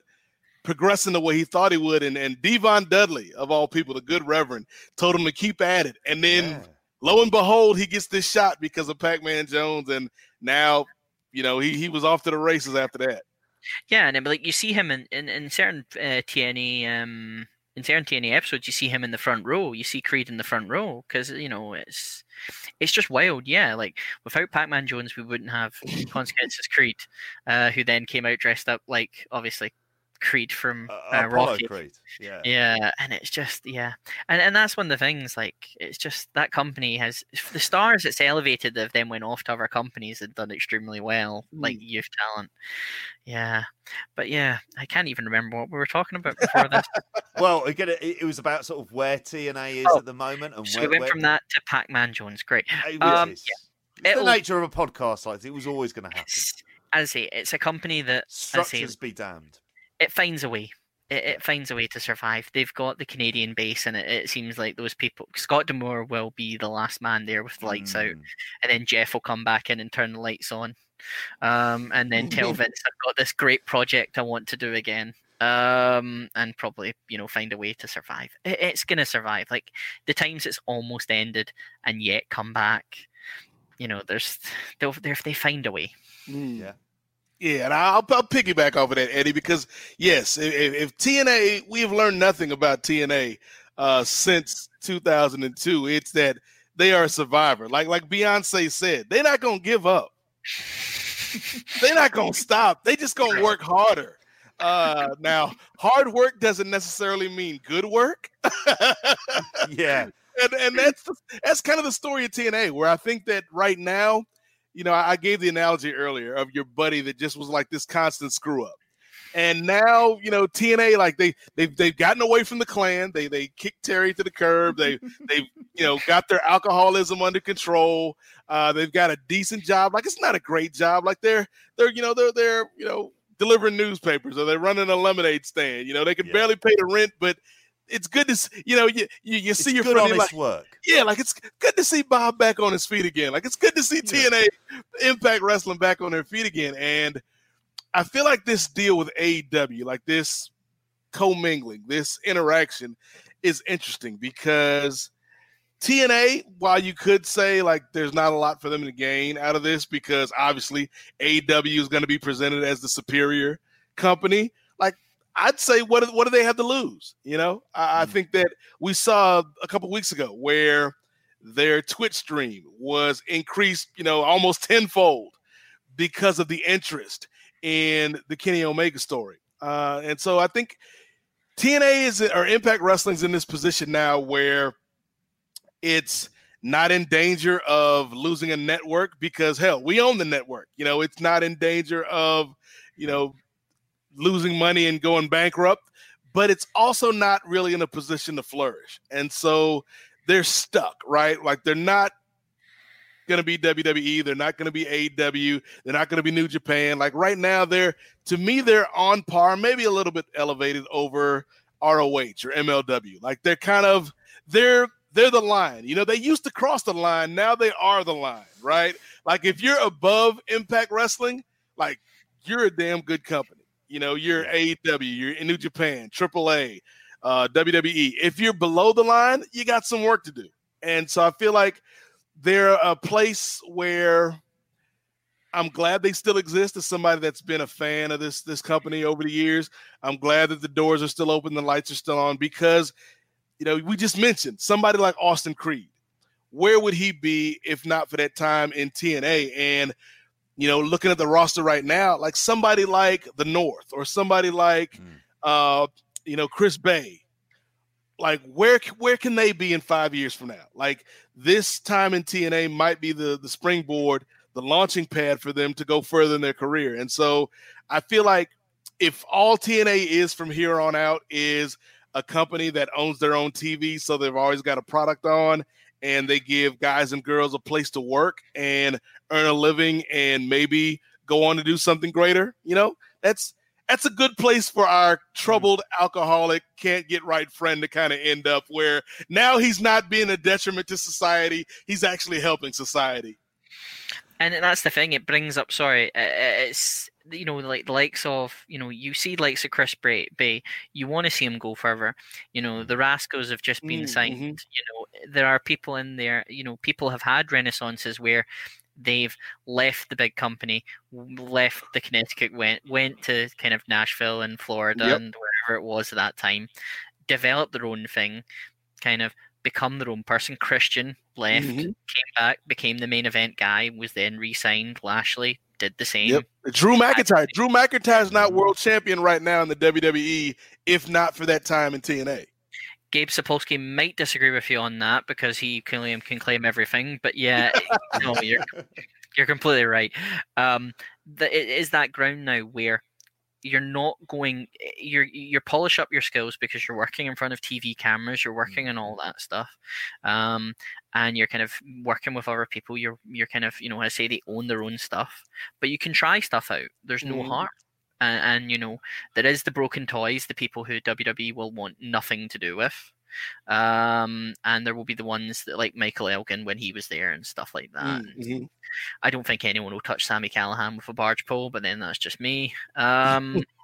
Speaker 4: progressing the way he thought he would. And and Devon Dudley, of all people, the good Reverend, told him to keep at it. And then
Speaker 3: Yeah.
Speaker 4: lo and behold, he gets this shot because of Pac-Man Jones, and now you know he he was off to the races after that.
Speaker 5: Yeah, and then, like you see him in in, in certain uh, TNA um in certain TNA episodes, you see him in the front row. You see Creed in the front row because you know it's it's just wild. Yeah, like without Pac-Man Jones, we wouldn't have [laughs] Consequences Creed, uh, who then came out dressed up like obviously Creed from
Speaker 3: Uh,
Speaker 5: uh, Rocky.
Speaker 3: Creed. Yeah.
Speaker 5: Yeah, and it's just yeah, and and that's one of the things. Like it's just that company has the stars it's elevated that then went off to other companies and done extremely well, like youth talent. Yeah, but yeah, I can't even remember what we were talking about before this. [laughs]
Speaker 3: Well, again, it, it was about sort of where TNA is
Speaker 5: Oh,
Speaker 3: at the moment, and
Speaker 5: so
Speaker 3: where,
Speaker 5: we went
Speaker 3: where
Speaker 5: from that to Pac-Man Jones. Great.
Speaker 3: It
Speaker 5: Um, yeah.
Speaker 3: It's the
Speaker 5: It'll-
Speaker 3: nature of a podcast like this. It was always going to happen.
Speaker 5: As I say, it's a company that as I say,
Speaker 3: Structures be damned.
Speaker 5: It finds a way. It, it finds a way to survive. They've got the Canadian base, and it, it seems like those people. Scott D'Amore will be the last man there with the lights out,
Speaker 3: Mm.
Speaker 5: and then Jeff will come back in and turn the lights on, um, and then [laughs] tell Vince, "I've got this great project I want to do again." Um, and probably you know find a way to survive. It, it's gonna survive. Like the times it's almost ended and yet come back. You know, there's [sighs] they'll they they find a way.
Speaker 3: Yeah.
Speaker 4: Yeah, and I'll, I'll piggyback off of that, Eddie, because yes, if, if TNA, we have learned nothing about TNA uh, since 2002. It's that they are a survivor. Like like Beyonce said, they're not gonna give up. They're not gonna [laughs] stop. They just gonna work harder. Uh, now, hard work doesn't necessarily mean good work. [laughs]
Speaker 3: Yeah.
Speaker 4: and and that's the- that's kind of the story of TNA, where I think that right now, you know, I, gave the analogy earlier of your buddy that just was like this constant screw up, and now you know TNA like they they've they've gotten away from the clan, they they kicked Terry to the curb, they [laughs] they've you know got their alcoholism under control, uh, they've got a decent job, like it's not a great job, like they're they're you know they're they're you know delivering newspapers or they're running a lemonade stand, you know they can
Speaker 3: Yeah.
Speaker 4: barely pay the rent, but it's good to see, you know you you, you see
Speaker 3: it's
Speaker 4: your friend like
Speaker 3: work.
Speaker 4: yeah like it's good to see Bob back on his feet again. Like it's good to see
Speaker 3: Yeah.
Speaker 4: TNA Impact Wrestling back on their feet again. And I feel like this deal with AEW, like this commingling, this interaction is interesting because TNA, while you could say like there's not a lot for them to gain out of this because obviously AEW is going to be presented as the superior company, like I'd say what do- what do they have to lose? You know, I, I
Speaker 3: Mm.
Speaker 4: think that we saw a couple weeks ago where their Twitch stream was increased, you know, almost tenfold because of the interest in the Kenny Omega story. Uh, and so I think TNA is or Impact Wrestling's in this position now where it's not in danger of losing a network because hell, we own the network. You know, it's not in danger of, you know, losing money and going bankrupt, but it's also not really in a position to flourish. And so they're stuck, right? Like they're not going to be WWE, they're not going to be AEW, they're not going to be New Japan. Like right now they're to me they're on par, maybe a little bit elevated over ROH or MLW. Like they're kind of they're they're the line. You know, they used to cross the line, now they are the line, right? Like if you're above Impact Wrestling, like you're a damn good company. You know, you're AEW, you're in New Japan, AAA, uh, WWE. If you're below the line, you got some work to do. And so I feel like they're a place where I'm glad they still exist as somebody that's been a fan of this this company over the years. I'm glad that the doors are still open, the lights are still on because you know, we just mentioned somebody like Austin Creed. Where would he be if not for that time in TNA? And you know, looking at the roster right now, like somebody like the North or somebody like
Speaker 3: Mm.
Speaker 4: uh, you know, Chris Bey. Like where where can they be in 5 years from now? Like this time in TNA might be the the springboard, the launching pad for them to go further in their career. And so I feel like if all TNA is from here on out is a company that owns their own TV, so they've always got a product on, and they give guys and girls a place to work and earn a living, and maybe go on to do something greater. You know, that's that's a good place for our troubled alcoholic can't get right friend to kind of end up where now he's not being a detriment to society he's actually helping society
Speaker 5: and that's the thing it brings up sorry it's you know like the likes of you know you see likes of chris bey, bey you want to see him go further you know the rascals have just been
Speaker 4: Mm,
Speaker 5: signed
Speaker 4: mhm.
Speaker 5: you know there are people in there you know people have had renaissances where they've left the big company left the connecticut went went to kind of nashville and florida
Speaker 4: Yep.
Speaker 5: and wherever it was at that time developed their own thing kind of become their own person christian left
Speaker 4: Mhm.
Speaker 5: came back, became the main event guy, was then re-signed. Lashley did the same.
Speaker 4: Yep. Drew McIntyre. Drew McIntyre's not world champion right now in the WWE, if not for that time in TNA.
Speaker 5: Gabe Sapolsky might disagree with you on that because he can claim, can claim everything. But yeah, [laughs] no, you're you're completely right. Um, the, it is that ground now where you're not going you're you're polish up your skills because you're working in front of TV cameras, you're working on all that stuff. Um, and you're kind of working with other people. You're you're kind of, you know, I say they own their own stuff, but you can try stuff out. There's no
Speaker 4: Mhm.
Speaker 5: harm. And, and you know, there is the broken toys, the people who WWE will want nothing to do with. Um, and there will be the ones that like Michael Elgin when he was there and stuff like that.
Speaker 4: Mhm.
Speaker 5: I don't think anyone will touch Sami Callihan with a barge pole, but then that's just me. Um, [laughs]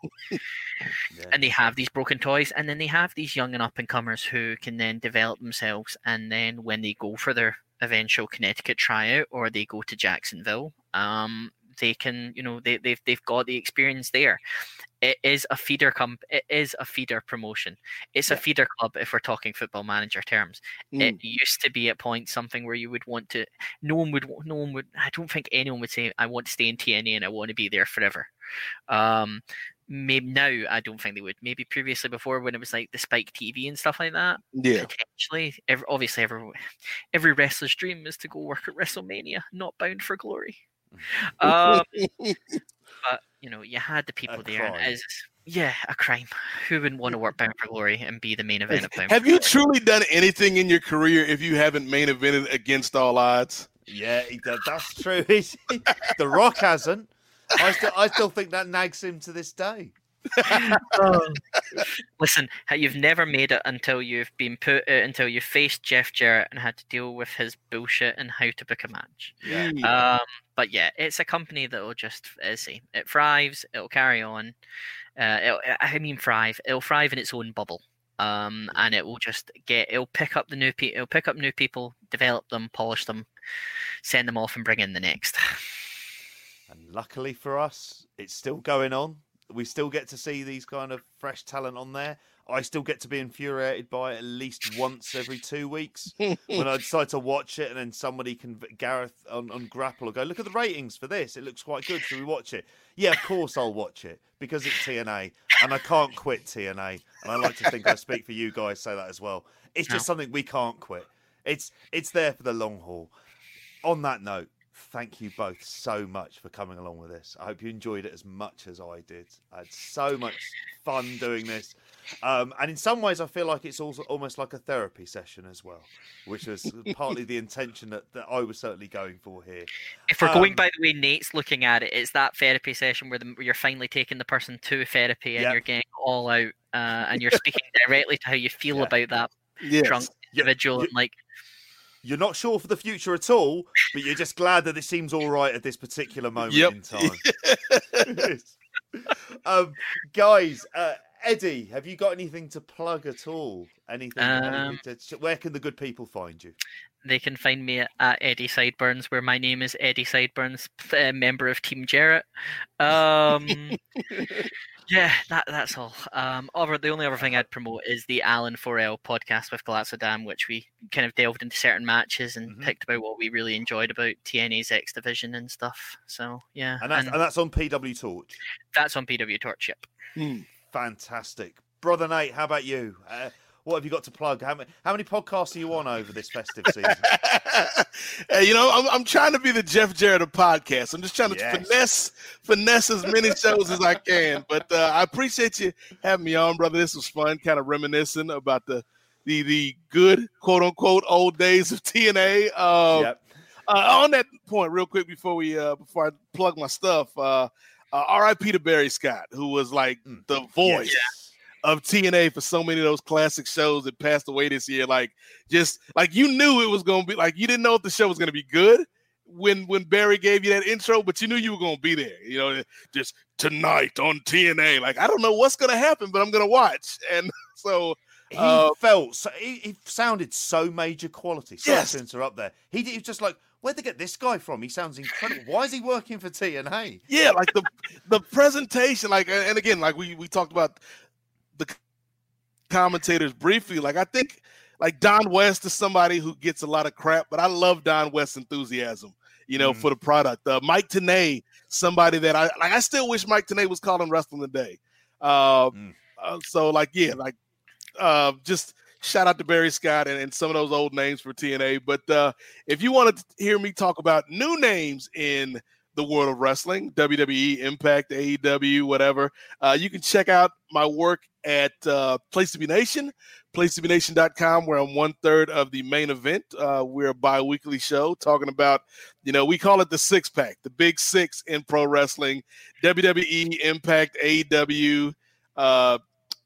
Speaker 3: Yeah.
Speaker 5: and they have these broken toys, and then they have these young and up and comers who can then develop themselves, and then when they go for their eventual Connecticut tryout or they go to Jacksonville, um, they can, you know, they, they've they've got the experience there. It is a feeder comp. It is a feeder promotion. It's a feeder club if we're talking football manager terms
Speaker 4: Mm.
Speaker 5: it used to be at points something where you would want to no one would no one would i don't think anyone would say i want to stay in tna and i want to be there forever um maybe now i don't think they would maybe previously before when it was like the spike tv and stuff like that
Speaker 4: Yeah.
Speaker 5: potentially every, obviously every every wrestler's dream is to go work at wrestlemania not bound for glory [laughs] um [laughs] but you know you had the people there and
Speaker 3: crime.
Speaker 5: it is yeah a crime who wouldn't want to work bound for glory and be the main event of bound
Speaker 4: Have
Speaker 5: for
Speaker 4: you
Speaker 5: Glory?
Speaker 4: truly done anything in your career if you haven't main evented against all odds?
Speaker 3: Yeah, he did. That's true. [laughs] The Rock hasn't. I still, I still think that nags him to this day.
Speaker 5: Oh. [laughs] Listen, you've never made it until you've been put out, until you faced Jeff Jarrett and had to deal with his bullshit and how to book a match.
Speaker 3: Yeah.
Speaker 5: Um, but yeah, it's a company that will just, as I it thrives. It'll carry on. Uh, it'll, I mean, thrive. It'll thrive in its own bubble. Um, and it will just get. It'll pick up the new people. It'll pick up new people, develop them, polish them, send them off, and bring in the next. [sighs]
Speaker 3: And luckily for us, it's still going on. We still get to see these kind of fresh talent on there. I still get to be infuriated by it at least once every [laughs] two weeks when I decide to watch it, and then somebody can Gareth on, on Grapple will go, "Look at the ratings for this. It looks quite good. Should we watch it?" Yeah, of course I'll watch it because it's TNA, and I can't quit TNA. And I like to think I speak for you guys, say that as well. It's just something we can't quit. It's it's there for the long haul. On that note, thank you both so much for coming along with this. I hope you enjoyed it as much as I did. I had so much fun doing this. Um, and in some ways, I feel like it's also almost like a therapy session as well, which was partly the intention that, that I was certainly going for here.
Speaker 5: If we're going
Speaker 3: Um,
Speaker 5: by the way Nate's looking at it, it's that therapy session where, the, where you're finally taking the person to therapy and
Speaker 3: Yep.
Speaker 5: you're getting all out uh, and you're speaking [laughs] directly to how you feel
Speaker 3: Yeah.
Speaker 5: about that
Speaker 4: Yes.
Speaker 5: drunk individual and like
Speaker 3: You're not sure for the future at all, but you're just glad that it seems all right at this particular moment
Speaker 4: Yep.
Speaker 3: in time. [laughs] um, guys, uh, Eddie, have you got anything to plug at all? Anything? anything
Speaker 5: Um,
Speaker 3: to, where can the good people find you?
Speaker 5: they can find me at Eddie Sideburns, where my name is Eddie Sideburns, uh, member of Team Jarrett. Um, [laughs] yeah, that that's all. Um, other the only other thing I'd promote is the Alan 4L podcast with Galazzo Dam, which we kind of delved into certain matches and
Speaker 3: Mhm.
Speaker 5: picked about what we really enjoyed about TNA's X Division and stuff. So yeah,
Speaker 3: And that's,
Speaker 5: and
Speaker 3: and that's on PW Torch.
Speaker 5: that's on PW Torch. Yep.
Speaker 4: Hmm.
Speaker 3: Fantastic. Brother Nate, how about you? Uh, what have you got to plug? How many, how many podcasts are you on over this festive season? [laughs]
Speaker 4: hey, you know, I'm, I'm trying to be the Jeff Jarrett of podcasts. I'm just trying to
Speaker 3: Yes.
Speaker 4: finesse finesse as many [laughs] shows as I can. But uh, I appreciate you having me on, brother. This was fun, kind of reminiscing about the the the good quote unquote old days of TNA. Uh,
Speaker 3: yep.
Speaker 4: uh, on that point, real quick before we uh, before I plug my stuff, uh, uh, R.I.P. to Barry Scott, who was like
Speaker 3: Mm.
Speaker 4: the voice
Speaker 3: Yes.
Speaker 4: of TNA for so many of those classic shows that passed away this year. Like just like you knew it was gonna be like you didn't know if the show was gonna be good when when Barry gave you that intro, but you knew you were gonna be there. You know, just tonight on TNA. Like I don't know what's gonna happen, but I'm gonna watch. [laughs] And so
Speaker 3: He
Speaker 4: Uh,
Speaker 3: felt so, he, he sounded so major quality. Sorry
Speaker 4: Yes.
Speaker 3: to interrupt there. He, he was just like, where'd they get this guy from? He sounds incredible. Why is he working for TNA?
Speaker 4: yeah, like the the presentation, like and again, like we we talked about the commentators briefly. Like I think like Don West is somebody who gets a lot of crap, but I love Don West's enthusiasm, you know,
Speaker 3: Mhm.
Speaker 4: for the product. Uh, Mike Tenay, somebody that I like. I still wish Mike Tenay was calling wrestling today. Uh,
Speaker 3: Mm.
Speaker 4: uh, so like yeah, like uh, just shout out to Barry Scott and, and some of those old names for TNA. But uh, if you want to hear me talk about new names in the world of wrestling, WWE, Impact, AEW, whatever, uh, you can check out my work at uh, Place to Be Nation, placetobenation.com, where I'm one third of the main event. Uh, we're a bi weekly show talking about, you know, we call it the six pack, the big six in pro wrestling WWE, Impact, AEW, uh,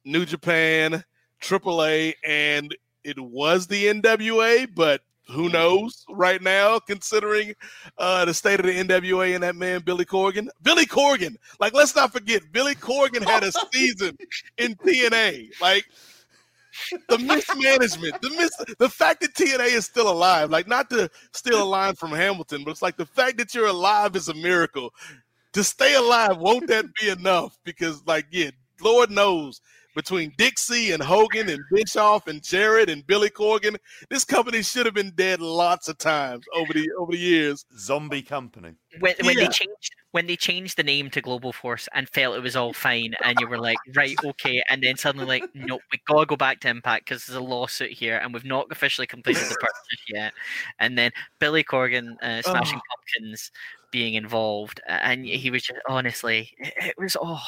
Speaker 4: New Japan, AAA, and it was the NWA, but who knows right now, considering uh, the state of the NWA and that man, Billy Corgan. Billy Corgan, like, let's not forget, Billy Corgan had a [laughs] season in TNA. Like, the mismanagement, the mis- the fact that TNA is still alive, like not to steal a line from Hamilton, but it's like the fact that you're alive is a miracle. To stay alive, won't that be enough? Because, like, yeah, Lord knows between Dixie and Hogan and Bischoff and Jarrett and Billy Corgan, this company should have been dead lots of times over the over the years.
Speaker 3: Zombie Company.
Speaker 5: When, when
Speaker 4: Yeah.
Speaker 5: they changed when they changed the name to Global Force and felt it was all fine, and you were like, right, okay, and then suddenly like, no, we gotta go back to Impact because there's a lawsuit here, and we've not officially completed the purchase [laughs] yet. And then Billy Corgan, uh, Smashing Pumpkins, being involved, and he was just honestly, it, it was oh,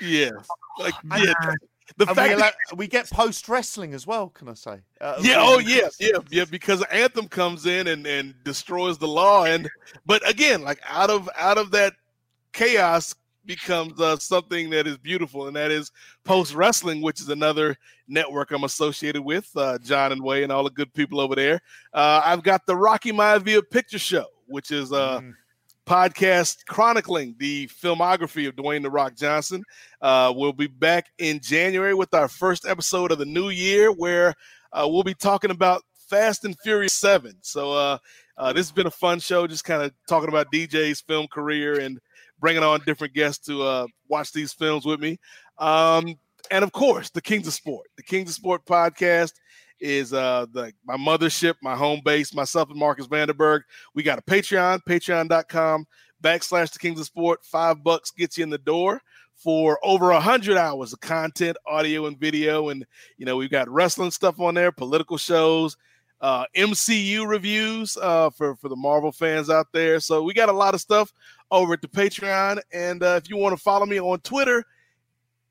Speaker 4: Yeah, like
Speaker 3: And-
Speaker 4: yeah, the
Speaker 3: And
Speaker 4: fact
Speaker 3: we,
Speaker 4: that
Speaker 3: we get post wrestling as well, can I say? Uh,
Speaker 4: yeah, oh yeah, yeah, yeah, because Anthem comes in and and destroys the law, and but again, like out of out of that chaos becomes uh, something that is beautiful, and that is Post Wrestling, which is another network I'm associated with, uh, John and Wai, and all the good people over there. Uh, I've got the Rocky Maivia Picture Show, which is a mm. Podcast chronicling the filmography of Dwayne the Rock Johnson. Uh, we'll be back in January with our first episode of the new year, where uh, we'll be talking about Fast and Furious Seven. So uh, uh, this has been a fun show, just kind of talking about DJ's film career and bringing on different guests to uh, watch these films with me. Um, and of course, the Kings of Sport. The Kings of Sport podcast is uh, the my mothership, my home base. Myself and Marcus Vanderberg. We got a Patreon, Patreon.com backslash the Kings of Sport. Five bucks gets you in the door for over a hundred hours of content, audio and video, and you know we've got wrestling stuff on there, political shows, uh, MCU reviews uh, for for the Marvel fans out there. So we got a lot of stuff over at the Patreon, and uh, if you want to follow me on Twitter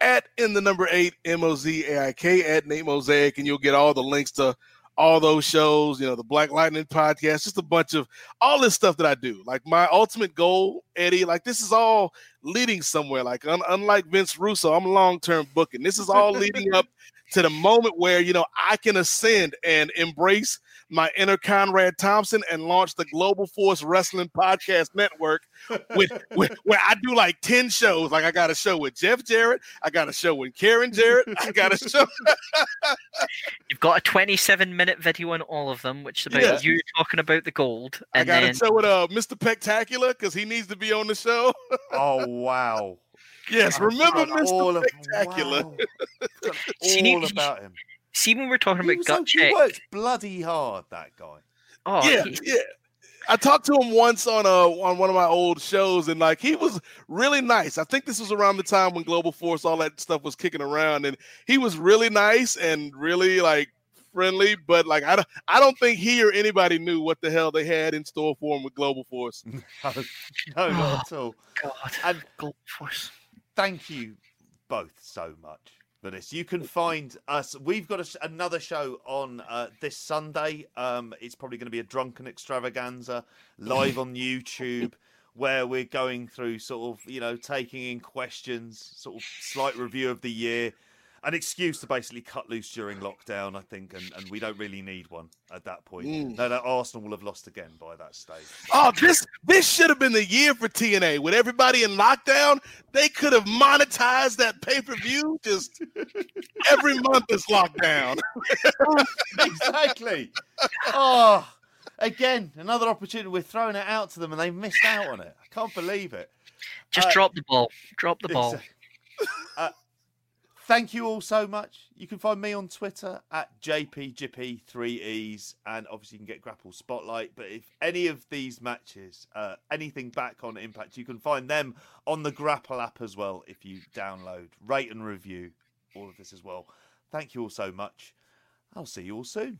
Speaker 4: at in the number eight M O Z A I K at Nate Mosaic, and you'll get all the links to all those shows. You know, the Black Lightning podcast, just a bunch of all this stuff that I do. Like my ultimate goal, Eddie. Like this is all leading somewhere. Like un- unlike Vince Russo, I'm long term booking. This is all leading up to the moment where you know I can ascend and embrace my inner Conrad Thompson and launch the Global Force Wrestling Podcast Network, with, [laughs] with where I do like ten shows. Like I got a show with Jeff Jarrett, I got a show with Karen Jarrett, I got a [laughs] show. [laughs]
Speaker 5: You've got a twenty-seven minute video on all of them, which is about yeah. you talking about the gold.
Speaker 4: I got then... a show with uh, Mr. Pectacular because he needs to be on the show.
Speaker 3: oh wow.
Speaker 4: Yes, remember Mr. Spectacular. Wow.
Speaker 3: all about him.
Speaker 5: See, when we're talking he about gut
Speaker 3: check, he works bloody hard. That guy.
Speaker 4: Oh yeah, he... yeah. I talked to him once on a on one of my old shows, and like he was really nice. I think this was around the time when Global Force, all that stuff was kicking around, and he was really nice and really like friendly. But like I don't, I don't think he or anybody knew what the hell they had in store for him with Global Force. [laughs]
Speaker 3: no, no, not at all.
Speaker 5: Oh, God, and Global Force
Speaker 3: thank you both so much this. You can find us. We've got a, another show on uh, this Sunday. Um, it's probably going to be a drunken extravaganza live on YouTube. [laughs] Where we're going through sort of, you know, taking in questions, sort of slight review of the year, an excuse to basically cut loose during lockdown, I think, and, and we don't really need one at that point. Mm. No, no, Arsenal will have lost again by that stage.
Speaker 4: Oh, this this should have been the year for TNA. With everybody in lockdown, they could have monetized that pay per view. Just every month is lockdown. [laughs]
Speaker 3: exactly. Oh, again, another opportunity. We're throwing it out to them, and they missed out on it. I can't believe it.
Speaker 5: Just uh, drop the ball. Drop the ball. [laughs] Uh,
Speaker 3: thank you all so much. You can find me on Twitter at JPGP3Es, and obviously you can get Grapple Spotlight. But if any of these matches, uh, anything back on Impact, you can find them on the Grapple app as well if you download, rate, and review all of this as well. Thank you all so much. I'll see you all soon.